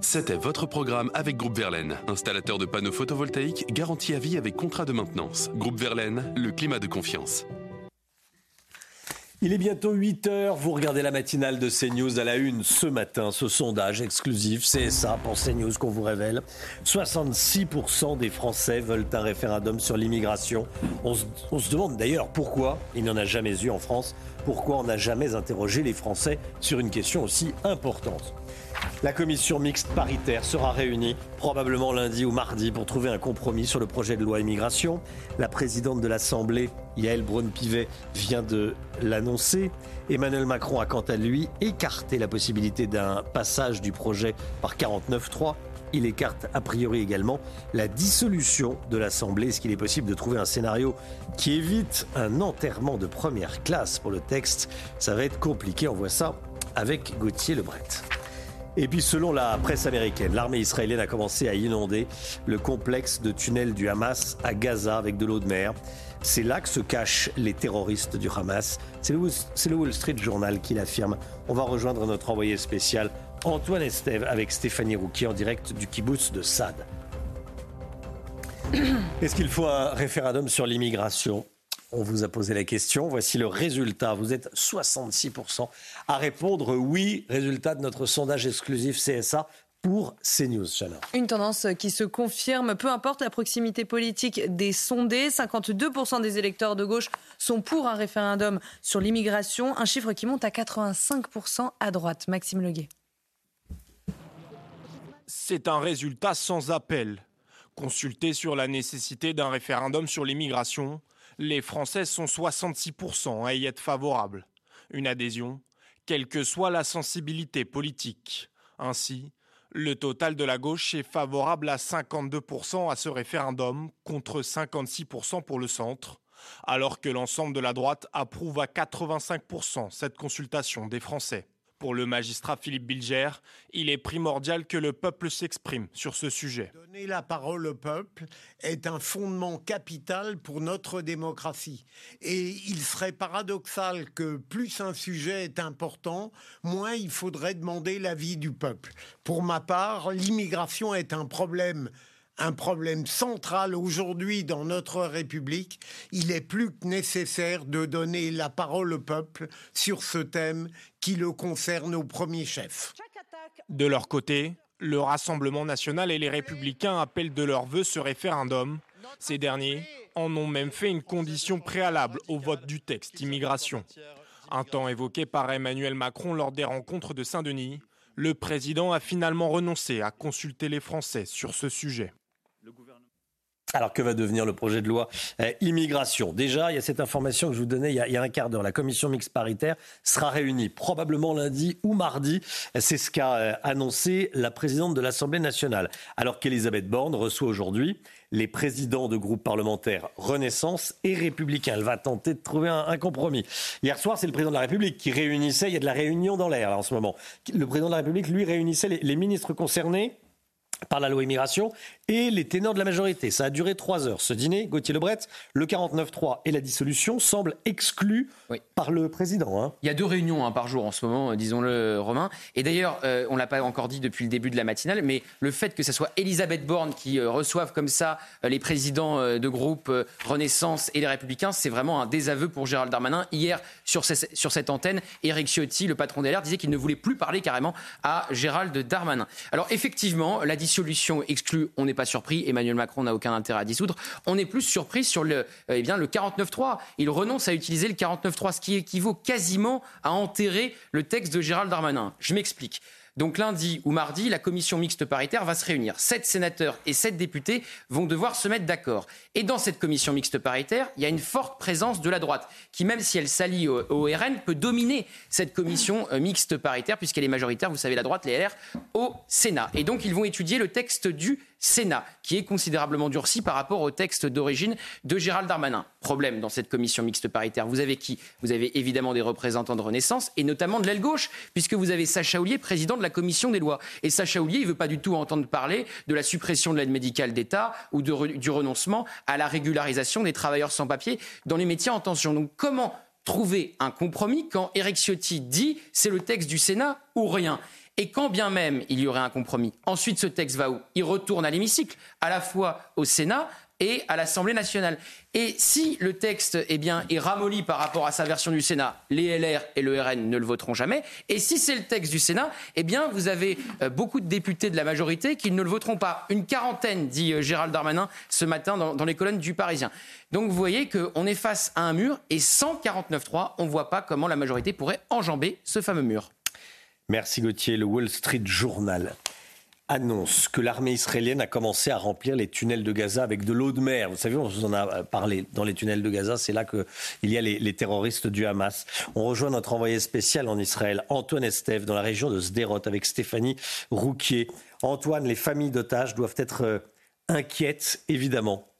C'était votre programme avec Groupe Verlaine, installateur de panneaux photovoltaïques garantie à vie avec contrat de maintenance. Groupe Verlaine, le climat de confiance. Il est bientôt 8 heures. Vous regardez la matinale de CNews à la une ce matin. Ce sondage exclusif CSA pour CNews qu'on vous révèle. 66% des Français veulent un référendum sur l'immigration. On se, on se demande d'ailleurs pourquoi il n'y en a jamais eu en France. Pourquoi on n'a jamais interrogé les Français sur une question aussi importante? La commission mixte paritaire sera réunie probablement lundi ou mardi pour trouver un compromis sur le projet de loi immigration. La présidente de l'Assemblée, Yael Braun-Pivet, vient de l'annoncer. Emmanuel Macron a quant à lui écarté la possibilité d'un passage du projet par 49.3. Il écarte a priori également la dissolution de l'Assemblée. Est-ce qu'il est possible de trouver un scénario qui évite un enterrement de première classe pour le texte? Ça va être compliqué. On voit ça avec Gauthier Lebret. Et puis selon la presse américaine, l'armée israélienne a commencé à inonder le complexe de tunnels du Hamas à Gaza avec de l'eau de mer. C'est là que se cachent les terroristes du Hamas. C'est le, Wall Street Journal qui l'affirme. On va rejoindre notre envoyé spécial Antoine Estève avec Stéphanie Rouquier en direct du kibbutz de Sad. Est-ce qu'il faut un référendum sur l'immigration? On vous a posé la question. Voici le résultat. Vous êtes 66% à répondre oui. Résultat de notre sondage exclusif CSA pour CNews, Chana. Une tendance qui se confirme, peu importe la proximité politique des sondés. 52% des électeurs de gauche sont pour un référendum sur l'immigration, un chiffre qui monte à 85% à droite. Maxime Leguet. C'est un résultat sans appel. Consulté sur la nécessité d'un référendum sur l'immigration, les Français sont 66% à y être favorables. Une adhésion, quelle que soit la sensibilité politique. Ainsi, le total de la gauche est favorable à 52% à ce référendum, contre 56% pour le centre, alors que l'ensemble de la droite approuve à 85% cette consultation des Français. Pour le magistrat Philippe Bilger, il est primordial que le peuple s'exprime sur ce sujet. Donner la parole au peuple est un fondement capital pour notre démocratie. Et il serait paradoxal que plus un sujet est important, moins il faudrait demander l'avis du peuple. Pour ma part, l'immigration est un problème un problème central aujourd'hui dans notre République, il est plus que nécessaire de donner la parole au peuple sur ce thème qui le concerne au premier chef. De leur côté, le Rassemblement national et les républicains appellent de leur vœu ce référendum. Ces derniers en ont même fait une condition préalable au vote du texte immigration. Un temps évoqué par Emmanuel Macron lors des rencontres de Saint-Denis, le président a finalement renoncé à consulter les Français sur ce sujet. Alors que va devenir le projet de loi euh, immigration? Déjà, il y a cette information que je vous donnais il y a, un quart d'heure. La commission mixte paritaire sera réunie probablement lundi ou mardi. C'est ce qu'a euh, annoncé la présidente de l'Assemblée nationale. Alors qu'Elisabeth Borne reçoit aujourd'hui les présidents de groupes parlementaires Renaissance et Républicains. Elle va tenter de trouver un, compromis. Hier soir, c'est le président de la République qui réunissait, il y a de la réunion dans l'air en ce moment. Le président de la République, lui, réunissait les ministres concernés par la loi immigration et les ténors de la majorité. Ça a duré trois heures. Ce dîner, Gauthier Lebret, le 49-3 et la dissolution semblent exclus par le président. Hein. Il y a deux réunions hein, par jour en ce moment, disons-le, Romain. Et d'ailleurs, euh, on ne l'a pas encore dit depuis le début de la matinale, mais le fait que ce soit Elisabeth Borne qui euh, reçoive comme ça euh, les présidents de groupe Renaissance et les Républicains, c'est vraiment un désaveu pour Gérald Darmanin. Hier, sur, sur cette antenne, Éric Ciotti, le patron d'LR, disait qu'il ne voulait plus parler carrément à Gérald Darmanin. Alors effectivement, la dissolution exclue, on n'est pas surpris. Emmanuel Macron n'a aucun intérêt à dissoudre. On est plus surpris sur le, eh bien, le 49-3. Il renonce à utiliser le 49-3, ce qui équivaut quasiment à enterrer le texte de Gérald Darmanin. Je m'explique. Donc lundi ou mardi, la commission mixte paritaire va se réunir. Sept sénateurs et sept députés vont devoir se mettre d'accord. Et dans cette commission mixte paritaire, il y a une forte présence de la droite, qui même si elle s'allie au, RN, peut dominer cette commission euh, mixte paritaire, puisqu'elle est majoritaire, vous savez, la droite, les LR, au Sénat. Et donc ils vont étudier le texte du Sénat, qui est considérablement durci par rapport au texte d'origine de Gérald Darmanin. Problème dans cette commission mixte paritaire, vous avez qui? Vous avez évidemment des représentants de Renaissance, et notamment de l'aile gauche, puisque vous avez Sacha Oulier, président de la commission des lois. Et Sacha Oulier, il ne veut pas du tout entendre parler de la suppression de l'aide médicale d'État ou du renoncement à la régularisation des travailleurs sans papier dans les métiers en tension. Donc comment trouver un compromis quand Eric Ciotti dit c'est le texte du Sénat ou rien et quand bien même il y aurait un compromis, ensuite ce texte va où? Il retourne à l'hémicycle, à la fois au Sénat et à l'Assemblée nationale. Et si le texte eh bien, est ramolli par rapport à sa version du Sénat, les LR et le RN ne le voteront jamais. Et si c'est le texte du Sénat, eh bien, vous avez euh, beaucoup de députés de la majorité qui ne le voteront pas. Une quarantaine, dit euh, Gérald Darmanin ce matin dans, dans les colonnes du Parisien. Donc vous voyez qu'on est face à un mur et sans 49-3, on ne voit pas comment la majorité pourrait enjamber ce fameux mur. Merci Gauthier. Le Wall Street Journal annonce que l'armée israélienne a commencé à remplir les tunnels de Gaza avec de l'eau de mer. Vous savez, on vous en a parlé. Dans les tunnels de Gaza, c'est là qu'il y a les, terroristes du Hamas. On rejoint notre envoyé spécial en Israël, Antoine Estève, dans la région de Sderot, avec Stéphanie Rouquier. Antoine, les familles d'otages doivent être euh, inquiètes, évidemment.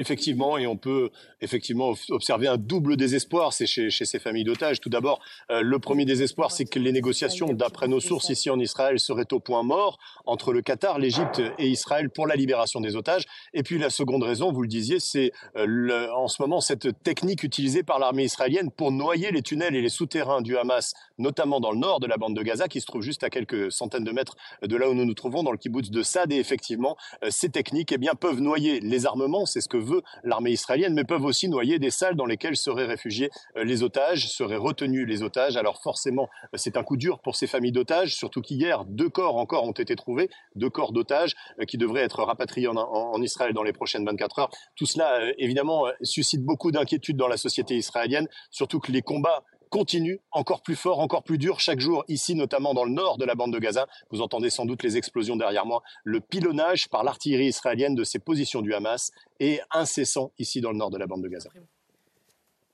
Effectivement, et on peut effectivement observer un double désespoir chez, ces familles d'otages. Tout d'abord, euh, le premier désespoir, c'est que les négociations, d'après nos sources ici en Israël, seraient au point mort entre le Qatar, l'Égypte et Israël pour la libération des otages. Et puis la seconde raison, vous le disiez, c'est euh, en ce moment cette technique utilisée par l'armée israélienne pour noyer les tunnels et les souterrains du Hamas, notamment dans le nord de la bande de Gaza, qui se trouve juste à quelques centaines de mètres de là où nous nous trouvons, dans le kibbutz de Sad. Et effectivement, euh, ces techniques eh bien, peuvent noyer les armements, c'est ce que l'armée israélienne, mais peuvent aussi noyer des salles dans lesquelles seraient réfugiés euh, les otages, seraient retenus les otages. Alors forcément, euh, c'est un coup dur pour ces familles d'otages, surtout qu'hier, deux corps encore ont été trouvés, deux corps d'otages qui devraient être rapatriés en, Israël dans les prochaines 24 heures. Tout cela, évidemment, suscite beaucoup d'inquiétudes dans la société israélienne, surtout que les combats continue encore plus fort, encore plus dur chaque jour, ici notamment dans le nord de la bande de Gaza. Vous entendez sans doute les explosions derrière moi. Le pilonnage par l'artillerie israélienne de ces positions du Hamas est incessant ici dans le nord de la bande de Gaza.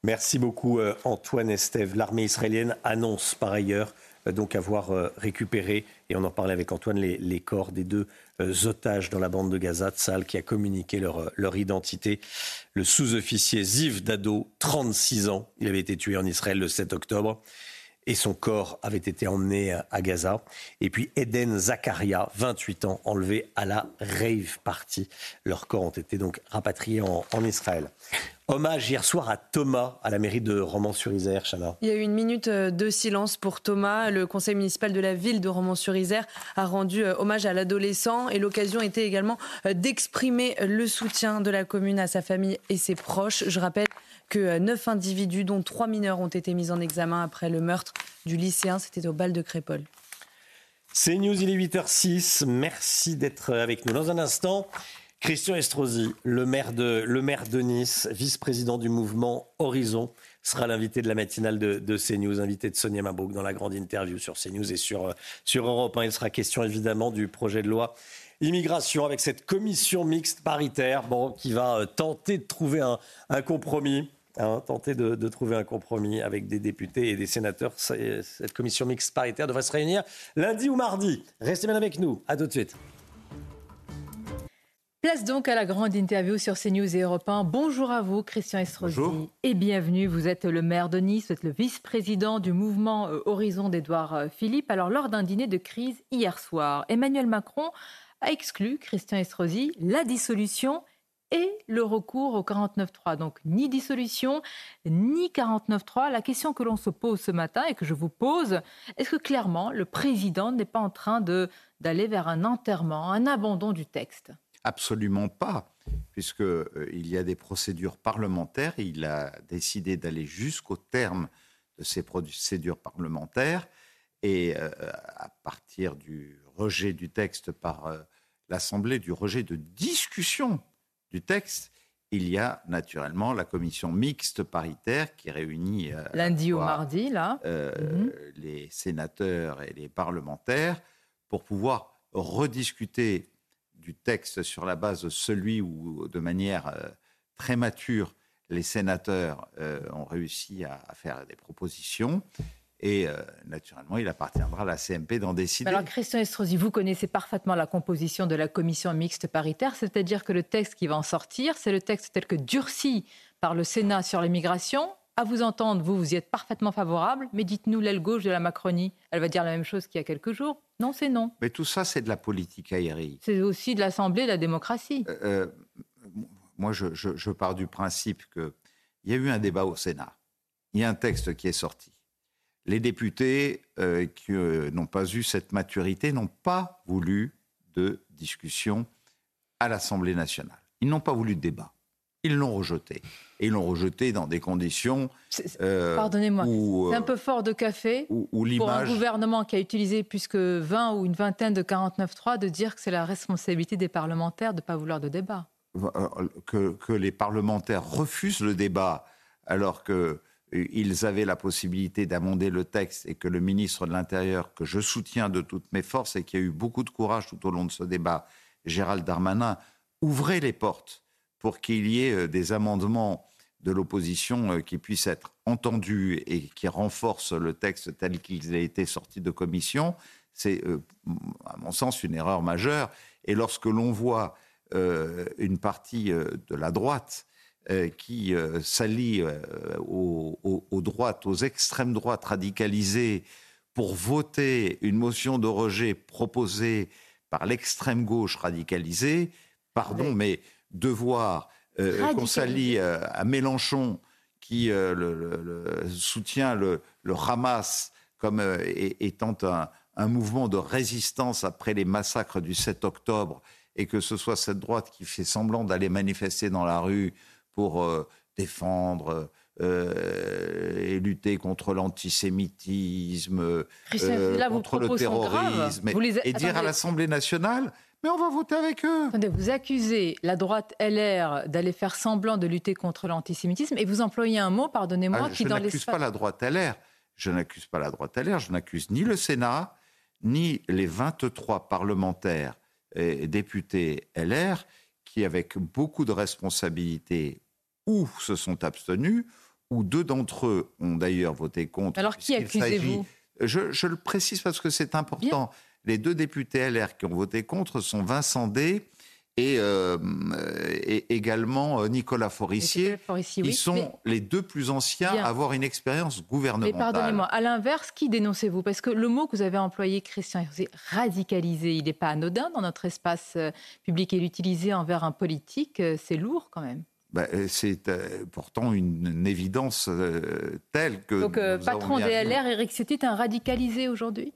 Merci beaucoup euh, Antoine Estève. L'armée israélienne annonce par ailleurs donc avoir euh, récupéré, et on en parlait avec Antoine, les, corps des deux euh, otages dans la bande de Gaza, Tsal, qui a communiqué leur, leur identité. Le sous-officier Ziv Dado, 36 ans, il avait été tué en Israël le 7 octobre et son corps avait été emmené à Gaza. Et puis Eden Zakaria, 28 ans, enlevé à la rave party. Leurs corps ont été donc rapatriés en, Israël. Hommage hier soir à Thomas à la mairie de Romans-sur-Isère, Chana. Il y a eu une minute euh, de silence pour Thomas. Le conseil municipal de la ville de Romans-sur-Isère a rendu euh, hommage à l'adolescent et l'occasion était également euh, d'exprimer le soutien de la commune à sa famille et ses proches. Je rappelle que neuf individus, dont trois mineurs, ont été mis en examen après le meurtre du lycéen. C'était au bal de Crépole. C'est News, il est 8h06. Merci d'être avec nous. Dans un instant, Christian Estrosi, le maire de, Nice, vice-président du mouvement Horizon, sera l'invité de la matinale de, CNews, invité de Sonia Mabrouk dans la grande interview sur CNews et sur, sur Europe 1. Il sera question évidemment du projet de loi immigration avec cette commission mixte paritaire qui va euh, tenter de trouver un, un compromis. Hein, tenter de, de, trouver un compromis avec des députés et des sénateurs. Cette commission mixte paritaire devrait se réunir lundi ou mardi. Restez bien avec nous. À tout de suite. Place donc à la grande interview sur CNews et Europe 1. Bonjour à vous, Christian Estrosi. Bonjour. Et bienvenue. Vous êtes le maire de Nice, vous êtes le vice-président du mouvement euh, Horizon d'Edouard euh, Philippe. Alors, lors d'un dîner de crise hier soir, Emmanuel Macron a exclu, Christian Estrosi, la dissolution et le recours au 49.3. Donc, ni dissolution, ni 49.3. La question que l'on se pose ce matin et que je vous pose, est-ce que clairement le président n'est pas en train d'aller vers un enterrement, un abandon du texte? Absolument pas, puisqu'il euh, y a des procédures parlementaires. Et il a décidé d'aller jusqu'au terme de ces procédures parlementaires. Et euh, à partir du rejet du texte par euh, l'Assemblée, du rejet de discussion du texte, il y a naturellement la commission mixte paritaire qui réunit lundi ou mardi là mhm. les sénateurs et les parlementaires pour pouvoir rediscuter du texte sur la base de celui où, de manière euh, très mature, les sénateurs euh, ont réussi à, faire des propositions. Et euh, naturellement, il appartiendra à la CMP d'en décider. Alors, Christian Estrosi, vous connaissez parfaitement la composition de la commission mixte paritaire, c'est-à-dire que le texte qui va en sortir, c'est le texte tel que durci par le Sénat sur l'immigration. À vous entendre, vous, vous y êtes parfaitement favorable, mais dites-nous l'aile gauche de la Macronie. Elle va dire la même chose qu'il y a quelques jours. Non, c'est non. Mais tout ça, c'est de la politique aérienne. C'est aussi de l'Assemblée, de la démocratie. Euh, euh, moi, je, pars du principe qu'il y a eu un débat au Sénat. Il y a un texte qui est sorti. Les députés euh, qui n'ont pas eu cette maturité n'ont pas voulu de discussion à l'Assemblée nationale. Ils n'ont pas voulu de débat. Ils l'ont rejeté. Et ils l'ont rejeté dans des conditions. Euh, pardonnez-moi, c'est un peu fort de café pour un gouvernement qui a utilisé plus que 20 ou une vingtaine de 49.3 de dire que c'est la responsabilité des parlementaires de ne pas vouloir de débat. Euh, que, que, les parlementaires refusent le débat alors qu'ils avaient la possibilité d'amender le texte et que le ministre de l'Intérieur, que je soutiens de toutes mes forces et qui a eu beaucoup de courage tout au long de ce débat, Gérald Darmanin, ouvrait les portes pour qu'il y ait euh, des amendements de l'opposition euh, qui puissent être entendus et qui renforcent le texte tel qu'il a été sorti de commission, c'est, euh, à mon sens, une erreur majeure. Et lorsque l'on voit une partie de la droite qui s'allie aux, aux, droites, aux extrêmes droites radicalisées, pour voter une motion de rejet proposée par l'extrême gauche radicalisée, pardon, mais de voir euh, qu'on s'allie euh, à Mélenchon qui euh, le, soutient le, Hamas comme étant un, mouvement de résistance après les massacres du 7 octobre et que ce soit cette droite qui fait semblant d'aller manifester dans la rue pour défendre et lutter contre l'antisémitisme, contre le terrorisme, et, dire à l'Assemblée nationale, mais on va voter avec eux. vous accusez la droite LR d'aller faire semblant de lutter contre l'antisémitisme et vous employez un mot, pardonnez-moi, ah, qui dans l'espace... Je n'accuse pas la droite LR. Je n'accuse pas la droite LR. Je n'accuse ni le Sénat, ni les 23 parlementaires et députés LR qui, avec beaucoup de responsabilités, ou se sont abstenus, ou deux d'entre eux ont d'ailleurs voté contre. Alors qui accusez-vous? Je, le précise parce que c'est important. Les deux députés LR qui ont voté contre sont Vincent D et, euh, également euh, Nicolas Forissier, qui sont les deux plus anciens à avoir une expérience gouvernementale. Mais pardonnez-moi, à l'inverse, qui dénoncez-vous? Parce que le mot que vous avez employé, Christian, c'est radicalisé. Il n'est pas anodin dans notre espace euh, public et l'utiliser envers un politique, c'est lourd quand même. Bah, c'est pourtant une, évidence telle que. Donc, patron des LR, Éric Ciotti est un radicalisé aujourd'hui?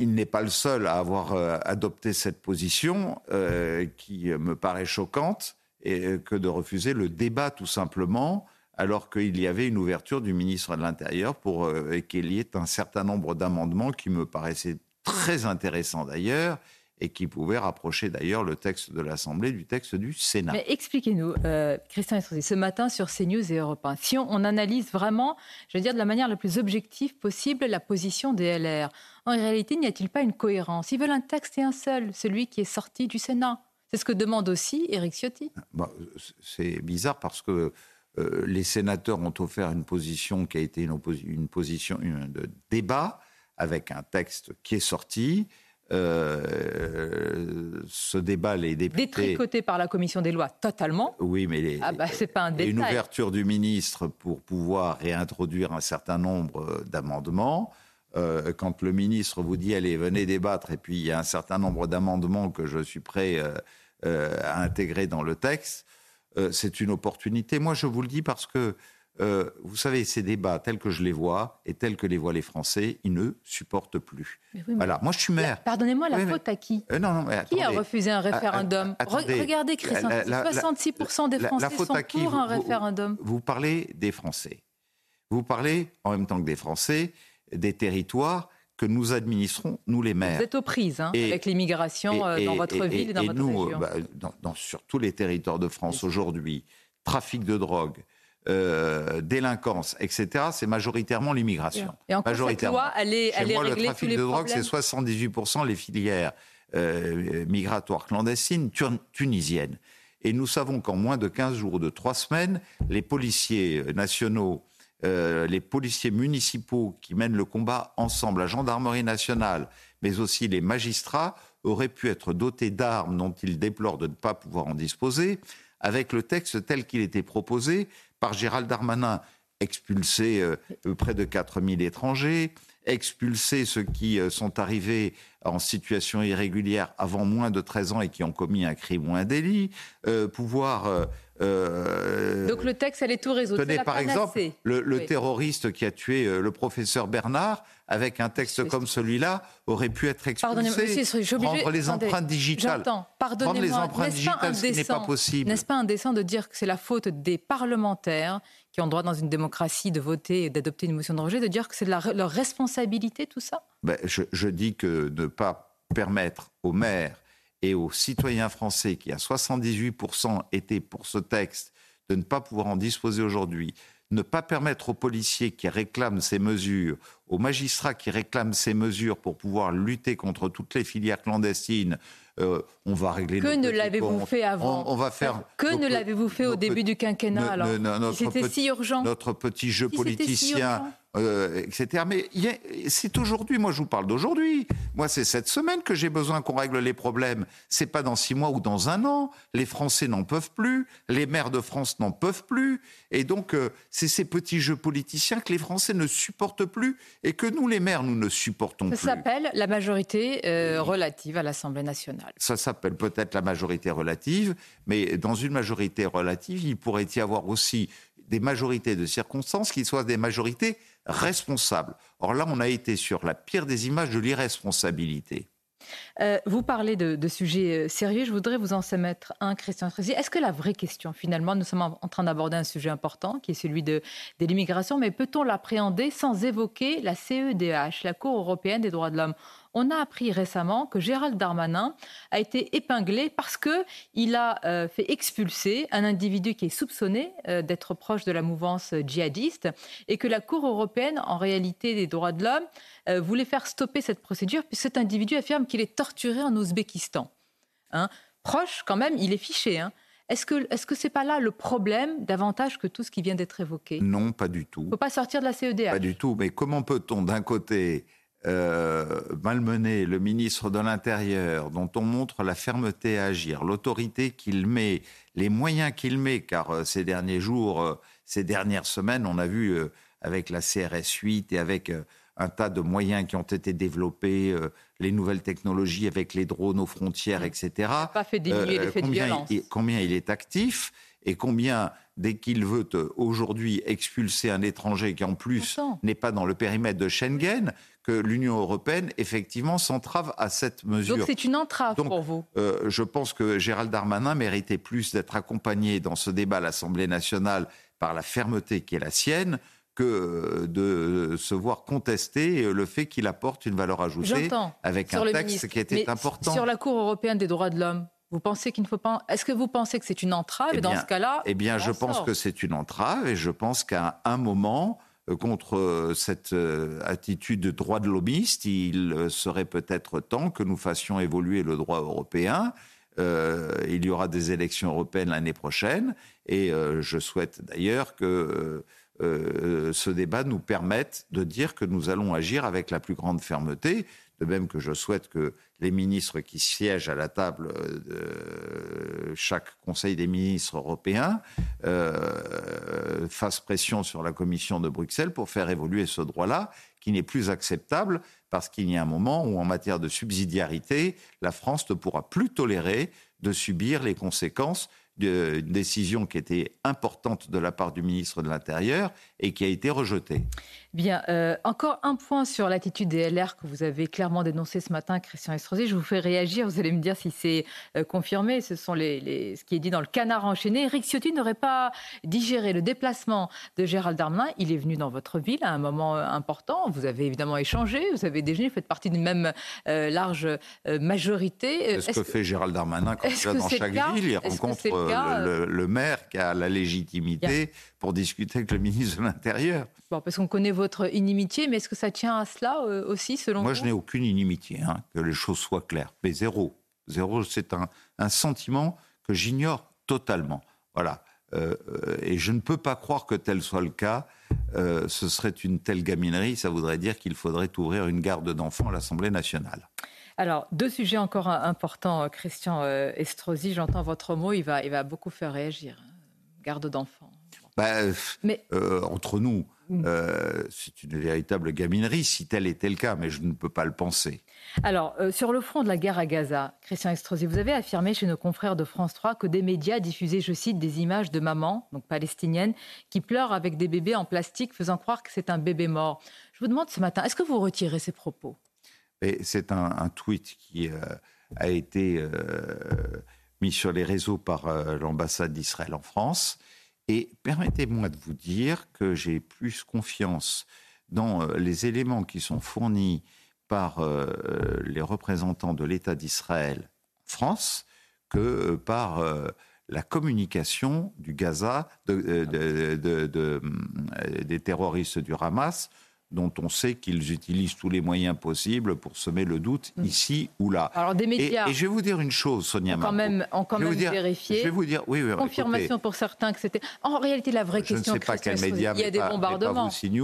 Il n'est pas le seul à avoir euh, adopté cette position euh, qui me paraît choquante et euh, que de refuser le débat tout simplement alors qu'il y avait une ouverture du ministre de l'Intérieur pour qu'il y ait un certain nombre d'amendements qui me paraissaient très intéressants d'ailleurs et qui pouvait rapprocher d'ailleurs le texte de l'Assemblée du texte du Sénat. Mais expliquez-nous, euh, Christian Estrosi, ce matin sur CNews et Europe 1, si on, analyse vraiment, je veux dire de la manière la plus objective possible, la position des LR, en réalité, n'y a-t-il pas une cohérence? Ils veulent un texte et un seul, celui qui est sorti du Sénat. C'est ce que demande aussi Éric Ciotti. Bah, c'est bizarre parce que euh, les sénateurs ont offert une position qui a été une, une position de débat avec un texte qui est sorti. Euh, ce débat, les députés. Détricoté par la commission des lois, totalement. Oui, mais les, ah bah, c'est pas un détail. une ouverture du ministre pour pouvoir réintroduire un certain nombre d'amendements. Euh, quand le ministre vous dit allez, venez débattre, et puis il y a un certain nombre d'amendements que je suis prêt euh, euh, à intégrer dans le texte, c'est une opportunité. Moi, je vous le dis parce que vous savez, ces débats tels que je les vois et tels que les voient les Français, ils ne supportent plus. voilà, moi je suis maire. Pardonnez-moi, la faute à qui? Non, non, mais Qui a refusé un référendum Regardez, Christian, 66% des Français sont pour un référendum. vous parlez des Français. Vous parlez en même temps que des Français des territoires que nous administrons, nous les maires. Vous êtes aux prises hein, avec l'immigration euh, dans votre ville et dans votre nous, région. Bah, dans, sur tous les territoires de France aujourd'hui, trafic de drogue, euh, délinquance, etc., c'est majoritairement l'immigration. Et encore, majoritairement. cette loi, elle est, elle moi, le trafic de drogue, c'est 78% les filières euh, migratoires clandestines tunisiennes. Et nous savons qu'en moins de 15 jours ou de 3 semaines, les policiers nationaux euh, les policiers municipaux qui mènent le combat ensemble, la gendarmerie nationale, mais aussi les magistrats, auraient pu être dotés d'armes dont ils déplorent de ne pas pouvoir en disposer, avec le texte tel qu'il était proposé par Gérald Darmanin, expulser euh, près de 4000 étrangers, expulser ceux qui euh, sont arrivés en situation irrégulière avant moins de 13 ans et qui ont commis un crime ou un délit, pouvoir euh, Donc le texte allait tout résoudre. Tenez par exemple le, terroriste qui a tué euh, le professeur Bernard, avec un texte comme celui-là, aurait pu être expulsé. Prendre les empreintes digitales. Prendre les empreintes digitales, ce n'est pas possible. N'est-ce pas indécent de dire que c'est la faute des parlementaires qui ont droit dans une démocratie de voter et d'adopter une motion de rejet, de dire que c'est leur responsabilité tout ça? Ben, je, je dis que ne pas permettre aux maires et aux citoyens français qui, à 78%, étaient pour ce texte, de ne pas pouvoir en disposer aujourd'hui, ne pas permettre aux policiers qui réclament ces mesures, aux magistrats qui réclament ces mesures pour pouvoir lutter contre toutes les filières clandestines, euh, on va régler. Que ne l'avez-vous fait avant on, va faire. Que ne l'avez-vous fait au début du quinquennat alors C'était si urgent. Notre petit jeu politicien euh, etc. Mais c'est aujourd'hui, moi je vous parle d'aujourd'hui. Moi c'est cette semaine que j'ai besoin qu'on règle les problèmes. C'est pas dans six mois ou dans un an. Les Français n'en peuvent plus, les maires de France n'en peuvent plus. Et donc euh, c'est ces petits jeux politiciens que les Français ne supportent plus et que nous les maires nous ne supportons plus. Ça s'appelle la majorité euh, relative à l'Assemblée nationale. Ça s'appelle peut-être la majorité relative, mais dans une majorité relative, il pourrait y avoir aussi des majorités de circonstances qui soient des majorités responsable. Or là, on a été sur la pire des images de l'irresponsabilité. Euh, vous parlez de, sujets euh, sérieux. Je voudrais vous en mettre un, Christian Trézier. Est-ce que la vraie question, finalement, nous sommes en train d'aborder un sujet important, qui est celui de l'immigration, mais peut-on l'appréhender sans évoquer la CEDH, la Cour européenne des droits de l'homme? On a appris récemment que Gérald Darmanin a été épinglé parce qu'il a euh, fait expulser un individu qui est soupçonné euh, d'être proche de la mouvance djihadiste et que la Cour européenne, en réalité des droits de l'homme, euh, voulait faire stopper cette procédure puisque cet individu affirme qu'il est torturé en Ouzbékistan. Hein. Proche, quand même, il est fiché. Hein. Est-ce que ce n'est c'est pas là le problème davantage que tout ce qui vient d'être évoqué? Non, pas du tout. Il ne faut pas sortir de la CEDH. Pas du tout. Mais comment peut-on d'un côté euh, malmener le ministre de l'Intérieur, dont on montre la fermeté à agir, l'autorité qu'il met, les moyens qu'il met, car euh, ces derniers jours, euh, ces dernières semaines, on a vu avec la CRS 8 et avec un tas de moyens qui ont été développés, les nouvelles technologies avec les drones aux frontières, etc. Pas fait diminuer l'effet de violence. combien il est actif et combien, dès qu'il veut aujourd'hui expulser un étranger qui en plus n'est pas dans le périmètre de Schengen, que l'Union européenne, effectivement, s'entrave à cette mesure. Donc c'est une entrave pour vous euh, Je pense que Gérald Darmanin méritait plus d'être accompagné dans ce débat à l'Assemblée nationale par la fermeté qui est la sienne que de se voir contester le fait qu'il apporte une valeur ajoutée avec un texte qui était important. Sur la Cour européenne des droits de l'homme, vous pensez qu'il ne faut pas. Est-ce que vous pensez que c'est une entrave Et dans ce cas-là Eh bien, je pense que c'est une entrave et je pense qu'à un moment, euh, contre euh, cette euh, attitude de droit de lobbyiste, il serait peut-être temps que nous fassions évoluer le droit européen. il y aura des élections européennes l'année prochaine et je souhaite d'ailleurs que euh, ce débat nous permette de dire que nous allons agir avec la plus grande fermeté, de même que je souhaite que les ministres qui siègent à la table de chaque Conseil des ministres européens euh, fassent pression sur la Commission de Bruxelles pour faire évoluer ce droit-là, qui n'est plus acceptable parce qu'il y a un moment où, en matière de subsidiarité, la France ne pourra plus tolérer de subir les conséquences d'une décision qui était importante de la part du ministre de l'Intérieur et qui a été rejetée. Bien, euh, encore un point sur l'attitude des LR que vous avez clairement dénoncé ce matin, Christian Estrosi. Je vous fais réagir, vous allez me dire si c'est euh, confirmé. Ce sont les, ce qui est dit dans le canard enchaîné. Eric Ciotti n'aurait pas digéré le déplacement de Gérald Darmanin. Il est venu dans votre ville à un moment euh, important. Vous avez évidemment échangé, vous avez déjeuné, vous faites partie d'une même large majorité. C'est ce que, fait Gérald Darmanin quand il va dans chaque ville. Il rencontre le, maire qui a la légitimité pour discuter avec le ministre de l'Intérieur. Bon, parce qu'on connaît votre inimitié, mais est-ce que ça tient à cela euh, aussi, selon Moi, vous je n'ai aucune inimitié, hein, que les choses soient claires. Mais zéro. Zéro, c'est un, un, sentiment que j'ignore totalement. Voilà. Euh, et je ne peux pas croire que tel soit le cas. Euh, ce serait une telle gaminerie. Ça voudrait dire qu'il faudrait ouvrir une garde d'enfants à l'Assemblée nationale. Alors, deux sujets encore importants, Christian Estrosi. J'entends votre mot, il va, il va beaucoup faire réagir. Garde d'enfants. Bah, mais... entre nous, Mm. Euh, c'est une véritable gaminerie, si tel était le cas, mais je ne peux pas le penser. Alors, euh, sur le front de la guerre à Gaza, Christian Estrosi, vous avez affirmé chez nos confrères de France 3 que des médias diffusaient, je cite, des images de mamans, donc palestiniennes, qui pleurent avec des bébés en plastique, faisant croire que c'est un bébé mort. Je vous demande ce matin, est-ce que vous retirez ces propos? C'est un, tweet qui euh, a été mis sur les réseaux par l'ambassade d'Israël en France. Et permettez-moi de vous dire que j'ai plus confiance dans euh, les éléments qui sont fournis par euh, les représentants de l'État d'Israël en France que euh, par la communication du Gaza des terroristes du Hamas dont on sait qu'ils utilisent tous les moyens possibles pour semer le doute mm. ici ou là. Alors des médias. Et, je vais vous dire une chose, Sonia Quand même, ont quand même vérifié. Je vais vous dire, oui, oui Confirmation pour certains que c'était. En réalité, la vraie question. Je ne sais pas quel média. Il y a des bombardements. Pas. Il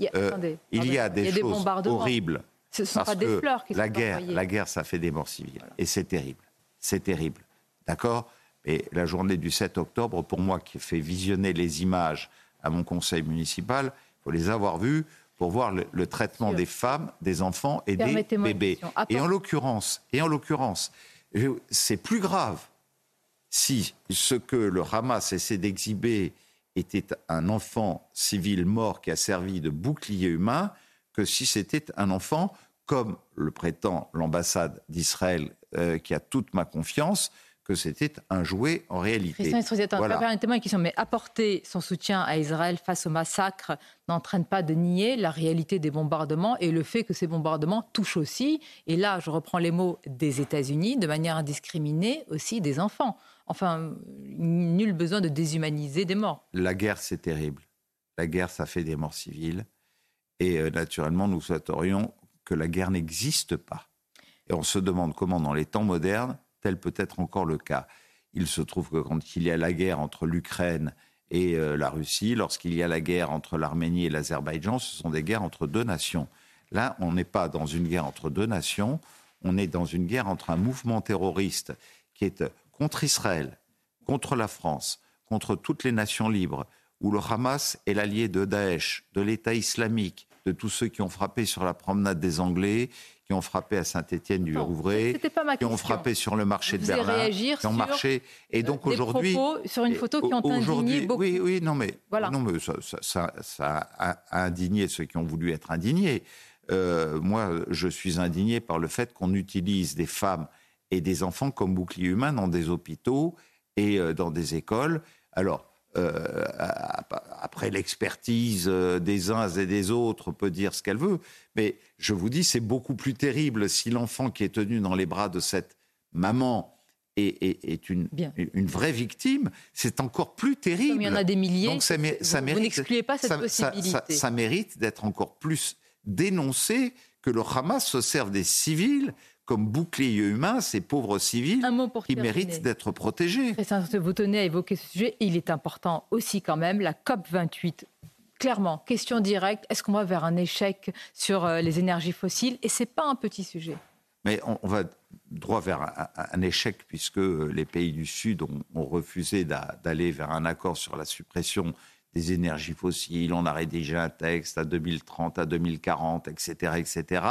y a, euh, attendez, il y a des choses horribles. Ce ne sont pas des fleurs qui la sont guerre, La guerre, ça fait des morts civiles. Et c'est terrible. C'est terrible. D'accord? Et la journée du 7 octobre, pour moi, qui fait visionner les images à mon conseil municipal, il faut les avoir vues pour voir le, traitement des femmes, des enfants et des bébés. Et en l'occurrence, et en l'occurrence, c'est plus grave si ce que le Hamas essaie d'exhiber était un enfant civil mort qui a servi de bouclier humain que si c'était un enfant, comme le prétend l'ambassade d'Israël, euh, qui a toute ma confiance, que c'était un jouet en réalité. Christian voilà. permettez-moi une question, mais apporter son soutien à Israël face au massacre n'entraîne pas de nier la réalité des bombardements et le fait que ces bombardements touchent aussi, et là je reprends les mots des États-Unis, de manière indiscriminée aussi des enfants. Enfin, nul besoin de déshumaniser des morts. La guerre, c'est terrible. La guerre, ça fait des morts civiles. Et euh, naturellement, nous souhaiterions que la guerre n'existe pas. Et on se demande comment, dans les temps modernes, tel peut être encore le cas? Il se trouve que quand il y a la guerre entre l'Ukraine et euh, la Russie, lorsqu'il y a la guerre entre l'Arménie et l'Azerbaïdjan, ce sont des guerres entre deux nations. Là, on n'est pas dans une guerre entre deux nations, on est dans une guerre entre un mouvement terroriste qui est contre Israël, contre la France, contre toutes les nations libres, où le Hamas est l'allié de Daesh, de l'État islamique, de tous ceux qui ont frappé sur la promenade des Anglais, qui ont frappé à Saint-Étienne du Rouvray, qui ont frappé sur le marché de Berlin, qui ont marché. Et donc aujourd'hui, sur une photo qui ont indigné beaucoup. Oui, oui, non mais, non mais ça, ça, a indigné ceux qui ont voulu être indignés. Euh, moi, je suis indigné par le fait qu'on utilise des femmes et des enfants comme boucliers humains dans des hôpitaux et euh, dans des écoles. Alors, euh, après l'expertise euh, des uns et des autres peut dire ce qu'elle veut, mais je vous dis, c'est beaucoup plus terrible si l'enfant qui est tenu dans les bras de cette maman est, une, une, vraie victime, c'est encore plus terrible. Comme il y en a des milliers, Donc ça, vous, n'excluez pas cette possibilité. Ça, mérite d'être encore plus dénoncé que le Hamas se serve des civils comme bouclier humain ces pauvres civils qui méritent d'être protégés. Vous tenez à évoquer ce sujet. Il est important aussi quand même, la COP 28 clairement, question directe, est-ce qu'on va vers un échec sur les énergies fossiles? Et ce n'est pas un petit sujet. Mais on, va droit vers un, échec puisque les pays du Sud ont, refusé d'aller vers un accord sur la suppression des énergies fossiles. On a rédigé un texte à 2030, à 2040, etc., etc.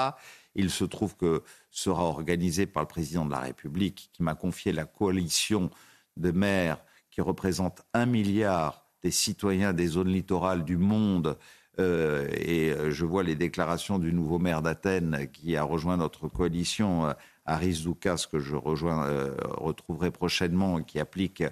Il se trouve que sera organisé par le président de la République qui m'a confié la coalition de maires qui représente un milliard des citoyens des zones littorales du monde. Euh, et euh, je vois les déclarations du nouveau maire d'Athènes qui a rejoint notre coalition, euh, Aris Doukas, que je rejoins, retrouverai prochainement, qui applique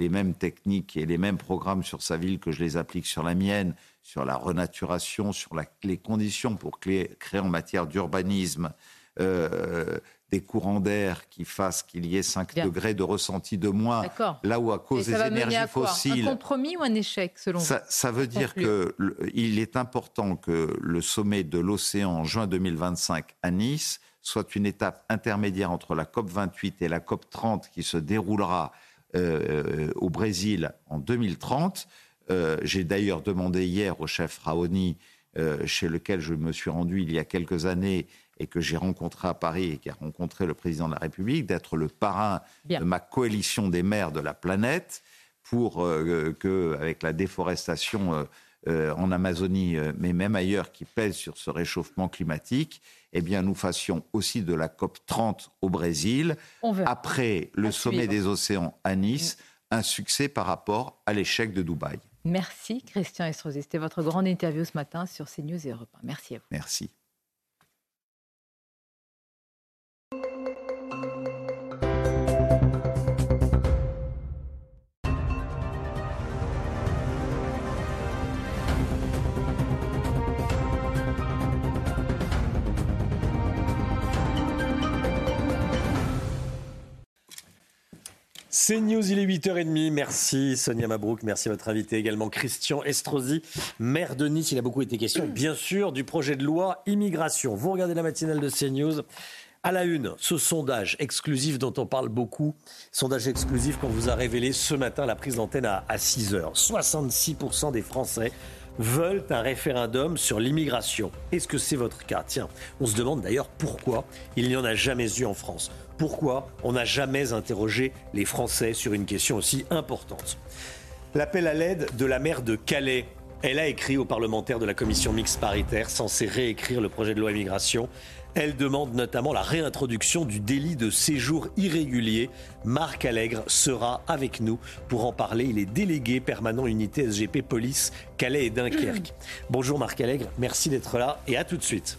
les mêmes techniques et les mêmes programmes sur sa ville que je les applique sur la mienne, sur la renaturation, sur les conditions pour créer, en matière d'urbanisme des courants d'air qui fassssent qu'il y ait 5 degrés de ressenti de moins, là où à cause des énergies fossiles... Un compromis ou un échec, selon ça, vous? Ça veut dire qu'il est important que le sommet de l'océan en juin 2025 à Nice soit une étape intermédiaire entre la COP 28 et la COP 30 qui se déroulera euh, au Brésil en 2030. Euh, j'ai d'ailleurs demandé hier au chef Raoni, euh, chez lequel je me suis rendu il y a quelques années, et que j'ai rencontré à Paris et qui a rencontré le président de la République, d'être le parrain de ma coalition des maires de la planète pour que, avec la déforestation euh, euh, en Amazonie, mais même ailleurs, qui pèse sur ce réchauffement climatique, eh bien, nous fassions aussi de la COP 30 au Brésil, après le sommet des océans à Nice, un succès par rapport à l'échec de Dubaï. Merci Christian Estrosi. C'était votre grande interview ce matin sur CNews et Europe 1. Merci à vous. Merci. C'est News, il est 8h30. Merci Sonia Mabrouk, merci à votre invité également Christian Estrosi, maire de Nice. Il a beaucoup été question, bien sûr, du projet de loi immigration. Vous regardez la matinale de CNews. À la une, ce sondage exclusif dont on parle beaucoup, sondage exclusif qu'on vous a révélé ce matin la prise d'antenne à, 6 h 66% des Français veulent un référendum sur l'immigration. Est-ce que c'est votre cas? Tiens, on se demande d'ailleurs pourquoi il n'y en a jamais eu en France. Pourquoi on n'a jamais interrogé les Français sur une question aussi importante? L'appel à l'aide de la maire de Calais. Elle a écrit aux parlementaires de la commission mixte paritaire censée réécrire le projet de loi immigration. Elle demande notamment la réintroduction du délit de séjour irrégulier. Marc Allègre sera avec nous pour en parler. Il est délégué permanent unité SGP Police Calais et Dunkerque. Bonjour Marc Allègre, merci d'être là et à tout de suite.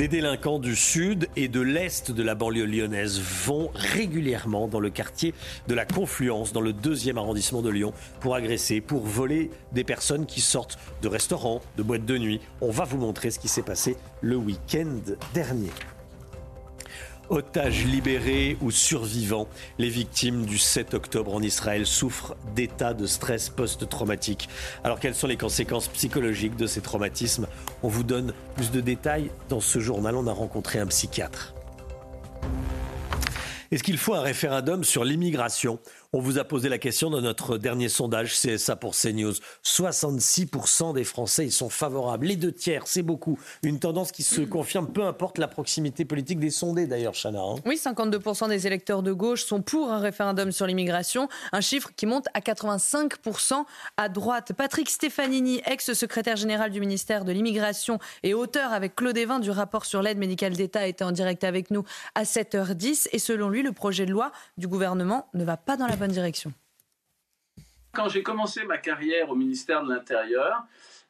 Des délinquants du sud et de l'est de la banlieue lyonnaise vont régulièrement dans le quartier de la Confluence, dans le deuxième arrondissement de Lyon, pour agresser, pour voler des personnes qui sortent de restaurants, de boîtes de nuit. On va vous montrer ce qui s'est passé le week-end dernier. Otages libérés ou survivants, les victimes du 7 octobre en Israël souffrent d'états de stress post-traumatique. Alors quelles sont les conséquences psychologiques de ces traumatismes? On vous donne plus de détails. Dans ce journal, on a rencontré un psychiatre. Est-ce qu'il faut un référendum sur l'immigration? On vous a posé la question dans notre dernier sondage CSA pour CNews. 66% des Français y sont favorables. Les deux tiers, c'est beaucoup. Une tendance qui se confirme, peu importe la proximité politique des sondés d'ailleurs, Chana. Hein. Oui, 52% des électeurs de gauche sont pour un référendum sur l'immigration, un chiffre qui monte à 85% à droite. Patrick Stefanini, ex-secrétaire général du ministère de l'immigration et auteur avec Claude Evin du rapport sur l'aide médicale d'État, était en direct avec nous à 7h10. Et selon lui, le projet de loi du gouvernement ne va pas dans la direction Quand j'ai commencé ma carrière au ministère de l'Intérieur,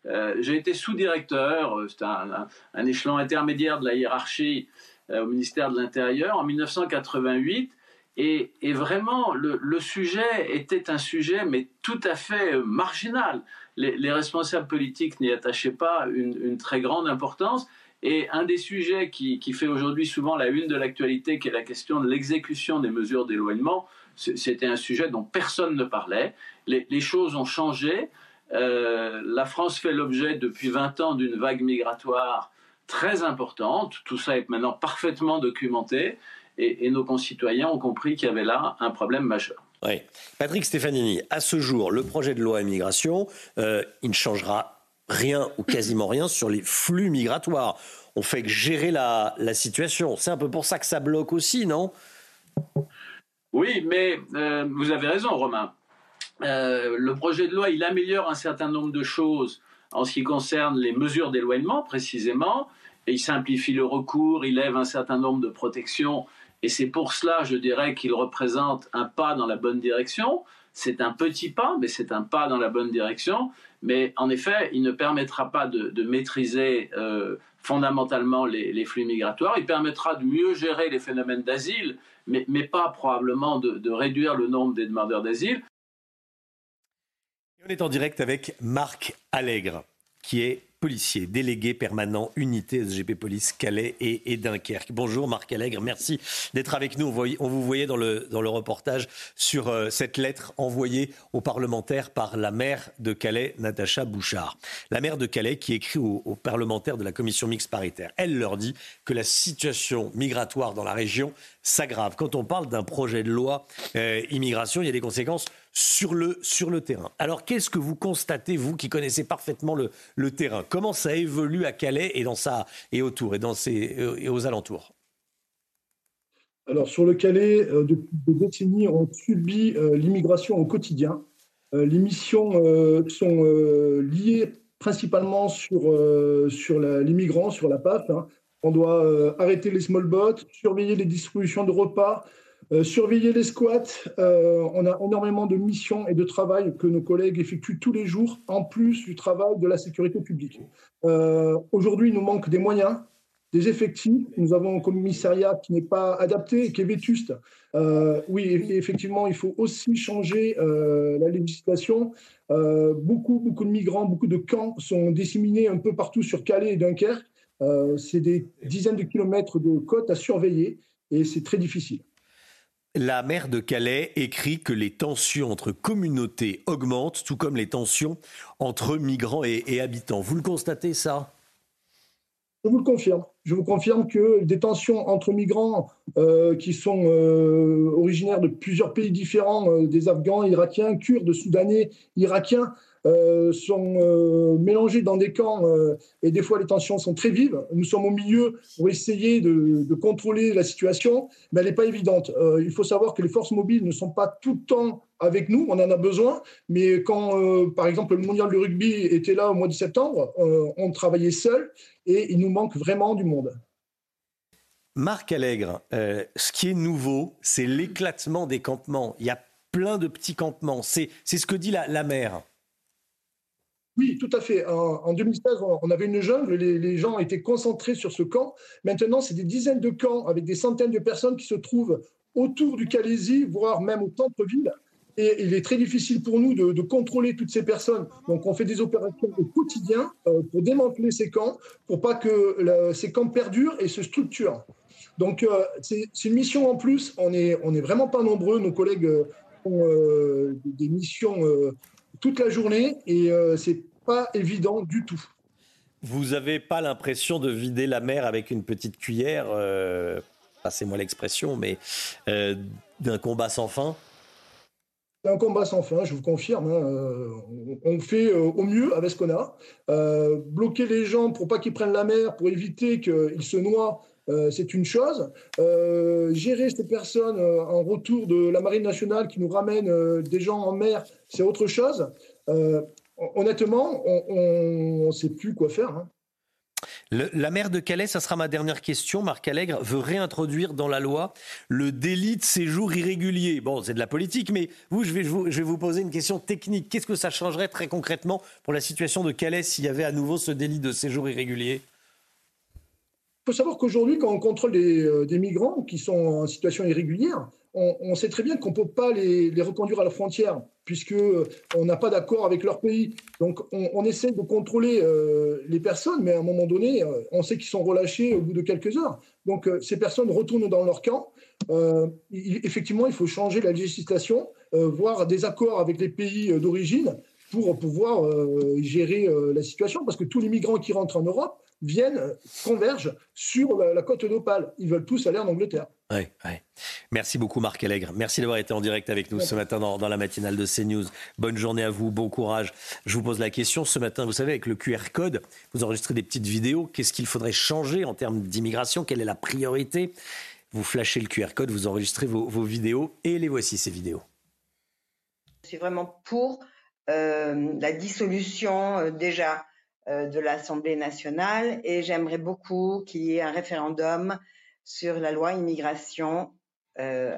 euh, j'ai été sous-directeur, euh, c'était un, échelon intermédiaire de la hiérarchie euh, au ministère de l'Intérieur en 1988. Et, vraiment, le, sujet était un sujet, mais tout à fait marginal. Les, responsables politiques n'y attachaient pas une, très grande importance. Et un des sujets qui, qui fait aujourd'hui souvent la une de l'actualité, qui est la question de l'exécution des mesures d'éloignement, c'était un sujet dont personne ne parlait. Les, choses ont changé. Euh, la France fait l'objet depuis 20 ans d'une vague migratoire très importante. Tout ça est maintenant parfaitement documenté et, nos concitoyens ont compris qu'il y avait là un problème majeur. Oui. Patrick Stefanini, à ce jour, le projet de loi immigration, euh, il ne changera rien ou quasiment rien sur les flux migratoires. On fait que gérer la, la situation. C'est un peu pour ça que ça bloque aussi, non? Oui, mais euh, vous avez raison, Romain. Euh, le projet de loi, il améliore un certain nombre de choses en ce qui concerne les mesures d'éloignement, précisément, et il simplifie le recours, il lève un certain nombre de protections et c'est pour cela, je dirais, qu'il représente un pas dans la bonne direction. C'est un petit pas, mais c'est un pas dans la bonne direction. Mais en effet, il ne permettra pas de, maîtriser euh, fondamentalement les, flux migratoires. Il permettra de mieux gérer les phénomènes d'asile, mais, pas probablement de, de réduire le nombre des demandeurs d'asile. On est en direct avec Marc Allègre, qui est policier, délégué permanent unité SGP Police Calais et, Dunkerque. Bonjour Marc Allègre, merci d'être avec nous. On, vous voyait dans le, dans le reportage sur euh, cette lettre envoyée aux parlementaires par la maire de Calais, Natacha Bouchard. La maire de Calais qui écrit aux, parlementaires de la commission mixte paritaire. Elle leur dit que la situation migratoire dans la région s'aggrave. Quand on parle d'un projet de loi euh, immigration, il y a des conséquences sur le, sur le terrain. Alors qu'est-ce que vous constatez, vous qui connaissez parfaitement le, le terrain? Comment ça évolue à Calais et, dans ça, et autour et, dans ses, et aux alentours? Alors sur le Calais, euh, depuis des décennies, on subit euh, l'immigration au quotidien. Euh, les missions sont liées principalement sur, sur les migrants, sur la PAF. Hein. On doit arrêter les small boats, surveiller les distributions de repas, euh, surveiller les squats, euh, on a énormément de missions et de travail que nos collègues effectuent tous les jours, en plus du travail de la sécurité publique. Euh, aujourd'hui, il nous manque des moyens, des effectifs. Nous avons un commissariat qui n'est pas adapté qui est vétuste. oui, effectivement, il faut aussi changer la législation. beaucoup, beaucoup de migrants, beaucoup de camps sont disséminés un peu partout sur Calais et Dunkerque. c'est des dizaines de kilomètres de côtes à surveiller et c'est très difficile. La maire de Calais écrit que les tensions entre communautés augmentent, tout comme les tensions entre migrants et, habitants. Vous le constatez, ça? Je vous le confirme. Je vous confirme que des tensions entre migrants euh, qui sont euh, originaires de plusieurs pays différents, euh, des Afghans, Irakiens, Kurdes, Soudanais, Irakiens, euh, sont euh, mélangés dans des camps euh, et des fois les tensions sont très vives. Nous sommes au milieu pour essayer de, contrôler la situation, mais elle n'est pas évidente. il faut savoir que les forces mobiles ne sont pas tout le temps avec nous, on en a besoin, mais quand, par exemple, le mondial de rugby était là au mois de septembre, on travaillait seul et il nous manque vraiment du monde. Marc Allègre, ce qui est nouveau, c'est l'éclatement des campements. Il y a plein de petits campements. C'est ce que dit la, la maire. Oui, tout à fait. En, 2016, on avait une jungle, les, gens étaient concentrés sur ce camp. Maintenant, c'est des dizaines de camps avec des centaines de personnes qui se trouvent autour du Calaisie, voire même au centre-ville. Et il est très difficile pour nous de, contrôler toutes ces personnes. Donc, on fait des opérations au quotidien euh, pour démanteler ces camps, pour pas que ces camps perdurent et se structurent. Donc, euh, c'est une mission en plus. On n'est on est vraiment pas nombreux. Nos collègues euh, ont des missions toute la journée et c'est pas évident du tout. Vous n'avez pas l'impression de vider la mer avec une petite cuillère, euh, passez-moi l'expression, mais euh, d'un combat sans fin? Un combat sans fin, je vous confirme. Hein, euh, on fait au mieux avec ce qu'on a. bloquer les gens pour pas qu'ils prennent la mer, pour éviter qu'ils se noient, c'est une chose. gérer ces personnes en retour de la Marine nationale qui nous ramène des gens en mer, c'est autre chose honnêtement, on ne sait plus quoi faire. Hein. la maire de Calais, ça sera ma dernière question. Marc Allègre veut réintroduire dans la loi le délit de séjour irrégulier. Bon, c'est de la politique, mais vous je, vais, je vais vous poser une question technique. Qu'est-ce que ça changerait très concrètement pour la situation de Calais s'il y avait à nouveau ce délit de séjour irrégulier? Il faut savoir qu'aujourd'hui, quand on contrôle des, euh, des, migrants qui sont en situation irrégulière, on, sait très bien qu'on ne peut pas les, reconduire à la frontière, puisqu'on euh, n'a pas d'accord avec leur pays. Donc on, essaie de contrôler euh, les personnes, mais à un moment donné, euh, on sait qu'ils sont relâchés au bout de quelques heures. Donc ces personnes retournent dans leur camp. effectivement, il faut changer la législation, voire des accords avec les pays d'origine pour pouvoir gérer la situation, parce que tous les migrants qui rentrent en Europe viennent, convergent sur la, la côte d'Opale. Ils veulent tous aller en Angleterre. Oui, oui. Merci beaucoup Marc Allègre. Merci d'avoir été en direct avec nous ce matin dans, la matinale de CNews. Bonne journée à vous, bon courage. Je vous pose la question ce matin, vous savez, avec le QR code, vous enregistrez des petites vidéos. Qu'est-ce qu'il faudrait changer en termes d'immigration? Quelle est la priorité? Vous flashez le QR code, vous enregistrez vos, vidéos et les voici ces vidéos. Je suis vraiment pour euh, la dissolution euh, déjà euh, de l'Assemblée nationale et j'aimerais beaucoup qu'il y ait un référendum sur la loi immigration euh,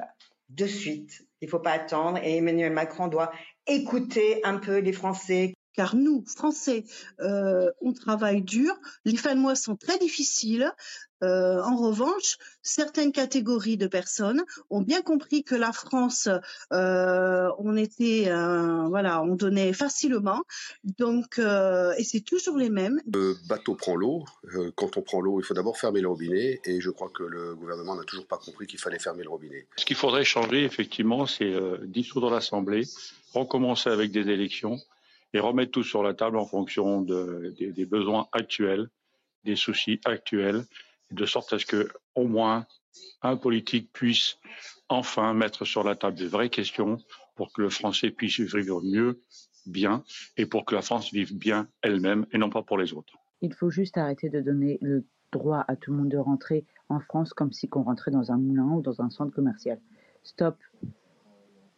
de suite. Il ne faut pas attendre et Emmanuel Macron doit écouter un peu les Français car nous, Français, euh, on travaille dur. Les fins de mois sont très difficiles. Euh, en revanche, certaines catégories de personnes ont bien compris que la France, euh, on était, voilà, on donnait facilement. Donc, et c'est toujours les mêmes. Le bateau prend l'eau. quand on prend l'eau, il faut d'abord fermer le robinet. Et je crois que le gouvernement n'a toujours pas compris qu'il fallait fermer le robinet. Ce qu'il faudrait changer, effectivement, c'est dissoudre l'Assemblée, recommencer avec des élections et remettre tout sur la table en fonction des, besoins actuels, des soucis actuels, de sorte à ce que au moins un politique puisse enfin mettre sur la table des vraies questions pour que le français puisse vivre mieux, bien, et pour que la France vive bien elle-même et non pas pour les autres. Il faut juste arrêter de donner le droit à tout le monde de rentrer en France comme si on rentrait dans un moulin ou dans un centre commercial. Stop.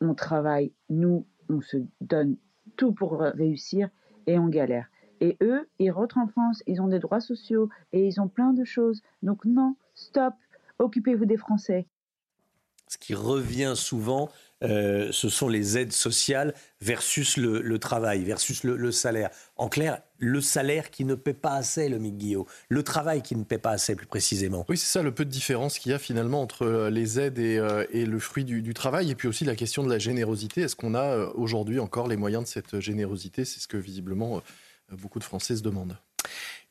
On travaille, nous, on se donne tout pour réussir et on galère. Et eux, ils rentrent en France, ils ont des droits sociaux et ils ont plein de choses. Donc non, stop, occupez-vous des Français. Ce qui revient souvent, euh, ce sont les aides sociales versus le, travail, versus le, salaire. En clair, le salaire qui ne paie pas assez, le Mick Guillaume. Le travail qui ne paie pas assez, plus précisément. Oui, c'est ça le peu de différence qu'il y a finalement entre euh, les aides et, euh, le fruit du, travail. Et puis aussi la question de la générosité. Est-ce qu'on a aujourd'hui encore les moyens de cette générosité? C'est ce que visiblement beaucoup de Français se demandent.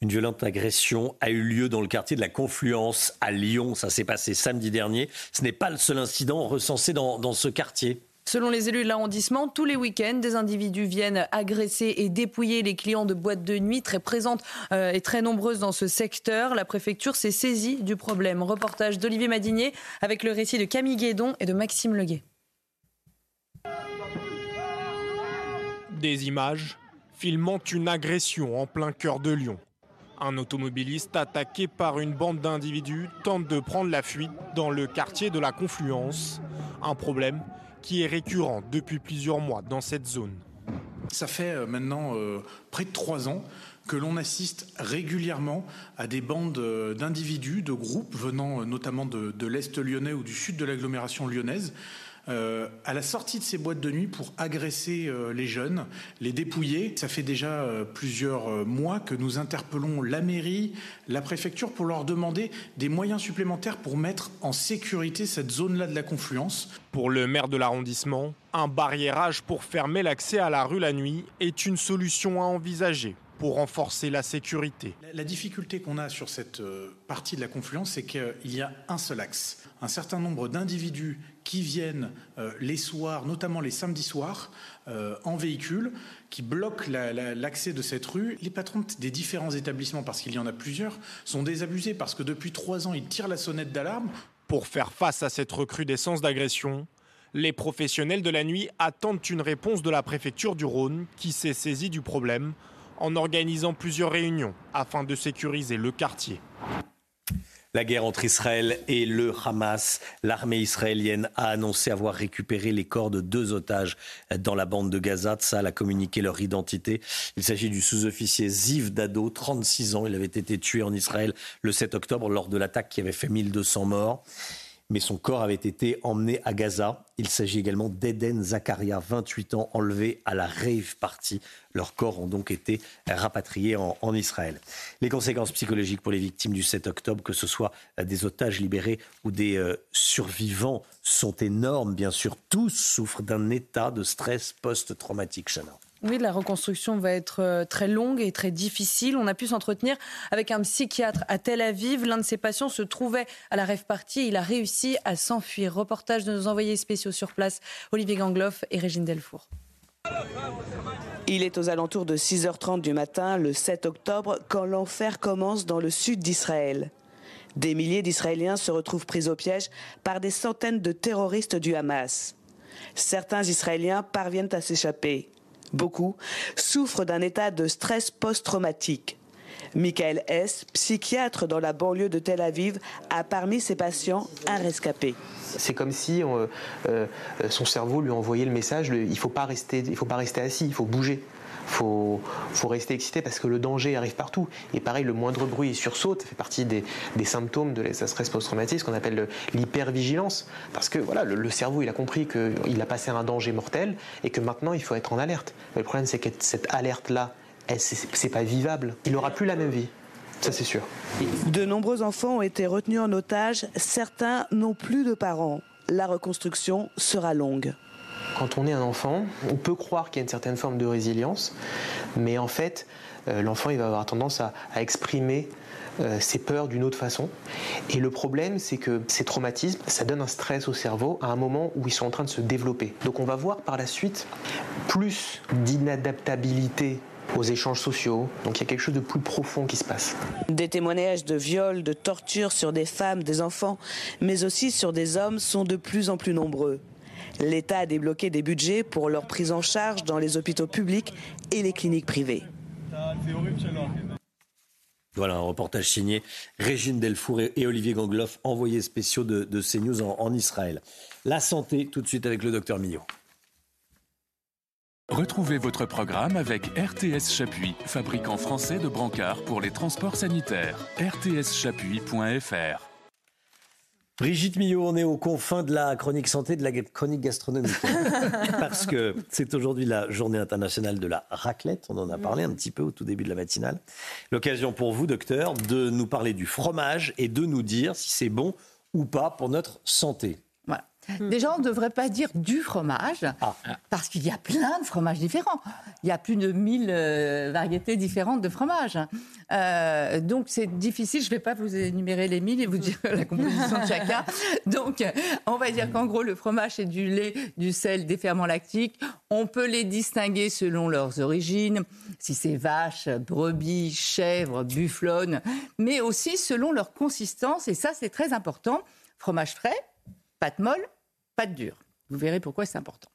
Une violente agression a eu lieu dans le quartier de la Confluence à Lyon. Ça s'est passé samedi dernier. Ce n'est pas le seul incident recensé dans, ce quartier. Selon les élus de l'arrondissement, tous les week-ends, des individus viennent agresser et dépouiller les clients de boîtes de nuit très présentes euh, et très nombreuses dans ce secteur. La préfecture s'est saisie du problème. Reportage d'Olivier Madinier avec le récit de Camille Guédon et de Maxime Leguet. Des images filmant une agression en plein cœur de Lyon. Un automobiliste attaqué par une bande d'individus tente de prendre la fuite dans le quartier de la Confluence. Un problème qui est récurrent depuis plusieurs mois dans cette zone. Ça fait euh, maintenant euh, près de trois ans que l'on assiste régulièrement à des bandes euh, d'individus, de groupes venant notamment de l'Est lyonnais ou du sud de l'agglomération lyonnaise, euh, à la sortie de ces boîtes de nuit pour agresser euh, les jeunes, les dépouiller. Ça fait déjà euh, plusieurs mois que nous interpellons la mairie, la préfecture pour leur demander des moyens supplémentaires pour mettre en sécurité cette zone-là de la confluence. Pour le maire de l'arrondissement, un barriérage pour fermer l'accès à la rue la nuit est une solution à envisager pour renforcer la sécurité. La difficulté qu'on a sur cette partie de la confluence, c'est qu'il y a un seul axe. Un certain nombre d'individus qui viennent euh, les soirs, notamment les samedis soirs, euh, en véhicule, qui bloquent l'accès de cette rue. Les patrons des différents établissements, parce qu'il y en a plusieurs, sont désabusés parce que depuis trois ans, ils tirent la sonnette d'alarme. Pour faire face à cette recrudescence d'agression, les professionnels de la nuit attendent une réponse de la préfecture du Rhône qui s'est saisie du problème en organisant plusieurs réunions afin de sécuriser le quartier la guerre entre Israël et le Hamas. L'armée israélienne a annoncé avoir récupéré les corps de deux otages dans la bande de Gaza. Ça a communiqué leur identité. Il s'agit du sous-officier Ziv Dado, 36 ans. Il avait été tué en Israël le 7 octobre lors de l'attaque qui avait fait 1200 morts mais son corps avait été emmené à Gaza. Il s'agit également d'Eden Zakaria, 28 ans, enlevé à la rave party. Leurs corps ont donc été rapatriés en, Israël. Les conséquences psychologiques pour les victimes du 7 octobre, que ce soit des otages libérés ou des euh, survivants, sont énormes. Bien sûr, tous souffrent d'un état de stress post-traumatique. Oui, la reconstruction va être euh, très longue et très difficile. On a pu s'entretenir avec un psychiatre à Tel Aviv. L'un de ses patients se trouvait à la rêve partie. Il a réussi à s'enfuir. Reportage de nos envoyés spéciaux sur place, Olivier Gangloff et Régine Delfour. Il est aux alentours de 6h30 du matin, le 7 octobre, quand l'enfer commence dans le sud d'Israël. Des milliers d'Israéliens se retrouvent pris au piège par des centaines de terroristes du Hamas. Certains Israéliens parviennent à s'échapper. Beaucoup souffrent d'un état de stress post-traumatique. Michael S., psychiatre dans la banlieue de Tel Aviv, a parmi ses patients un rescapé. C'est comme si euh, euh, son cerveau lui envoyait le message il ne faut, pas rester, il faut pas rester assis, il faut bouger. Faut, faut, rester excité parce que le danger arrive partout. Et pareil, le moindre bruit sursaute, ça fait partie des, des symptômes de la stress post-traumatique, ce qu'on appelle l'hypervigilance. Parce que voilà, le, le, cerveau, il a compris qu'il a passé un danger mortel et que maintenant, il faut être en alerte. Mais le problème, c'est que cette alerte-là, c'est pas vivable. Il n'aura plus la même vie. Ça, c'est sûr. De nombreux enfants ont été retenus en otage. Certains n'ont plus de parents. La reconstruction sera longue. Quand on est un enfant, on peut croire qu'il y a une certaine forme de résilience, mais en fait, euh, l'enfant il va avoir tendance à, exprimer euh, ses peurs d'une autre façon. Et le problème, c'est que ces traumatismes, ça donne un stress au cerveau à un moment où ils sont en train de se développer. Donc on va voir par la suite plus d'inadaptabilité aux échanges sociaux. Donc il y a quelque chose de plus profond qui se passe. Des témoignages de viols, de tortures sur des femmes, des enfants, mais aussi sur des hommes sont de plus en plus nombreux. L'État a débloqué des budgets pour leur prise en charge dans les hôpitaux publics et les cliniques privées. Voilà un reportage signé Régine Delfour et Olivier Gangloff, envoyés spéciaux de, de CNews en, en Israël. La santé, tout de suite avec le docteur Millot. Retrouvez votre programme avec RTS Chapuis, fabricant français de brancards pour les transports sanitaires. rtschapuis.fr Brigitte Millot, on est aux confins de la chronique santé, de la chronique gastronomique. Parce que c'est aujourd'hui la journée internationale de la raclette. On en a parlé un petit peu au tout début de la matinale. L'occasion pour vous, docteur, de nous parler du fromage et de nous dire si c'est bon ou pas pour notre santé. Voilà. Déjà, on ne devrait pas dire du fromage, ah. parce qu'il y a plein de fromages différents. Il y a plus de 1000 euh, variétés différentes de fromages. Euh, donc, c'est difficile. Je ne vais pas vous énumérer les 1000 et vous dire la composition de chacun. Donc, on va dire qu'en gros, le fromage, c'est du lait, du sel, des ferments lactiques. On peut les distinguer selon leurs origines, si c'est vache, brebis, chèvre, bufflonne, mais aussi selon leur consistance. Et ça, c'est très important. Fromage frais, pâte molle, pâte dure. Vous verrez pourquoi c'est important.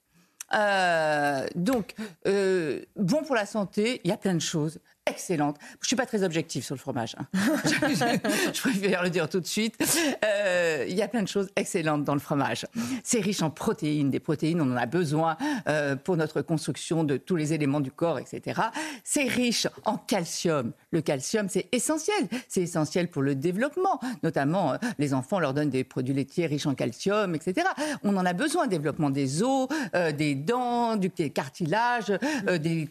Euh, donc, euh, bon pour la santé, il y a plein de choses excellentes. Je ne suis pas très objective sur le fromage. Hein. je, préfère le dire tout de suite. Euh, il y a plein de choses excellentes dans le fromage. C'est riche en protéines. Des protéines, on en a besoin euh, pour notre construction de tous les éléments du corps, etc. C'est riche en calcium. Le calcium, c'est essentiel. C'est essentiel pour le développement. Notamment, euh, les enfants, leur donne des produits laitiers riches en calcium, etc. On en a besoin. Développement des os, des dents, du cartilage, des,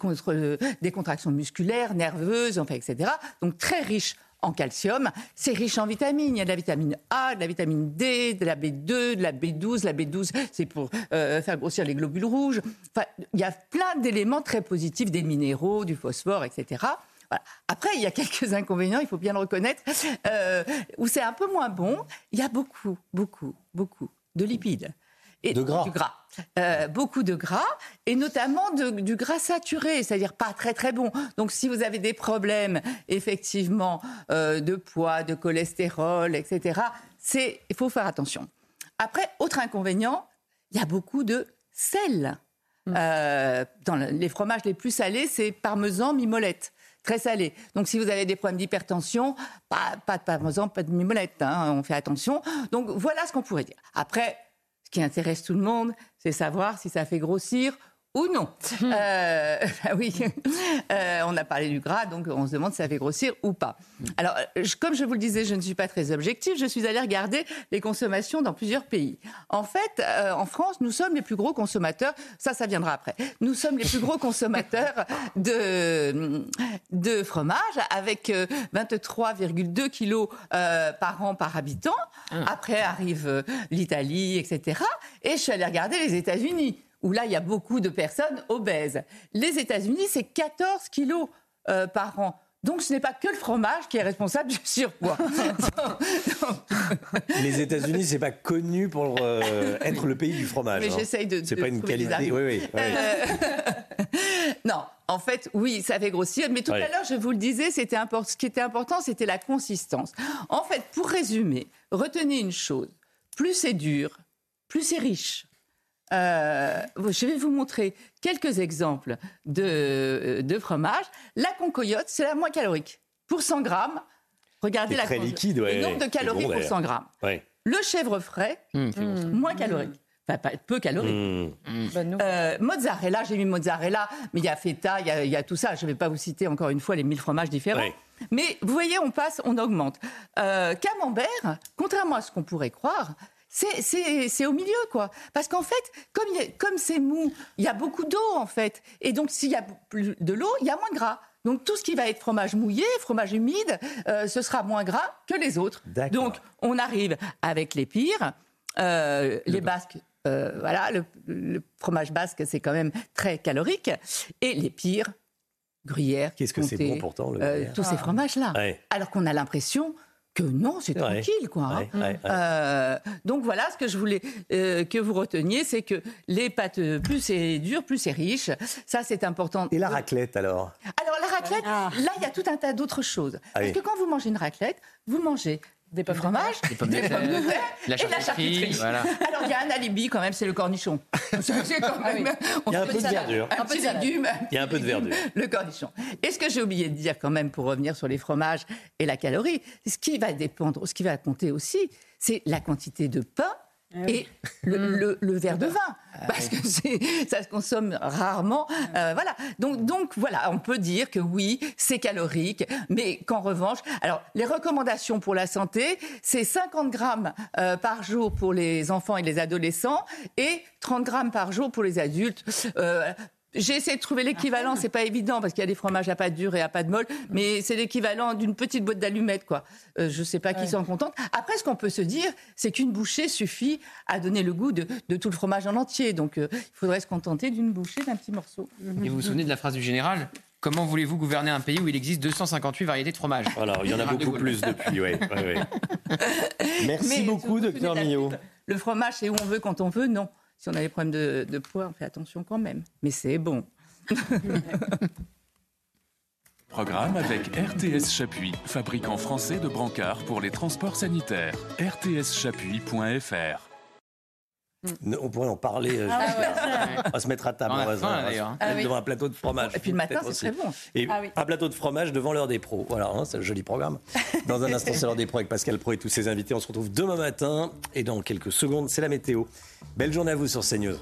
des contractions musculaires, nerveuses, enfin, etc. Donc, très riche en calcium. C'est riche en vitamines. Il y a de la vitamine A, de la vitamine D, de la B2, de la B12. La B12, c'est pour euh, faire grossir les globules rouges. Enfin, il y a plein d'éléments très positifs, des minéraux, du phosphore, etc. Après, il y a quelques inconvénients, il faut bien le reconnaître, euh, où c'est un peu moins bon. Il y a beaucoup, beaucoup, beaucoup de lipides. Et de gras. Du gras. Euh, beaucoup de gras, et notamment de, du gras saturé, c'est-à-dire pas très très bon. Donc si vous avez des problèmes, effectivement, euh, de poids, de cholestérol, etc., c'est, il faut faire attention. Après, autre inconvénient, il y a beaucoup de sel. Euh, dans les fromages les plus salés, c'est parmesan, mimolette très salé. Donc si vous avez des problèmes d'hypertension, pas, pas de parmesan, pas de mimolette, hein, on fait attention. Donc voilà ce qu'on pourrait dire. Après, ce qui intéresse tout le monde, c'est savoir si ça fait grossir ou non. Euh, oui, euh, on a parlé du gras, donc on se demande si ça fait grossir ou pas. Alors, je, comme je vous le disais, je ne suis pas très objective. Je suis allée regarder les consommations dans plusieurs pays. En fait, euh, en France, nous sommes les plus gros consommateurs. Ça, ça viendra après. Nous sommes les plus gros consommateurs de de fromage, avec 23,2 kilos par an par habitant. Après arrive l'Italie, etc. Et je suis allée regarder les États-Unis où là, il y a beaucoup de personnes obèses. Les États-Unis, c'est 14 kilos euh, par an. Donc ce n'est pas que le fromage qui est responsable du surpoids. Les États-Unis, c'est pas connu pour euh, être le pays du fromage. Mais hein. j'essaye de. C'est pas une qualité. Oui, oui. oui. Euh... non, En fait, oui, ça fait grossir. Mais tout à l'heure, je vous le disais, c'était import- ce qui était important, c'était la consistance. En fait, pour résumer, retenez une chose. Plus c'est dur, plus c'est riche. Euh, je vais vous montrer quelques exemples de, de fromage. La concoyote, c'est la moins calorique. Pour 100 grammes, regardez C'est la très liquide, ouais. le nombre de calories bon, pour d'ailleurs. 100 grammes. Ouais. Le chèvre frais, Mmh, bon. moins calorique. Enfin, pas, peu calorique. Euh, mozzarella, j'ai mis mozzarella, mais il y a feta, il y a, il y a tout ça. Je ne vais pas vous citer encore une fois les mille fromages différents. Ouais. Mais vous voyez, on passe, on augmente. Euh, camembert, contrairement à ce qu'on pourrait croire, c'est- au milieu, quoi. Parce qu'en fait, comme il c'est mou, il y a beaucoup d'eau, en fait. Et donc, s'il y a plus de l'eau, il y a moins de gras. Donc, tout ce qui va être fromage mouillé, fromage humide, euh, ce sera moins gras que les autres. Donc, on arrive avec les pires. Euh, les basques, euh, voilà, le, le fromage basque, c'est quand même très calorique. Et les pires, gruyère, Qu'est-ce que c'est bon pourtant, le euh, tous ces Ah. fromages-là. Ouais. Alors qu'on a l'impression que non, c'est tranquille, quoi. hein. Ouais, ouais, ouais. Euh, donc voilà, ce que je voulais euh, que vous reteniez, c'est que les pâtes, euh, plus c'est dur, plus c'est riche. Ça, c'est important. Et la raclette alors? Alors la raclette, là, il y a tout un tas d'autres choses. Ah Parce oui. que quand vous mangez une raclette, vous mangez des pommes fromage, Des pommes de terre, terre, la et de la charcuterie, voilà. Alors il y a un alibi quand même, c'est le cornichon. C'est c'est quand même. Il y a un on peu de verdure. Un peu de légumes. Il y a un peu de verdure. Le cornichon. Et ce que j'ai oublié de dire quand même pour revenir sur les fromages et la calorie, ce qui va dépendre, ce qui va compter aussi, c'est la quantité de pain et le, le- le verre de vin. Parce que ça se consomme rarement. Euh, voilà. Donc, donc voilà, on peut dire que oui, c'est calorique, mais qu'en revanche, alors les recommandations pour la santé, c'est 50 grammes euh, par jour pour les enfants et les adolescents et 30 grammes par jour pour les adultes. Euh, j'ai essayé de trouver l'équivalent, c'est pas évident parce qu'il y a des fromages à pâte dure et à pâte molle, mais c'est l'équivalent d'une petite boîte d'allumettes, quoi. Euh, je sais pas qui s'en contente. Après, ce qu'on peut se dire, c'est qu'une bouchée suffit à donner le goût de, de tout le fromage en entier. Donc, euh, il faudrait se contenter d'une bouchée, d'un petit morceau. Et vous vous souvenez de la phrase du général Comment voulez-vous gouverner un pays où il existe 258 variétés de fromage? Voilà, il y en a de beaucoup plus depuis, ouais, ouais, ouais. Merci Mais beaucoup, docteur la Millot. Le fromage, c'est où on veut, quand on veut, non. Si on a des problèmes de, poids, on fait attention quand même. Mais c'est bon. Programme avec RTS Chapuis, fabricant français de brancards pour les transports sanitaires. rtschapuis.fr On pourrait en parler. euh, Ah ouais, c'est on va se mettre à table. On mettre Ah oui. devant un plateau de fromage. Et puis le matin, peut-être ce serait aussi. bon. Et Ah oui. un plateau de fromage devant l'heure des pros. Voilà, hein, c'est un joli programme. Dans un instant, c'est l'heure des pros avec Pascal Pro et tous ses invités. On se retrouve demain matin. Et dans quelques secondes, c'est la météo. Belle journée à vous sur CNews.